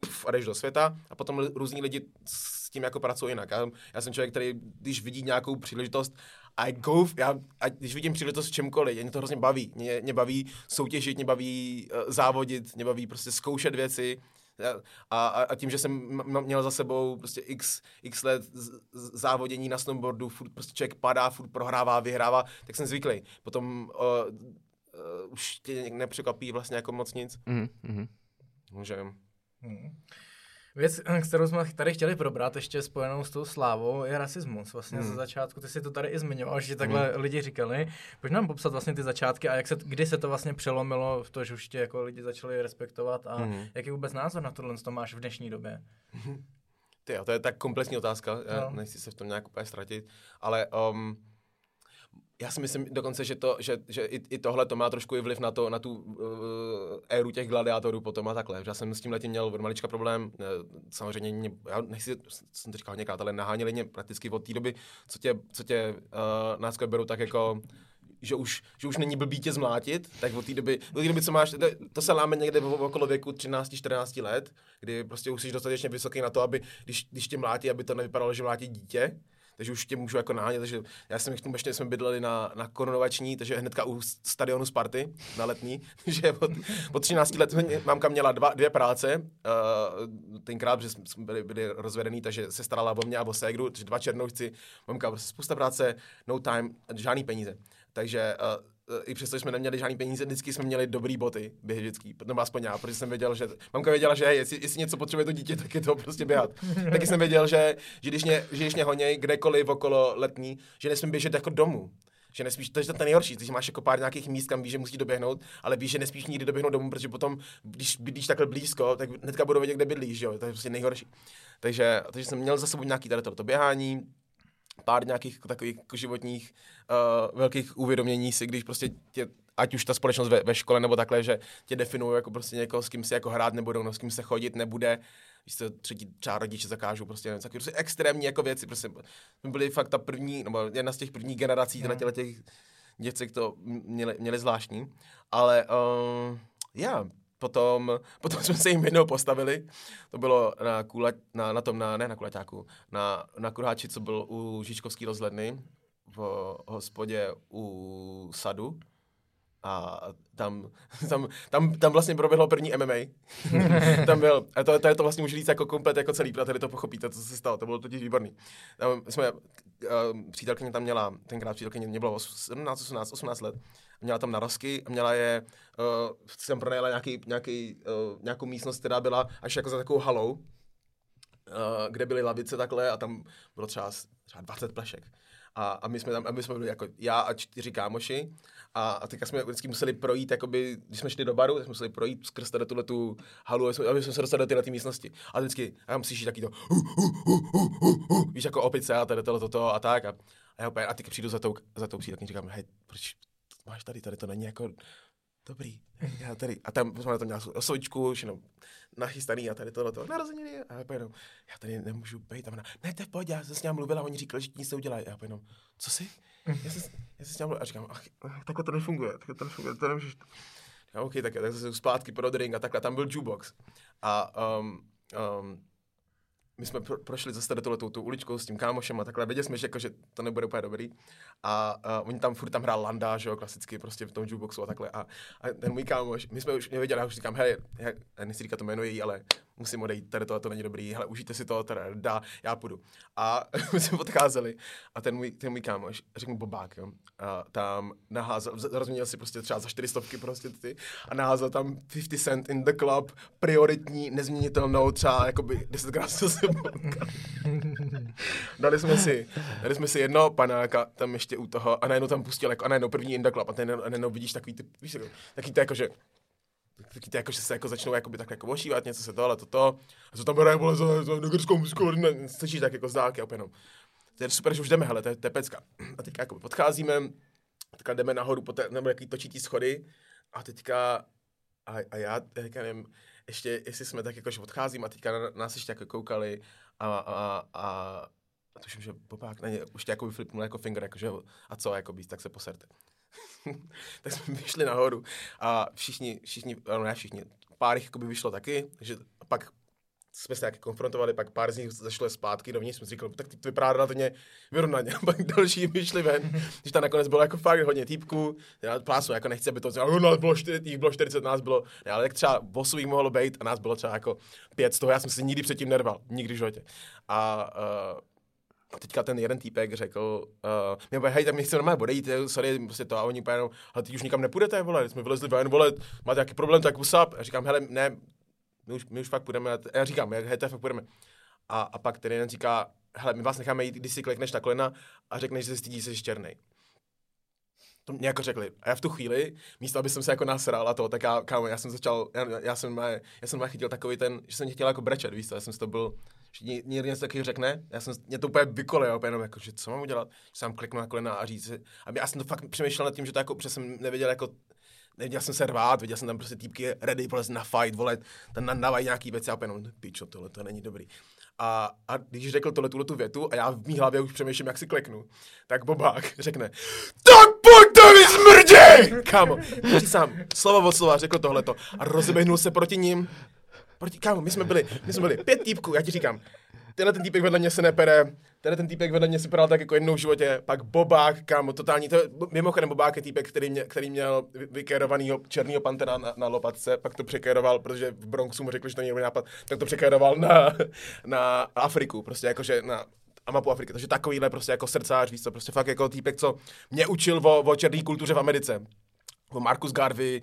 Pff, a jdeš do světa a potom různí lidi s tím jako pracují jinak. Já, já jsem člověk, který, když vidí nějakou příležitost, I go, já, a když vidím příležitost v čemkoliv, mě to hrozně baví. Mě, mě baví soutěžit, mě baví uh, závodit, mě baví prostě zkoušet věci. A, a, a tím, že jsem měl za sebou prostě x, x let z, z, závodění na snowboardu, furt prostě člověk padá, furt prohrává, vyhrává, tak jsem zvyklý. Potom uh, uh, už tě nepřekvapí vlastně jako moc nic. Mhm, mhm. Že, Hmm. Věc, kterou jsme tady chtěli probrat, ještě spojenou s tou slávou, je rasismus. Vlastně hmm. ze začátku, ty si to tady i zmiňoval, že takhle hmm. lidi říkali. Pojď nám popsat vlastně ty začátky a jak se, kdy se to vlastně přelomilo v to, že už tě jako lidi začali respektovat a Mhm. jaký vůbec názor na tohle to máš v dnešní době? Ty, to je tak komplexní otázka, No. nechci se v tom nějak úplně ztratit, ale um, já si myslím dokonce, že, to, že, že i, i tohle to má trošku i vliv na, to, na tu uh, éru těch gladiátorů potom a takhle. Já jsem s tím letím měl od malička problém, eh, samozřejmě mě, já nechci, jsem to říkal několikrát, ale naháněli mě prakticky od té doby, co tě, co tě uh, náskok berou tak jako že už, že už není blbý tě zmlátit, tak od té doby, doby, co máš, to, to se láme někde v- okolo věku 13-14 let, kdy prostě už jsi dostatečně vysoký na to, aby, když, když tě mlátí, aby to nevypadalo, že mlátí dítě, takže už tě můžu jako nánět, takže já jsem k tomu ještě jsme bydleli na, na korunovační, takže hnedka u stadionu Sparty na letní, že od, od 13 let mamka měla dva, dvě práce, uh, tenkrát, že jsme byli, byli rozvedený, takže se starala o mě a o ségru, dva černoušci, mamka, prostě spousta práce, no time, žádný peníze. Takže uh, i přesto, že jsme neměli žádný peníze, vždycky jsme měli dobrý boty běžecký, nebo aspoň já, protože jsem věděl, že mamka věděla, že hej, jestli, jestli něco potřebuje to dítě, tak je to prostě běhat. Taky jsem věděl, že, že když mě, že když mě honěj kdekoliv okolo letní, že nesmím běžet jako domů, že nesmíš, to je to nejhorší, když máš jako pár nějakých míst, kam víš, že musíš doběhnout, ale víš, že nesmíš nikdy doběhnout domů, protože potom, když bydlíš takhle blízko, tak hnedka budou vědět, kde bydlíš, jo, to je prostě nejhorší. Takže, takže jsem měl za sebou nějaký tady to, to běhání, pár nějakých takových jako životních uh, velkých uvědomění si, když prostě tě, ať už ta společnost ve, ve škole nebo takhle, že tě definují jako prostě někoho, s kým si jako hrát nebudou, no, s kým se chodit nebude, když se třetí třeba rodiče zakážou, prostě, nevím, prostě extrémní jako věci, prostě byli fakt ta první, nebo jedna z těch prvních generací na těle těch děcek to měli, měli zvláštní, ale uh, já, yeah, potom, potom jsme se jim jednou postavili, to bylo na, kula, na, na tom, na, ne na kulaťáku, na, na kruháči, co byl u Žižkovský rozhledny v hospodě u sadu, a tam, tam, tam, tam vlastně proběhlo první MMA. tam byl, a to, to, je to vlastně můžu říct jako komplet jako celý, protože to pochopíte, co se stalo, to bylo totiž výborný. Tam jsme, uh, přítelkyně tam měla, tenkrát přítelkyně mě bylo 17, 18, 18 let, měla tam narosky a měla je, uh, jsem pronajela nějaký, nějaký, uh, nějakou místnost, která byla až jako za takovou halou, uh, kde byly lavice takhle a tam bylo třeba, třeba 20 plešek. A, a my jsme tam, a my jsme byli jako já a čtyři kámoši a, a teďka jsme vždycky museli projít, jakoby, když jsme šli do baru, tak jsme museli projít skrz tady tuhle tu halu, aby jsme, aby jsme se dostali do téhle místnosti. A vždycky, a musíš jít taky to, víš, jako opice a tady tohle, toto a tak. A, a a teď přijdu za tou, za tou přítelkyní, říkám, hej, proč máš tady, tady to není jako dobrý, já tady, a tam jsme na to měli osočku, už jenom nachystaný a tady tohle to, narozeniny, a já jenom, já tady nemůžu být, a ona, ne, to je pohodě, já jsem s ním mluvila, oni říkali, že nic neudělají, a já jenom, co si? Já jsem, já jsem s ním mluvila, a říkám, ach, takhle to nefunguje, takhle to nefunguje, to nemůžeš, říkám, OK, tak, tak zase zpátky pro drink a takhle, tam byl jukebox. A um, um, my jsme pro, prošli zase tohle tou uličkou s tím kámošem a takhle, věděli jsme, že, jako, že to nebude úplně dobrý. A uh, oni tam furt tam hrál Landa, že jo, klasicky prostě v tom jukeboxu a takhle. A, a ten můj kámoš, my jsme už nevěděli, já už říkám, hej, já, nechci říkat to jméno její, ale musím odejít, tady tohle to není dobrý, hele, užijte si to, teda dá, já půjdu. A my jsme odcházeli a ten můj, ten můj kámoš, řeknu Bobák, jo, a tam naházel, rozměnil si prostě třeba za čtyřistovky prostě ty a naházel tam 50 cent in the club, prioritní, nezměnitelnou, třeba jakoby 10 krát se sebou. dali jsme si, dali jsme si jedno panáka tam ještě u toho a najednou tam pustil jako, a najednou první in the club a najednou vidíš takový ty, víš, takový to jako, že taky ty jako, že se jako začnou jakoby tak jako ošívat, něco se to, ale toto, a co tam hraje, vole, za, za negerskou muziku, slyšíš tak jako z dálky a jenom. To je super, že už jdeme, hele, to je, to je pecka. A teďka jako podcházíme, teďka jdeme nahoru po nebo jaký točí schody a teďka, a, a já teďka nevím, ještě, jestli jsme tak jako, že odcházím a teďka nás ještě jako koukali a, a, a, a tuším, že popák na ně už tě jako vyflipnul jako finger, jako, že a co, jako být, tak se poserte. tak jsme vyšli nahoru a všichni, všichni, no ne všichni, pár jich by vyšlo taky, takže pak jsme se taky konfrontovali, pak pár z nich zašlo zpátky dovnitř, jsme si říkali, tak to vypadá relativně vyrovnaně, pak další vyšli ven, když tam nakonec bylo jako fakt hodně týpků, já plásnu, jako nechci, aby to, ale nás bylo 40, jich bylo 40, nás bylo, ne, ale tak třeba 8 jich mohlo být a nás bylo třeba jako 5 z toho, já jsem si nikdy předtím nerval, nikdy v životě. A uh, a teďka ten jeden týpek řekl, uh, mě hej, tak mi chce normálně odejít, sorry, prostě to, a oni úplně, ale teď už nikam nepůjdete, vole, jsme vylezli ven, vole, máte nějaký problém, tak usap. A říkám, hele, ne, my už, my už fakt půjdeme, a já říkám, hej, to fakt půjdeme. A, a pak ten jeden říká, hele, my vás necháme jít, když si klikneš na kolena a řekneš, že se stydí, jsi černý. To mě jako řekli. A já v tu chvíli, místo aby jsem se jako nasral a to, tak já, kámo, já jsem začal, já, já jsem, já jsem chytil takový ten, že jsem chtěl jako brečet, víš co, já jsem to byl, že někdy něco taky řekne, já jsem, mě to úplně vykolejilo, úplně jenom jako, že co mám udělat, že jsem kliknu na kolena a říct, a já jsem to fakt přemýšlel nad tím, že to jako, protože jsem nevěděl jako, nevěděl jsem se rvát, viděl jsem tam prostě týpky ready vole, na fight, vole, ten nadávají nějaký věci a jenom, pičo, tohle to není dobrý. A, a když řekl tohle tuhle tu větu a já v mý hlavě už přemýšlím, jak si kleknu, tak Bobák řekne, tak pojďte vy smrdě! Kámo, sám, slovo od slova řekl tohleto a rozběhnul se proti ním proti, kámo, my jsme byli, my jsme byli pět týpků, já ti říkám, tenhle ten týpek vedle mě se nepere, tenhle ten týpek vedle mě si pral tak jako jednou v životě, pak Bobák, kámo, totální, to, mimochodem Bobák je týpek, který, mě, který měl vykérovanýho černýho pantera na, na, lopatce, pak to překéroval, protože v Bronxu mu řekli, že to není nápad, tak to překéroval na, na Afriku, prostě jakože na a mapu Afriky. Takže takovýhle prostě jako srdcář, víš co, prostě fakt jako týpek, co mě učil o, o černé kultuře v Americe. Marcus Garvey,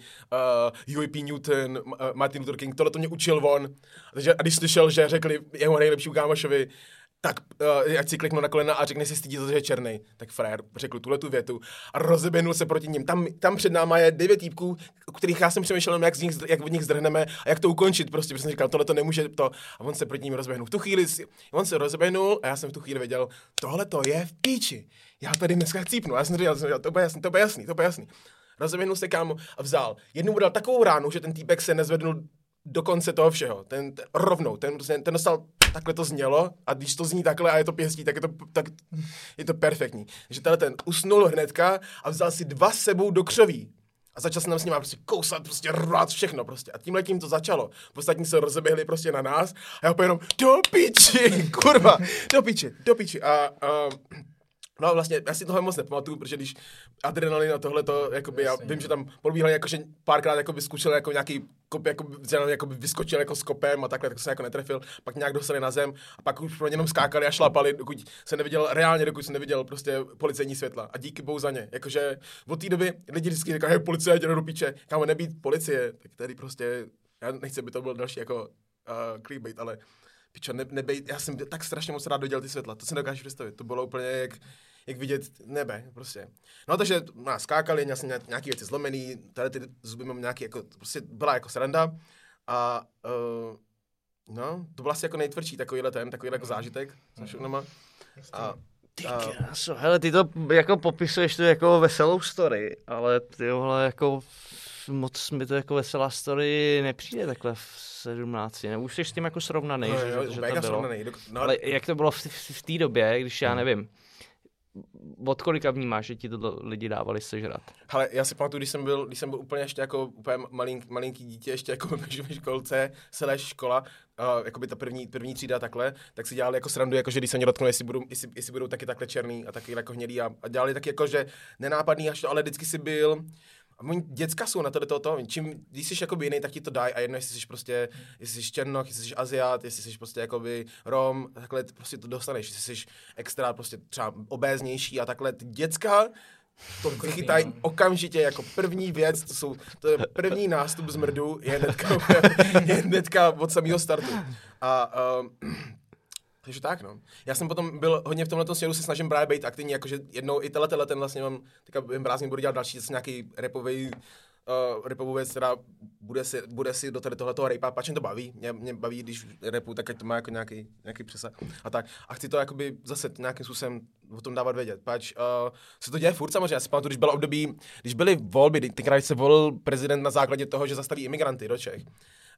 uh, UAP Newton, uh, Martin Luther King, tohle to mě učil on. Takže a když slyšel, že řekli jeho nejlepšímu kámošovi, tak uh, ať si kliknu na kolena a řekne si stydí to, že je černý. Tak frér řekl tuhle tu větu a rozeběhnul se proti ním. Tam, tam před náma je devět týpků, o kterých já jsem přemýšlel, jak, z nich, jak od nich zdrhneme a jak to ukončit. Prostě, jsem říkal, tohle to nemůže to. A on se proti ním rozběhnul. V tu chvíli on se rozběhnul a já jsem v tu chvíli věděl, tohle to je v píči. Já tady dneska chcípnu. Já jsem říkal, to bude jasný, to bude jasný, to bude jasný. Rozeběhnul se kámo a vzal. Jednou dal takovou ránu, že ten týpek se nezvednul do konce toho všeho. Ten, ten rovnou, ten, ten, ten dostal, takhle to znělo a když to zní takhle a je to pěstí, tak je to, tak je to perfektní. Takže tenhle ten usnul hnedka a vzal si dva sebou do křoví. A začal se nám s nimi prostě kousat, prostě rvát všechno prostě. A tímhle tím to začalo. Ostatní se rozeběhli prostě na nás a já jenom do piči, kurva, do piči, do piči. A, a No vlastně, já si tohle moc nepamatuju, protože když adrenalin a tohle to, jakoby, já vím, že tam probíhalo jako, že párkrát jako vyzkušel jako nějaký kop, jako, jako vyskočil jako s kopem a takhle, tak se jako netrefil, pak nějak dostali na zem a pak už pro ně jenom skákali a šlapali, dokud se neviděl, reálně dokud se neviděl prostě policejní světla. A díky bohu za ně. Jakože od té doby lidi vždycky říkají, hej, policie, jde do piče, kámo, nebýt policie, tak tady prostě, já nechci, aby to byl další jako uh, clickbait, ale pičo, ne, nebej, já jsem tak strašně moc rád dodělal ty světla, to si nedokážu představit, to bylo úplně jak, jak vidět nebe, prostě. No takže nás skákali, měl jsem nějaký věci zlomený, tady ty zuby mám nějaký, jako, prostě byla jako sranda a uh, no, to byl asi jako nejtvrdší takovýhle ten, takovýhle jako zážitek s našimi A, ty kráso, hele, ty to jako popisuješ tu jako veselou story, ale ty tohle jako moc mi to jako veselá story nepřijde takhle v 17. Ne, už jsi s tím jako srovnaný, no, že, jo, že, to bylo. Srovnaný. No, ale jak to bylo v, v, v té době, když já hmm. nevím, od kolika vnímáš, že ti to lidi dávali sežrat? Ale já si pamatuju, když jsem byl, když jsem byl úplně ještě jako úplně malink, malinký dítě, ještě jako ve školce, slash škola, uh, jako by ta první, první třída takhle, tak si dělali jako srandu, jako že když se mě dotknou, jestli budou, jestli, jestli budou taky takhle černý a taky jako hnědý a, a dělali taky jako, že nenápadný až to, ale vždycky si byl, oni děcka jsou na to, to, to, čím, když jsi jakoby jiný, tak ti to dají a jedno, jestli jsi prostě, jestli jsi černoch, jestli jsi aziat, jestli jsi prostě jakoby rom, takhle prostě to dostaneš, jestli jsi extra prostě třeba obéznější a takhle. Ty děcka, to vychytají okamžitě jako první věc, to, jsou, to je první nástup z mrdu, je hnedka, je hnedka od samého startu. A um, takže tak, no. Já jsem potom byl hodně v tomhle směru, se snažím právě být aktivní, jakože jednou i tenhle ten vlastně mám, teďka bym brázně budu dělat další, nějaký repový uh, repovou věc, která bude si, bude si do tady tohletoho rejpa, pač to baví, mě, mě baví, když repu, tak ať to má jako nějaký, nějaký přesah a tak. A chci to jakoby zase nějakým způsobem o tom dávat vědět, pač uh, se to děje furt samozřejmě, já si pamatuju, když bylo období, když byly volby, tenkrát se volil prezident na základě toho, že zastaví imigranty do Čech,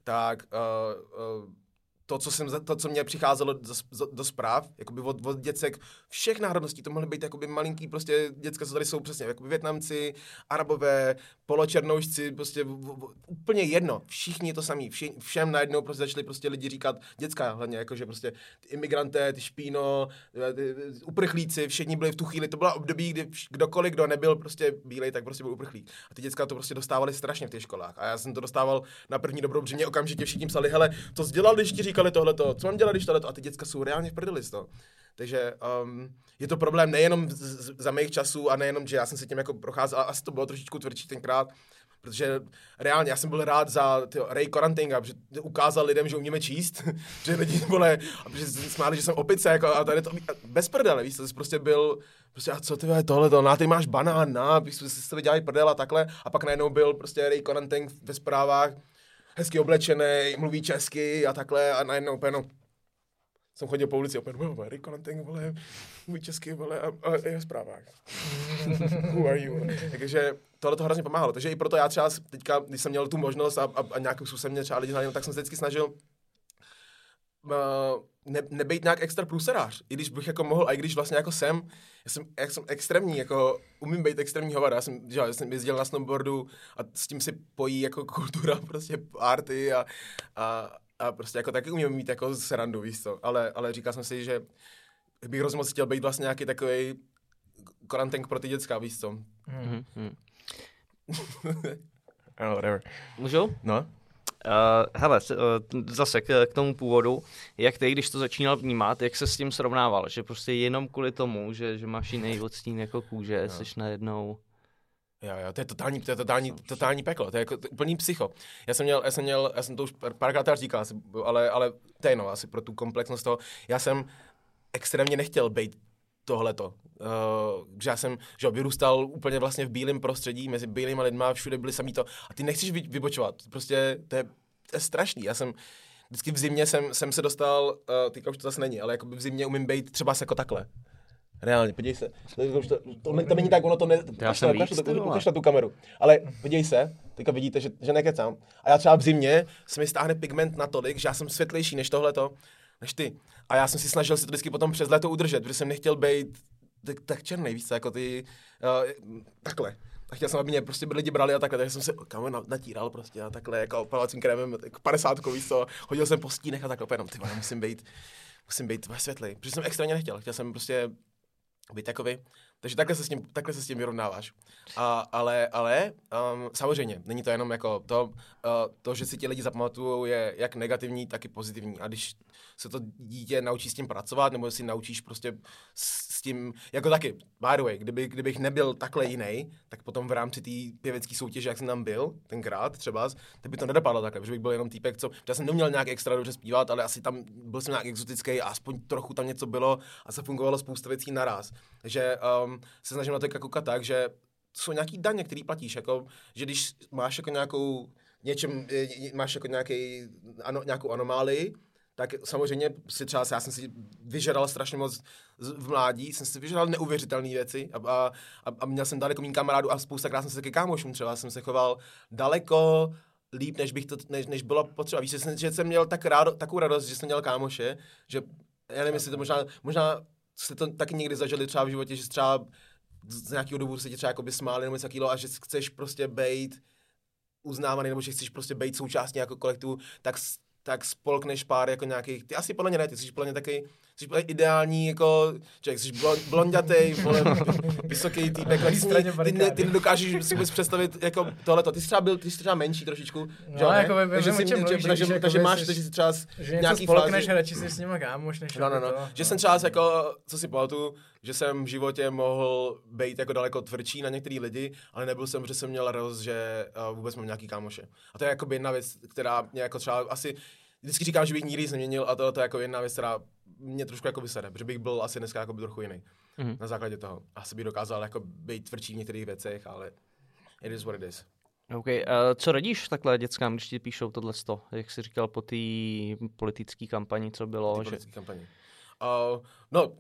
tak uh, uh, to, co, jsem, to, co mě přicházelo do, do zpráv, jakoby od, od děcek všech národností, to mohly být jakoby malinký prostě děcka, co tady jsou přesně, jakoby Větnamci, Arabové, poločernoušci, prostě v, v, úplně jedno, všichni to samý, vši, všem najednou prostě začali prostě lidi říkat, děcka hlavně, jakože prostě ty imigranté, ty špíno, ty, ty, uprchlíci, všichni byli v tu chvíli, to byla období, kdy kdokoliv, kdo nebyl prostě bílej, tak prostě byl uprchlík. A ty děcka to prostě dostávali strašně v těch školách. A já jsem to dostával na první dobrou, protože mě okamžitě všichni psali, hele, to sdělal, když ti říkali tohleto, co mám dělat, když tohleto, a ty děcka jsou reálně v prdeli toho. Takže um, je to problém nejenom z, z, za mých časů a nejenom, že já jsem se tím jako procházel, ale asi to bylo trošičku tvrdší tenkrát, protože reálně já jsem byl rád za tyjo, Ray Corantinga, protože ukázal lidem, že umíme číst, že lidi vole, a protože smáli, že jsem opice, jako, a tady to bez prdele, víš, to jsi prostě byl, prostě a co ty je tohle, to, na ty máš banán, na, jsme si to dělali prdel a takhle, a pak najednou byl prostě Ray Coranting ve zprávách, hezky oblečený, mluví česky a takhle a najednou úplně no, jsem chodil po ulici opět, wow, Rick Conanting, vole, mluví česky, vole, a, a je v zprávách. Who are you? Takže tohle to hrozně pomáhalo. Takže i proto já třeba teďka, když jsem měl tu možnost a, a, a nějakým způsobem mě třeba lidi znali, tak jsem se vždycky snažil ne, nebejt nějak extra průserář, i když bych jako mohl, a i když vlastně jako jsem, já jsem, jak jsem extrémní, jako umím být extrémní hovada, já jsem, že, já jsem jezdil na snowboardu a s tím si pojí jako kultura, prostě arty a, a, a prostě jako taky umím mít jako srandu, víš co, ale, ale říkal jsem si, že bych hrozně moc chtěl být vlastně nějaký takový karanténk pro ty děcka, víš co. Hmm. Hmm. oh, whatever. Můžu? No. Uh, hele, uh, zase k, k tomu původu, jak ty, když to začínal vnímat, jak se s tím srovnával, že prostě jenom kvůli tomu, že, že máš jiný odstín jako kůže, no. jsi najednou... Jo, jo, to je totální, to je totální, totální peklo, to je jako to je úplný psycho. Já jsem měl, já jsem měl, já jsem to už párkrát říkal, ale, ale to je no, asi pro tu komplexnost toho, já jsem extrémně nechtěl být tohleto. Uh, že já jsem že vyrůstal úplně vlastně v bílém prostředí, mezi bílými lidma, všude byli samý to. A ty nechceš vy, vybočovat. Prostě to je, to je strašný. Já jsem vždycky v zimě jsem, jsem se dostal, uh, teďka už to zase není, ale jako v zimě umím být třeba jako takhle. Reálně, podívej se. To, to, to, to není tak, ono to ne... Já jsem víc, ukaž na tu kameru. Ale podívej se, teďka vidíte, že, že nekecám. A já třeba v zimě se mi stáhne pigment natolik, že já jsem světlejší než tohleto než ty. A já jsem si snažil si to vždycky potom přes léto udržet, protože jsem nechtěl být tak, tak černý, víš jako ty, uh, takhle. A chtěl jsem, aby mě prostě lidi brali a takhle, takže jsem se kam natíral prostě a takhle, jako opalovacím krémem, jako 50 víš co, hodil jsem po stínech a takhle, jenom ty musím být, musím být ve světli, protože jsem extrémně nechtěl, chtěl jsem prostě být takový. Takže takhle se s tím, takhle se s tím vyrovnáváš. A, ale, ale um, samozřejmě, není to jenom jako to, uh, to, že si ti lidi zapamatují, je jak negativní, tak i pozitivní. A když se to dítě naučí s tím pracovat, nebo si naučíš prostě s, s tím, jako taky, by the way, kdyby, kdybych nebyl takhle jiný, tak potom v rámci té pěvecké soutěže, jak jsem tam byl, tenkrát třeba, tak by to nedopadlo takhle, protože bych byl jenom týpek, co, já jsem neměl nějak extra dobře zpívat, ale asi tam byl jsem nějak exotický a aspoň trochu tam něco bylo a se fungovalo spousta věcí naraz. Takže um, se snažím na to koukat tak, že jsou nějaký daně, který platíš, jako, že když máš jako nějakou něčem, máš jako nějaký, ano, nějakou anomálii, tak samozřejmě si třeba, já jsem si vyžadal strašně moc v mládí, jsem si vyžadal neuvěřitelné věci a, a, a, měl jsem daleko méně kamarádů a spousta krát jsem se ke kámošům třeba, jsem se choval daleko líp, než, bych to, než, než bylo potřeba. Víš, že jsem, že jsem měl tak rád, takovou radost, že jsem měl kámoše, že já nevím, jestli to možná, možná jste to taky někdy zažili třeba v životě, že třeba z nějakého dobu se ti třeba jakoby smáli nebo něco a že chceš prostě být uznávaný nebo že chceš prostě být součástí jako kolektivu, tak tak spolkneš pár jako nějakých, ty asi podle mě ne, ty jsi podle mě taky, jsi podle ideální jako, člověk, jsi blondětej, vole, vysoký týpek, ty, ty, ty, ty, nedokážeš si vůbec představit jako tohleto, ty jsi třeba byl, ty jsi třeba menší trošičku, no, že jako takže, si, mluvíš, takže, že, takže máš, takže jsi třeba že nějaký spolkneš a radši si s nimi kámoš, než no, no, no, to, že jsem třeba jako, co si pamatuju, že jsem v životě mohl být jako daleko tvrdší na některý lidi, ale nebyl jsem, že jsem měl radost, že uh, vůbec mám nějaký kámoše. A to je jako jedna věc, která mě jako třeba asi vždycky říkám, že bych nikdy změnil a to, to je jako jedna věc, která mě trošku jako vysede, protože bych byl asi dneska jako by trochu jiný. Mm. Na základě toho. Asi bych dokázal jako být tvrdší v některých věcech, ale it is what it is. OK. Uh, co radíš takhle dětskám, když ti píšou tohle jak jsi říkal po té politické kampani, co bylo? Že... kampani. Uh, no,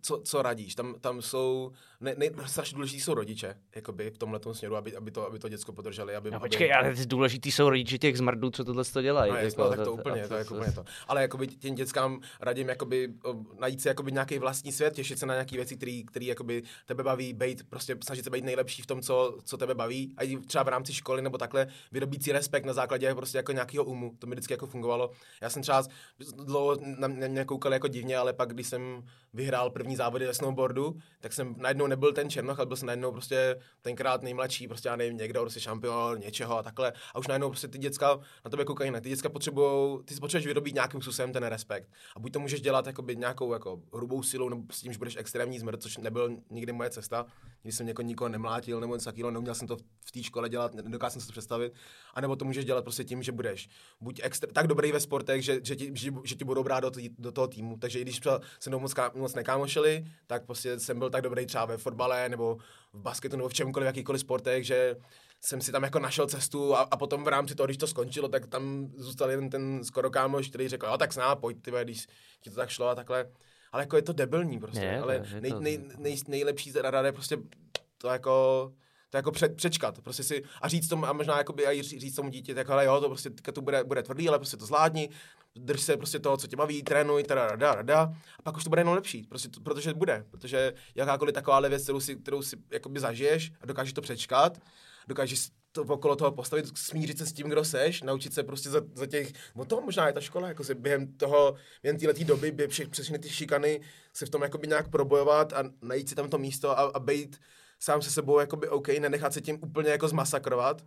co, co radíš? Tam, tam jsou, ne, ne, strašně důležitý jsou rodiče, jakoby v tomhle směru, aby, aby, to, aby to děcko podrželi. Aby, no, počkej, aby... ale důležitý jsou rodiče těch zmrdů, co tohle to dělají. No, jako, no, tak to, to úplně, to, to, jako úplně to. Ale jakoby těm dětskám radím jakoby, najít si jakoby nějaký vlastní svět, těšit se na nějaké věci, které jakoby tebe baví, být, prostě snažit se být nejlepší v tom, co, co tebe baví. A i třeba v rámci školy nebo takhle vyrobit si respekt na základě prostě jako nějakého umu. To mi vždycky jako fungovalo. Já jsem třeba dlouho na mě koukal jako divně, ale pak, když jsem vyhrál první závody ve snowboardu, tak jsem najednou nebyl ten černoch, ale byl jsem najednou prostě tenkrát nejmladší, prostě já nevím, někdo, prostě šampion něčeho a takhle. A už najednou prostě ty děcka na tebe koukají, ne. Ty děcka potřebují, ty si potřebuješ vyrobit nějakým způsobem ten respekt. A buď to můžeš dělat nějakou jako hrubou silou, nebo s tím, že budeš extrémní zmrt, což nebyl nikdy moje cesta. Když jsem někoho nikoho nemlátil nebo něco takového, neuměl jsem to v té škole dělat, nedokázal jsem si to představit. A nebo to můžeš dělat prostě tím, že budeš buď extra, tak dobrý ve sportech, že, že, ti, že, že ti budou brát do, tý, do toho týmu. Takže i když se mnou moc, moc nekámošili, tak prostě jsem byl tak dobrý třeba ve fotbale nebo v basketu nebo v čemkoliv, jakýkoliv sportech, že jsem si tam jako našel cestu a, a potom v rámci toho, když to skončilo, tak tam zůstal jen ten skoro kámoš, který řekl, jo, tak sná, pojď, ty, když ti to tak šlo a takhle. Ale jako je to debilní prostě, je, ale je nej, nej, nej, nejlepší rada je prostě to jako to jako před, přečkat, prostě si a říct tomu, a možná jakoby i říct tomu dítě, tak ale jo, to prostě to bude, bude tvrdý, ale prostě to zvládni, drž se prostě toho, co tě baví, trénuj, teda rada, rada, a pak už to bude jenom lepší, prostě to, protože bude, protože jakákoliv taková věc, kterou si, kterou si jakoby zažiješ a dokážeš to přečkat, dokážeš to okolo toho postavit, smířit se s tím, kdo seš, naučit se prostě za, za těch, no to možná je ta škola, jako se během toho, během této doby by vše, přesně ty šikany se v tom jakoby nějak probojovat a najít si tam to místo a, a být sám se sebou jakoby OK, nenechat se tím úplně jako zmasakrovat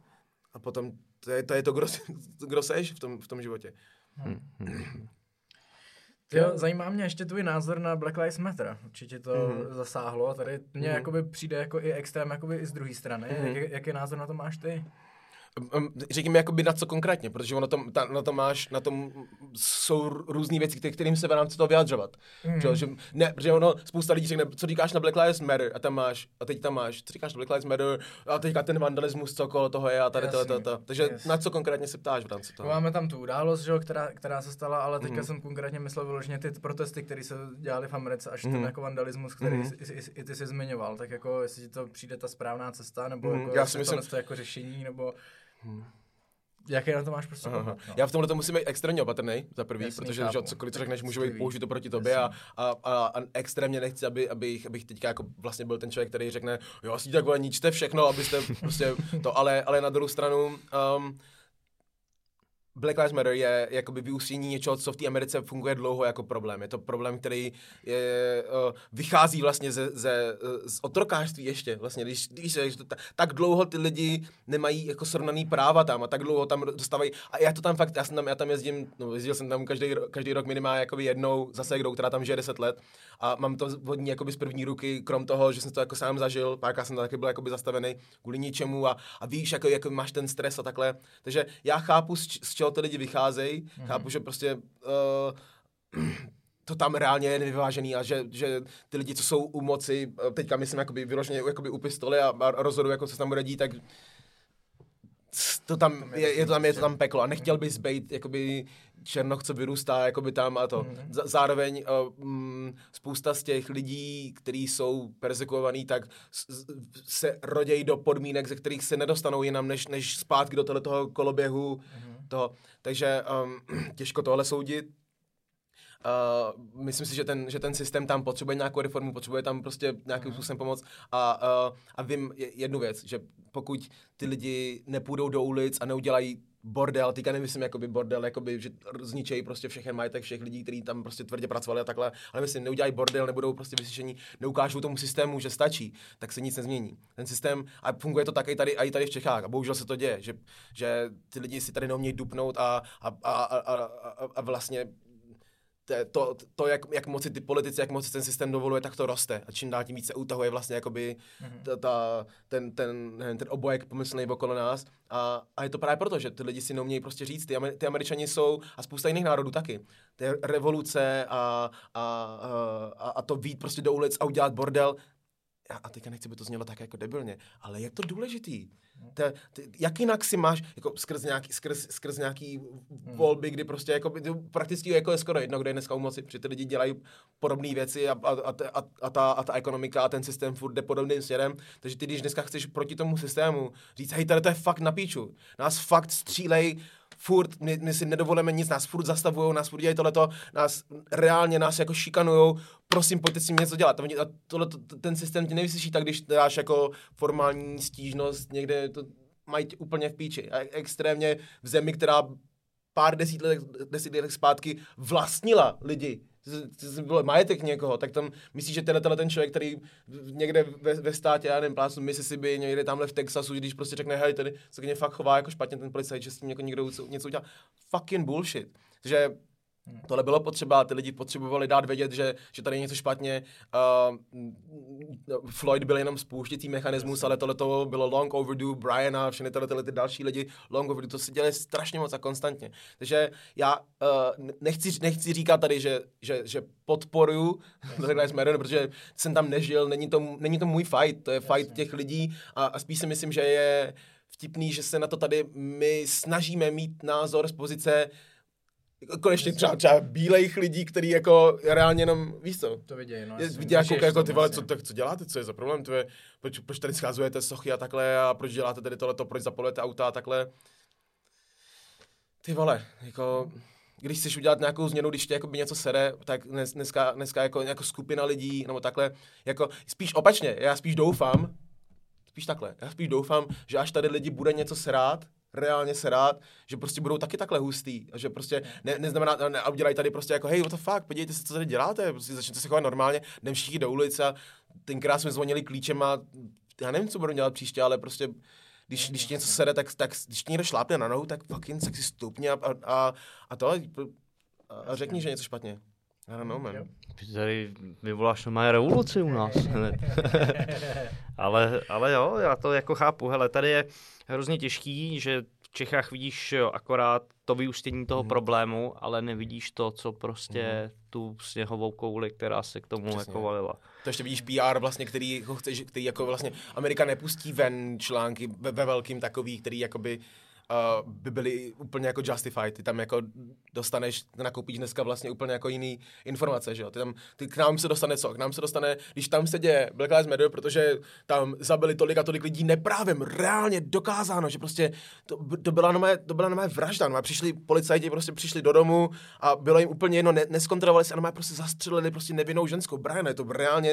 a potom to je to, je to kdo, kdo seš v tom, v tom životě. Hmm. Jo, zajímá mě ještě tvůj názor na Black Lives Matter. Určitě to mm-hmm. zasáhlo. Tady mně mm-hmm. jakoby přijde jako i extrém jakoby i z druhé strany. Mm-hmm. Jak, jaký názor na to máš ty? Řekni mi jakoby na co konkrétně, protože ono to, ta, na to máš, na tom jsou různé věci, kterým se v rámci toho vyjadřovat. Mm. Že, že, ne, protože ono, spousta lidí řekne, co říkáš na Black Lives Matter a tam máš, a teď tam máš, co říkáš na Black Lives Matter a teďka ten vandalismus, co okolo toho je a tady to, to, to. Takže yes. na co konkrétně se ptáš v rámci toho? Máme tam tu událost, že, která, která se stala, ale teďka mm. jsem konkrétně myslel vyloženě ty protesty, které se dělaly v Americe, až mm. ten mhm. jako vandalismus, který mm. i, i, i, ty jsi zmiňoval, tak jako jestli ti to přijde ta správná cesta, nebo mm. jako, Já si myslím, to jako řešení, nebo... Hmm. Jaký na to máš prostě No. Já v tomhle to musím být extrémně opatrný, za prvý, Jasný, protože že, cokoliv, co řekneš, můžu být použít to proti tobě a, a, a, a, extrémně nechci, aby, abych, abych teďka jako vlastně byl ten člověk, který řekne, jo, asi tak vole, ničte všechno, abyste prostě to, ale, ale na druhou stranu, um, Black Lives Matter je jakoby vyústění něčeho, co v té Americe funguje dlouho jako problém. Je to problém, který je, uh, vychází vlastně ze, ze, z otrokářství ještě. Vlastně, když, když že to, tak dlouho ty lidi nemají jako srovnaný práva tam a tak dlouho tam dostávají. A já to tam fakt, já, jsem tam, já tam jezdím, no, jezdil jsem tam každý, každý rok minimálně jakoby jednou zase kdo, která tam žije 10 let a mám to vodní jakoby z první ruky, krom toho, že jsem to jako sám zažil, párkrát jsem tam taky byl jakoby zastavený kvůli ničemu a, a víš, jako, jako máš ten stres a takhle. Takže já chápu, z čeho ty lidi vycházejí. Mm-hmm. Chápu, že prostě uh, to tam reálně je nevyvážený a že, že ty lidi, co jsou u moci, eh, teďka myslím jakoby vyloženě jakoby u pistole a, a rozhodují, jako co se tam bude dít, tak to tam, je, je, to tam, je to tam peklo a nechtěl bys být jakoby černoch, co vyrůstá jakoby tam a to. Mm. Zároveň uh, um, spousta z těch lidí, kteří jsou persekuovaní, tak se rodějí do podmínek, ze kterých se nedostanou jinam, než, než zpátky do toho koloběhu. Mm. Toho. Takže um, těžko tohle soudit. Uh, myslím si, že ten, že ten systém tam potřebuje nějakou reformu, potřebuje tam prostě nějakým mm. způsobem pomoc a, uh, a vím jednu věc, že pokud ty lidi nepůjdou do ulic a neudělají bordel, teďka nemyslím jakoby bordel, jakoby, že zničejí prostě všechny majetek všech lidí, kteří tam prostě tvrdě pracovali a takhle, ale myslím, neudělají bordel, nebudou prostě vysyšení, neukážou tomu systému, že stačí, tak se nic nezmění. Ten systém, a funguje to tak i tady, i tady v Čechách, a bohužel se to děje, že, že ty lidi si tady neumějí dupnout a, a, a, a, a, a vlastně to, to jak, jak moci ty politici, jak moci ten systém dovoluje, tak to roste. A čím dál tím více utahuje vlastně jakoby mm-hmm. ta, ta, ten, ten, ten obojek pomyslný okolo nás. A, a je to právě proto, že ty lidi si neumějí prostě říct. Ty, ty američani jsou, a spousta jiných národů taky, ty revoluce a, a, a, a to vít prostě do ulic a udělat bordel, a teďka nechci, by to znělo tak jako debilně, ale je to důležitý. Te, te, jak jinak si máš, jako skrz nějaký, skrz, skrz nějaký hmm. volby, kdy prostě jako, prakticky jako je skoro jedno, kde je dneska u moci, protože ty lidi dělají podobné věci a, a, a, a, a, ta, a ta ekonomika a ten systém furt jde podobným směrem, takže ty, když dneska chceš proti tomu systému říct, hej, tady to je fakt na píču, nás fakt střílej furt, my, my si nedovolíme nic, nás furt zastavují, nás furt dělají tohleto, nás reálně nás jako šikanujou, prosím, pojďte si něco dělat. A tohle, ten systém ti nevyslyší tak, když dáš jako formální stížnost někde, to mají úplně v píči. A extrémně v zemi, která pár desít let, desít let zpátky vlastnila lidi, byl majetek někoho, tak tam myslíš, že tenhle ten člověk, který někde ve, ve státě, já nevím, plácu Mississippi, někde tamhle v Texasu, když prostě řekne, hej, tady se k něj fakt chová jako špatně ten policajt, že s tím jako někdo něco udělá. Fucking bullshit. Takže Hmm. Tohle bylo potřeba, ty lidi potřebovali dát vědět, že, že tady je něco špatně. Uh, Floyd byl jenom spouštěcí mechanismus, ale tohle to bylo long overdue, Brian a všechny tyhle, tyhle ty další lidi long overdue, to se dělali strašně moc a konstantně. Takže já uh, nechci, nechci říkat tady, že, že, že podporuju Lives Matter, protože jsem tam nežil, není to, není to můj fight, to je fight těch lidí a, a spíš si myslím, že je vtipný, že se na to tady my snažíme mít názor z pozice konečně třeba, třeba bílejch lidí, který jako reálně jenom, víš co? To vidějí, no. Vidí jako, jako ty vole, co, tak, co děláte, co je za problém, to je, proč, proč tady scházujete sochy a takhle a proč děláte tady tohleto, proč zapolujete auta a takhle. Ty vole, jako, když chceš udělat nějakou změnu, když tě jako by něco sere, tak dnes, dneska, dneska jako, jako skupina lidí, nebo takhle, jako spíš opačně, já spíš doufám, Spíš takhle. Já spíš doufám, že až tady lidi bude něco srát, reálně se rád, že prostě budou taky takhle hustý. A že prostě ne, neznamená, ne, a udělají tady prostě jako, hej, what the fuck, podívejte se, co tady děláte, prostě začněte se chovat normálně, jdem všichni do ulice a tenkrát jsme zvonili klíčem a já nevím, co budu dělat příště, ale prostě když, když něco sede, tak, tak když někdo šlápne na nohu, tak fucking tak si stupně a, a, a to a řekni, že něco špatně. I don't know, man. Ty tady vyvoláš normálně revoluci u nás. ale, ale jo, já to jako chápu. Hele, tady je hrozně těžký, že v Čechách vidíš jo, akorát to vyústění toho mm. problému, ale nevidíš to, co prostě mm. tu sněhovou kouli, která se k tomu Přesně. jako valila. To ještě vidíš PR vlastně, který, jako chceš, který jako vlastně Amerika nepustí ven články ve, ve velkým takový, který jakoby uh, by byly úplně jako justified. Ty tam jako dostaneš, nakoupíš dneska vlastně úplně jako jiný informace, že jo. Ty tam, ty k nám se dostane co? K nám se dostane, když tam se děje Black Lives Matter, protože tam zabili tolik a tolik lidí neprávem, reálně dokázáno, že prostě to, to byla nomé, to byla nomé vražda, nomé přišli policajti, prostě přišli do domu a bylo jim úplně jedno, ne, neskontrolovali se a prostě zastřelili prostě nevinnou ženskou. Brian, je to reálně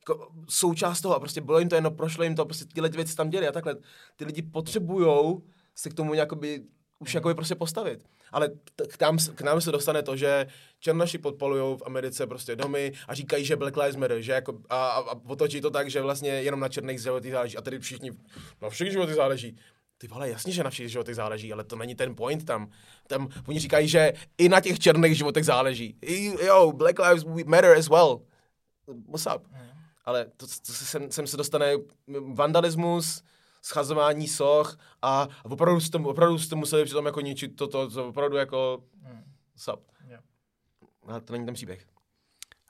jako součást toho a prostě bylo jim to jedno, prošlo jim to, prostě tyhle věci tam děli a takhle. Ty lidi potřebujou se k tomu jakoby už hmm. jakoby prostě postavit. Ale t- k, nám, k nám se dostane to, že černoši podpalují v Americe prostě domy a říkají, že Black Lives Matter, že jako, a, a, a otočí to tak, že vlastně jenom na černých životech záleží. A tedy všichni, na všech životech záleží. Ty vole, jasně, že na všech životech záleží, ale to není ten point tam. Tam oni říkají, že i na těch černých životech záleží. I, yo, Black Lives Matter as well. What's up? Hmm. Ale to, to, to sem, sem se dostane vandalismus, schazování soch a opravdu jste, opravdu jste museli přitom jako ničit toto, to, to opravdu jako hmm. sub. Yeah. Ale to není ten příběh.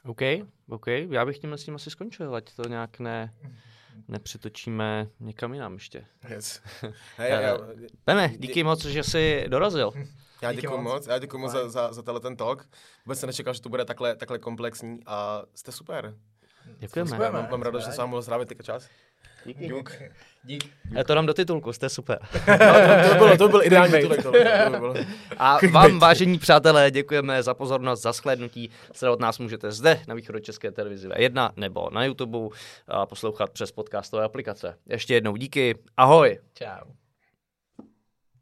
OK, OK, já bych tím s tím asi skončil, ať to nějak ne, nepřetočíme někam jinam ještě. Yes. Hey, já, Pene, díky moc, že jsi dorazil. Já děkuji moc, já děkuji moc za, za, za tenhle ten talk. Vůbec jsem nečekal, že to bude takhle, takhle komplexní a jste super. Děkujeme. Mám, mám radost, že jsem vám mohl zdravit teďka čas. Díky. Dík. Dík. Já to dám do titulku, jste super. no, to, to, bylo, to byl ideální titulek. To, to bylo. A vám, vážení přátelé, děkujeme za pozornost, za shlédnutí. Sledovat nás můžete zde na východu České televize 1 nebo na YouTube a poslouchat přes podcastové aplikace. Ještě jednou díky. Ahoj. Ciao.